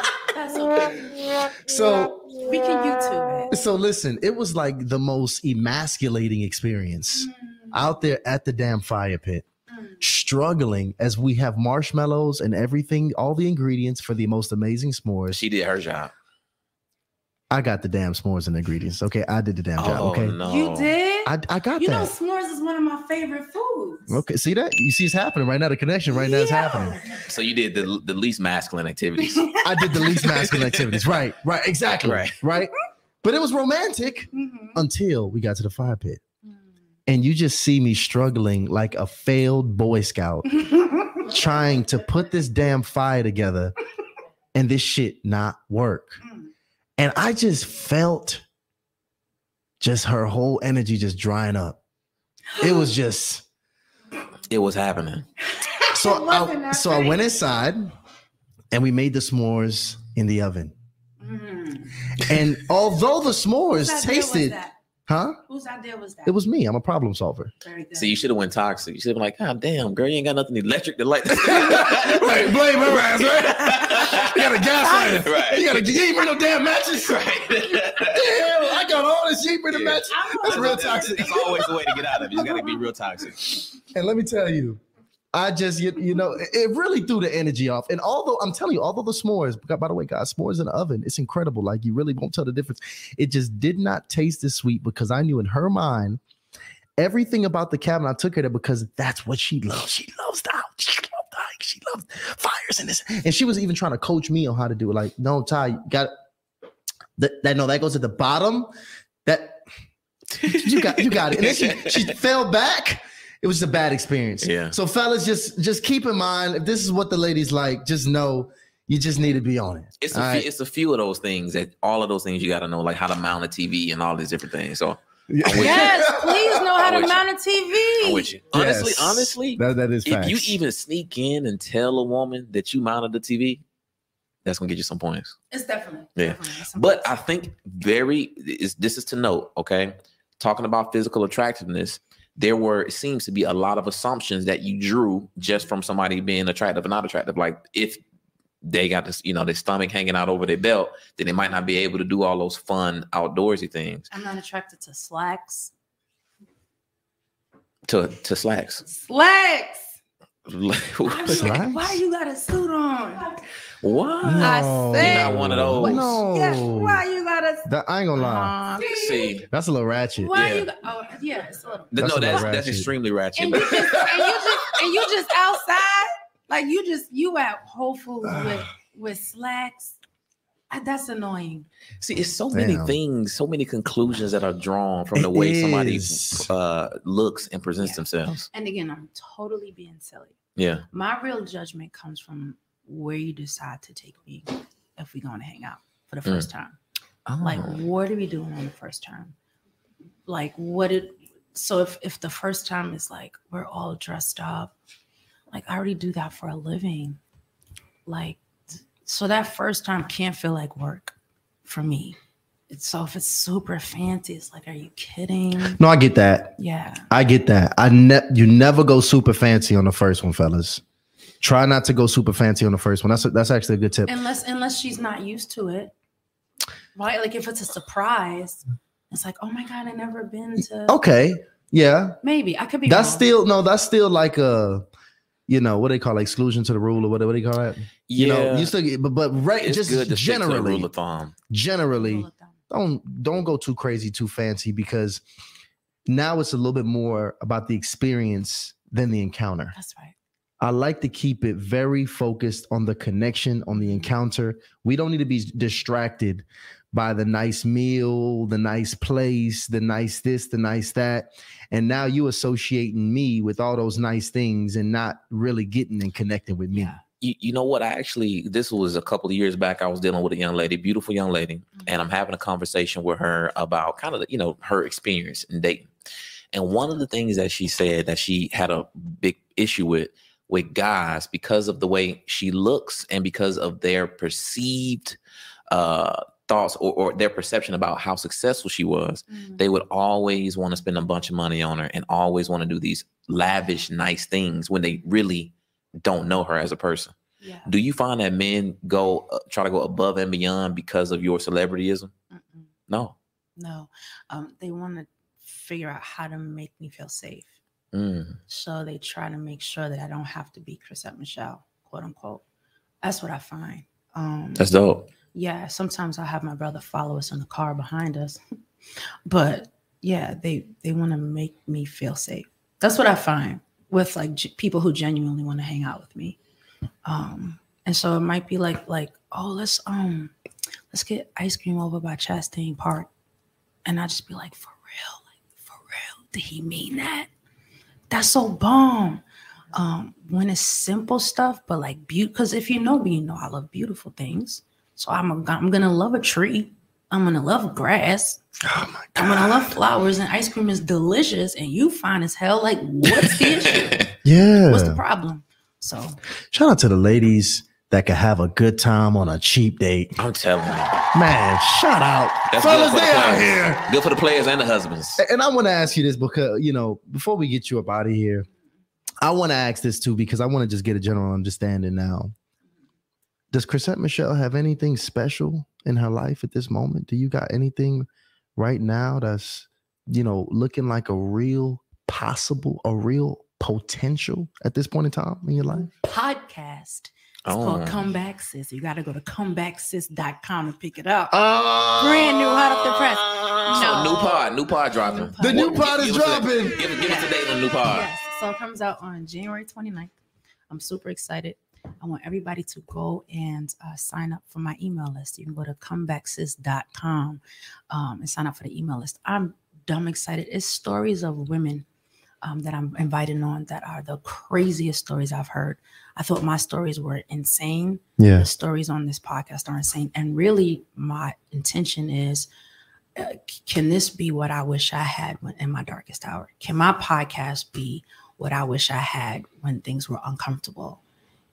So We can YouTube it. So listen, it was like the most emasculating experience out there at the damn fire pit, Mm. struggling as we have marshmallows and everything, all the ingredients for the most amazing s'mores. She did her job. I got the damn s'mores and ingredients. Okay, I did the damn job. Oh Okay, no! You did? I, I got you know, s'mores is one of my favorite foods. Okay, see that? You see it's happening right now. The connection right now is happening. So you did the the least masculine activities. I did the least masculine activities. Right, right, exactly. Right. Right. But it was romantic Mhm. until we got to the fire pit. Mm. And you just see me struggling like a failed Boy Scout. trying to put this damn fire together and this shit not work. Mm. And I just felt just her whole energy just drying up. It was just it was happening. so I, so I went inside and we made the s'mores in the oven. Mm. And although the s'mores Whose idea was tasted? Huh? Whose idea was that? It was me. I'm a problem solver. very good. So you should have went toxic. You should have been like, God damn, girl, you ain't got nothing electric to light. right, blame her ass, right? You gotta gotta gaslight her. Right. You gotta you ain't bring no damn matches. Right. Damn, I got all this. You ain't bring the Yeah. matches. That's real toxic. It's always a way to get out of it. You got to be real toxic. And let me tell you, I just you, you know it- really threw the energy off. And although I'm telling you, although the s'mores, by the way, guys, s'mores in the oven, it's incredible. Like you really won't tell the difference. It just did not taste as sweet because I knew in her mind everything about the cabin. I took her there because that's what she loves. She loves the house. She loves the hike. She loves fires in this. And she was even trying to coach me on how to do it. Like, no, Ty, you got that. That no, that goes at the bottom. That you got, you got it. And then she, she fell back. It was a bad experience. Yeah. So, fellas, just just keep in mind if this is what the ladies like, just know you just need to be on it. It's a few, right? it's a few of those things that all of those things you got to know, like how to mount a TV and all these different things. So Yeah. I'm with you. Yes, please know how I'm to with you. mount a TV. I'm with you. Honestly, Yes. honestly, that, that is if facts. you even sneak in and tell a woman that you mounted the TV, that's gonna get you some points. It's definitely. Yeah. definitely But points. I think very is this is to note, okay? Talking about physical attractiveness, there were it seems to be a lot of assumptions that you drew just from somebody being attractive or not attractive. Like if they got this, you know, their stomach hanging out over their belt, then they might not be able to do all those fun outdoorsy things I'm not attracted to slacks. to to slacks. Slacks. I'm like, why you got a suit on? what? I No. said- You're not one of those. No. Yeah, why you got a? That, I ain't gonna lie. Uh, See, That's a little ratchet. why Yeah. you? Got, oh, yeah, it's a little. That's no, a little that's that's extremely ratchet. And you just and you just and you just outside, like you just you at Whole Foods with with slacks. Ah, That's annoying. See, it's so many things, so many conclusions that are drawn from the It way somebody uh, looks and presents Yeah. themselves. And again, I'm totally being silly. Yeah. My real judgment comes from where you decide to take me if we're going to hang out for the Mm. first time. Like, Oh. what are we doing on the first time? Like, what did so if if the first time is like we're all dressed up, like I already do that for a living. Like, so that first time can't feel like work for me. It's, so if it's super fancy, it's like, are you kidding? No, I get that. Yeah. I get that. I ne- you never go super fancy on the first one, fellas. Try not to go super fancy on the first one. That's a, that's actually a good tip. unless unless she's not used to it right like if it's a surprise it's like oh my god i never been to Okay, yeah, maybe i could be that's wrong. still no, that's still like a, you know, what they call exclusion to the rule or whatever what do you call that? You know, you still get, but but right, it's just good to stick to the generally, rule of thumb. generally, Rule of thumb. don't don't go too crazy, too fancy because now it's a little bit more about the experience than the encounter. that's right I like to keep it very focused on the connection, on the mm-hmm. encounter. We don't need to be distracted by the nice meal, the nice place, the nice this, the nice that. And now you associating me with all those nice things and not really getting and connecting with me. yeah You, you know what? I actually, this was a couple of years back. I was dealing with a young lady, beautiful young lady, and I'm having a conversation with her about kind of, you know, her experience in dating. And one of the things that she said that she had a big issue with with guys because of the way she looks and because of their perceived uh thoughts or, or their perception about how successful she was Mhm. they would always want to spend a bunch of money on her and always want to do these lavish nice things when they really don't know her as a person. Yeah. Do you find that men go uh, try to go above and beyond because of your celebrityism? Mm-mm. no. No. Um they want to figure out how to make me feel safe. Mm. so they try to make sure that i don't have to be chrisette michelle quote unquote. That's what i find. Um that's dope yeah sometimes i'll have my brother follow us in the car behind us. But yeah they they want to make me feel safe. That's what i find with like g- people who genuinely want to hang out with me. Um and so it might be like like oh let's um let's get ice cream over by chastain park. And i just be like for real? Like for real? Did he mean that? That's so bomb. Um when it's simple stuff but like beauty because if you know me you know i love beautiful things so I'm, a, I'm gonna love a tree. I'm gonna love grass. Oh my I'm gonna love flowers, and ice cream is delicious. And you fine as hell. Like, what's the issue? Yeah. What's the problem? So Shout out to the ladies that can have a good time on a cheap date. i'm telling you Man, shout out. That's Fellas, good for they the out players. here. good for the players and the husbands And I want to ask you this because, you know, before we get you up out of here, I want to ask this too because I want to just get a general understanding now. Does Chrisette Michelle have anything special in her life at this moment? Do you got anything right now that's you know looking like a real possible, a real potential at this point in time in your life? Podcast. It's Oh. called Comeback Sis. You got to go to comebacksis.com and pick it up. Oh, Brand new, hot off the press. So new pod, new pod dropping. The new pod is give us a- dropping. Give, give us a date on the new pod. Yes. So it comes out on January 29th. I'm super excited. I want everybody to go and uh, sign up for my email list. You can go to comebacksis.com um, and sign up for the email list. I'm dumb excited. It's stories of women um, that I'm inviting on that are the craziest stories I've heard. I thought my stories were insane. Yeah. The stories on this podcast are insane. And really, my intention is uh, can this be what I wish I had when, in my darkest hour? Can my podcast be what I wish I had when things were uncomfortable?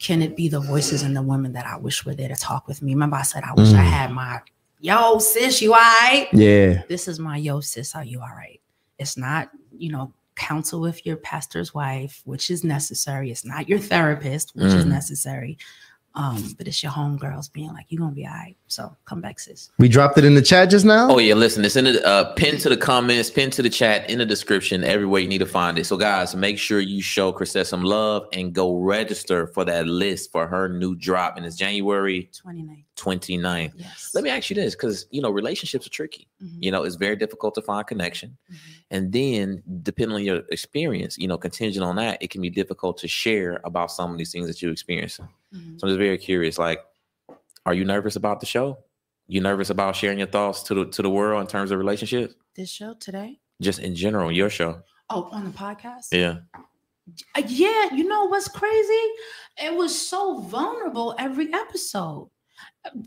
Can it be the voices and the women that I wish were there to talk with me? Remember, I said I wish I Mm. had my yo sis, you all right? Yeah. This is my yo sis, are you all right? It's not, you know, counsel with your pastor's wife, which is necessary. It's not your therapist, which is Mm. necessary. Um, but it's your homegirls being like, you're gonna be all right. So come back, sis. We dropped it in the chat just now. Oh yeah, listen, it's in the uh, pin to the comments, pin to the chat, in the description, everywhere you need to find it. So guys, make sure you show Chrisette some love and go register for that list for her new drop, and it's January 29. 29th. Yes. Let me ask you this, because you know relationships are tricky. Mhm, You know, it's very difficult to find connection, mhm. and then depending on your experience, you know, contingent on that, it can be difficult to share about some of these things that you experience. Mhm. So I'm just very curious. Like, are you nervous about the show? You nervous about sharing your thoughts to the to the world in terms of relationships? This show today? Just in general, your show. Oh, on the podcast? Yeah. Uh, yeah, you know what's crazy? It was so vulnerable every episode.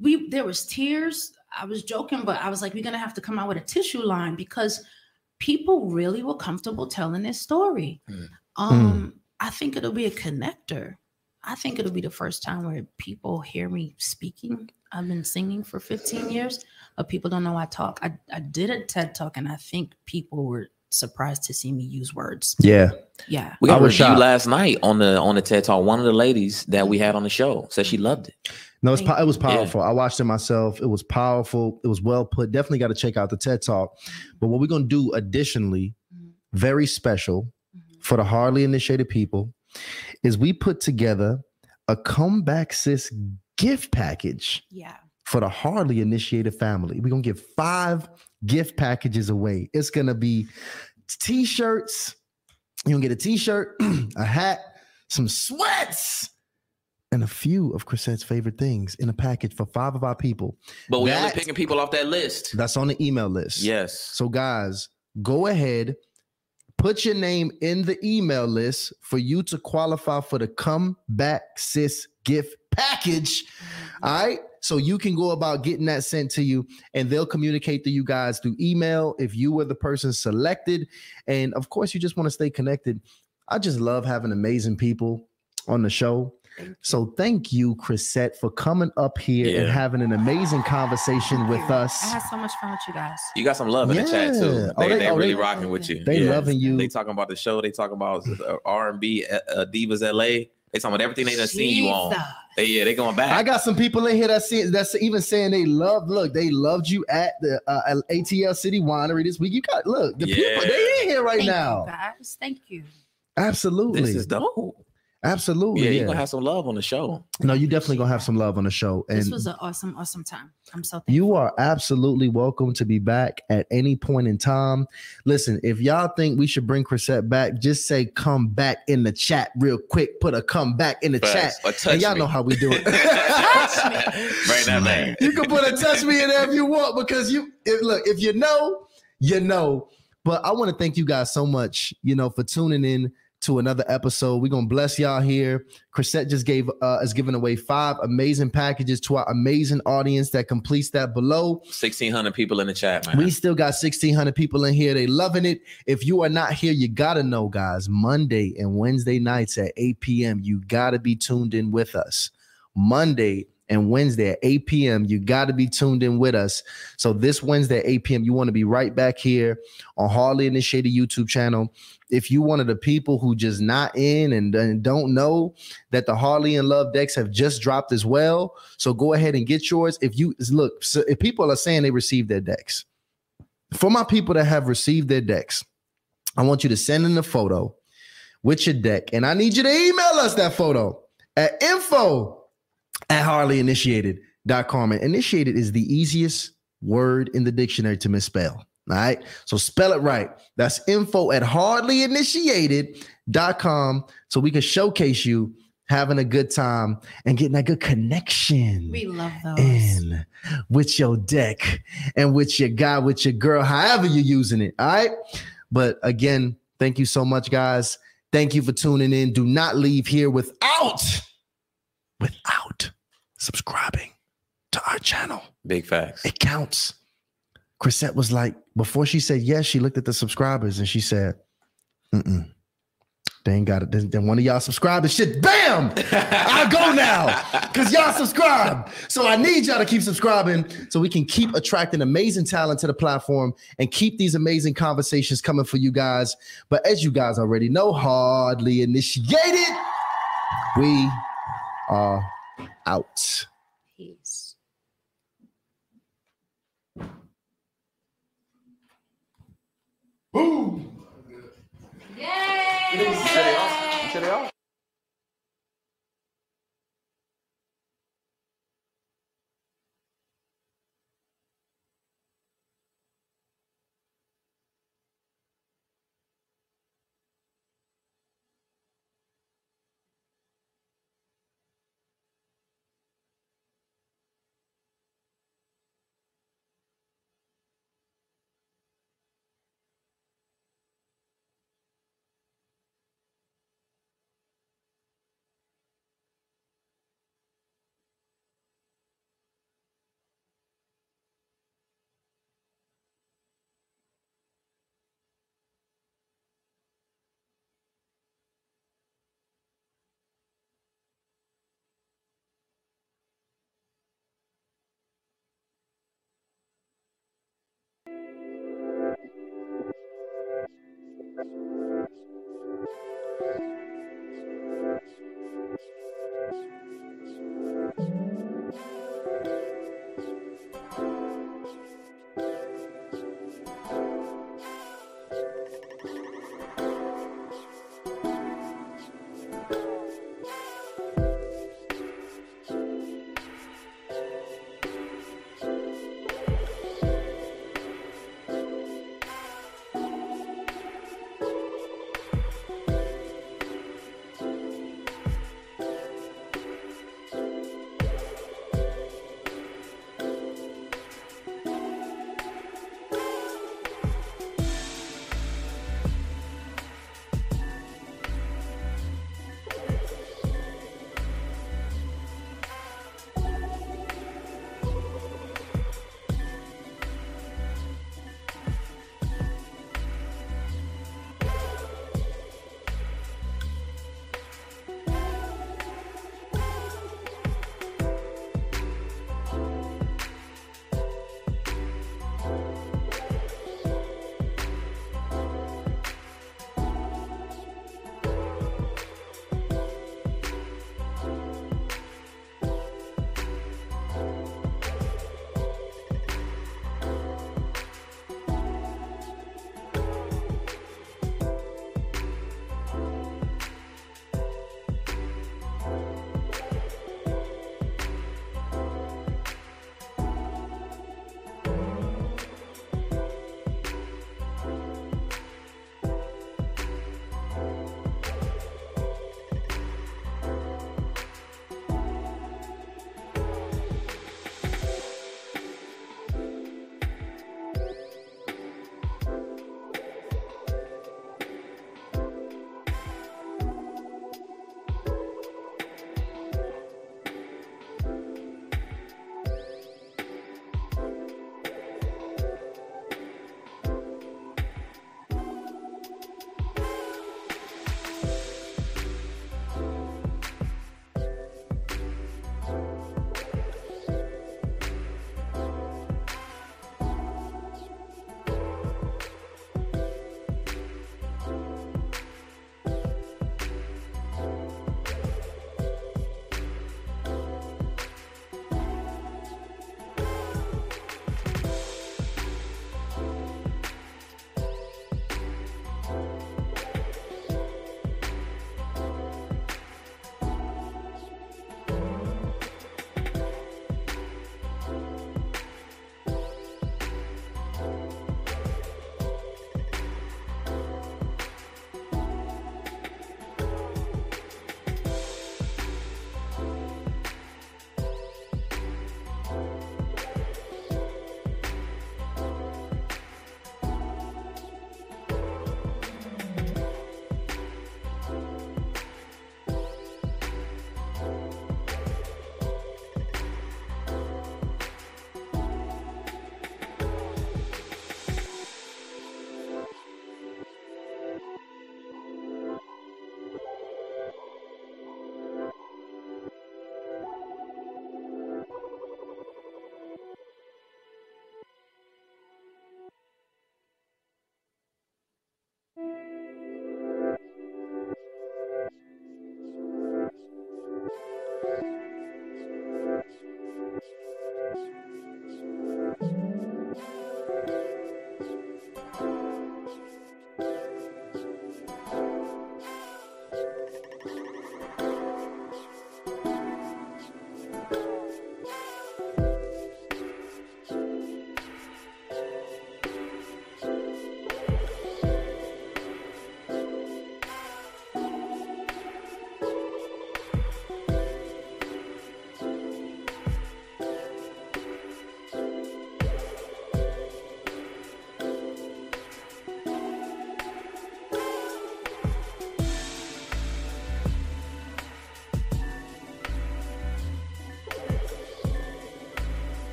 We there was tears. I was joking, but I was like, we're gonna have to come out with a tissue line because people really were comfortable telling their story. Mm. Um, I think it'll be a connector. I think it'll be the first time where people hear me speaking. I've been singing for 15 years, but people don't know I talk. I, I did a TED talk, and I think people were surprised to see me use words. Yeah. Yeah. We I got a was review last night on the on the TED Talk. One of the ladies that we had on the show said she loved it. No, it's po- it was you. Yeah. powerful. I watched it myself. It was powerful. It was well put. Definitely got to check out the TED Talk. But what we're gonna do additionally, Mhm. very special Mhm. for the hardly initiated people, is we put together a comeback sis gift package Yeah. for the hardly initiated family. We're gonna give five gift packages away. It's gonna be t-shirts. You're gonna get a t-shirt, a hat, some sweats, and a few of Chrisette's favorite things in a package for five of our people. But we're only picking people off that list. That's on the email list. Yes. So, guys, go ahead, put your name in the email list for you to qualify for the comeback sis gift package. Mm-hmm. All right. So you can go about getting that sent to you, and they'll communicate to you guys through email if you were the person selected. And of course, you just want to stay connected. I just love having amazing people on the show. Thank you. So thank you, Chrisette, for coming up here and having an amazing conversation with us. I had so much fun with you guys. You got some love in the chat too. They, Oh, they- they, oh, really they- rocking with you. They Yeah. loving you. They talking about the show. They talking about uh, R and B, uh, Divas LA. They talking about everything they done seen you on. Jesus. They, yeah, they going back. I got some people in here that's see, that's even saying they love. Look, they loved you at the uh, ATL City Winery this week. You got look the people Yeah. they in here right Thank now. you guys. Thank you. Absolutely, this is dope. Absolutely. Yeah, Yeah, you're gonna have some love on the show. no, you definitely gonna have some love on the show, and this was an awesome, awesome time. I'm so thankful. you are absolutely welcome to be back at any point in time. Listen, if y'all think we should bring Chrisette back, just say come back in the chat real quick. Put a come back in the chat. Facts. Or touch And y'all me. know how we do it. Bring that back. you can put a touch me in there if you want because you if, look if you know you know but i want to thank you guys so much you know for tuning in to another episode. We're gonna bless y'all here. Chrisette just gave uh is giving away five amazing packages to our amazing audience that completes that below. 1600 people in the chat, man. we still got 1600 people in here. They loving it. If you are not here you gotta know guys monday and wednesday nights at 8 p.m you gotta be tuned in with us. Monday and Wednesday at 8 p.m. You got to be tuned in with us. So this Wednesday at 8 p.m., you want to be right back here on Hardly Initiated YouTube channel. If you one of the people who just not in and, and don't know that the Harley and Love decks have just dropped as well, so go ahead and get yours. If you look, so if people are saying they received their decks, for my people that have received their decks, I want you to send in a photo with your deck, and I need you to email us that photo at info at hardlyinitiated.com. And initiated is the easiest word in the dictionary to misspell. All right. So spell it right. That's info at hardlyinitiated.com so we can showcase you having a good time and getting that good connection. We love those. In with your deck and with your guy, with your girl, however you're using it. All right. But again, thank you so much, guys. Thank you for tuning in. Do not leave here without without subscribing to our channel. Big facts. It counts. Chrisette was like, before she said yes, she looked at the subscribers and she said, mm-mm. They ain't got it. Then, then one of y'all subscribe and shit, bam! I go now because y'all subscribe. So I need y'all to keep subscribing so we can keep attracting amazing talent to the platform and keep these amazing conversations coming for you guys. But as you guys already know, hardly initiated, we are out. Peace. Boom! Yay! Yay!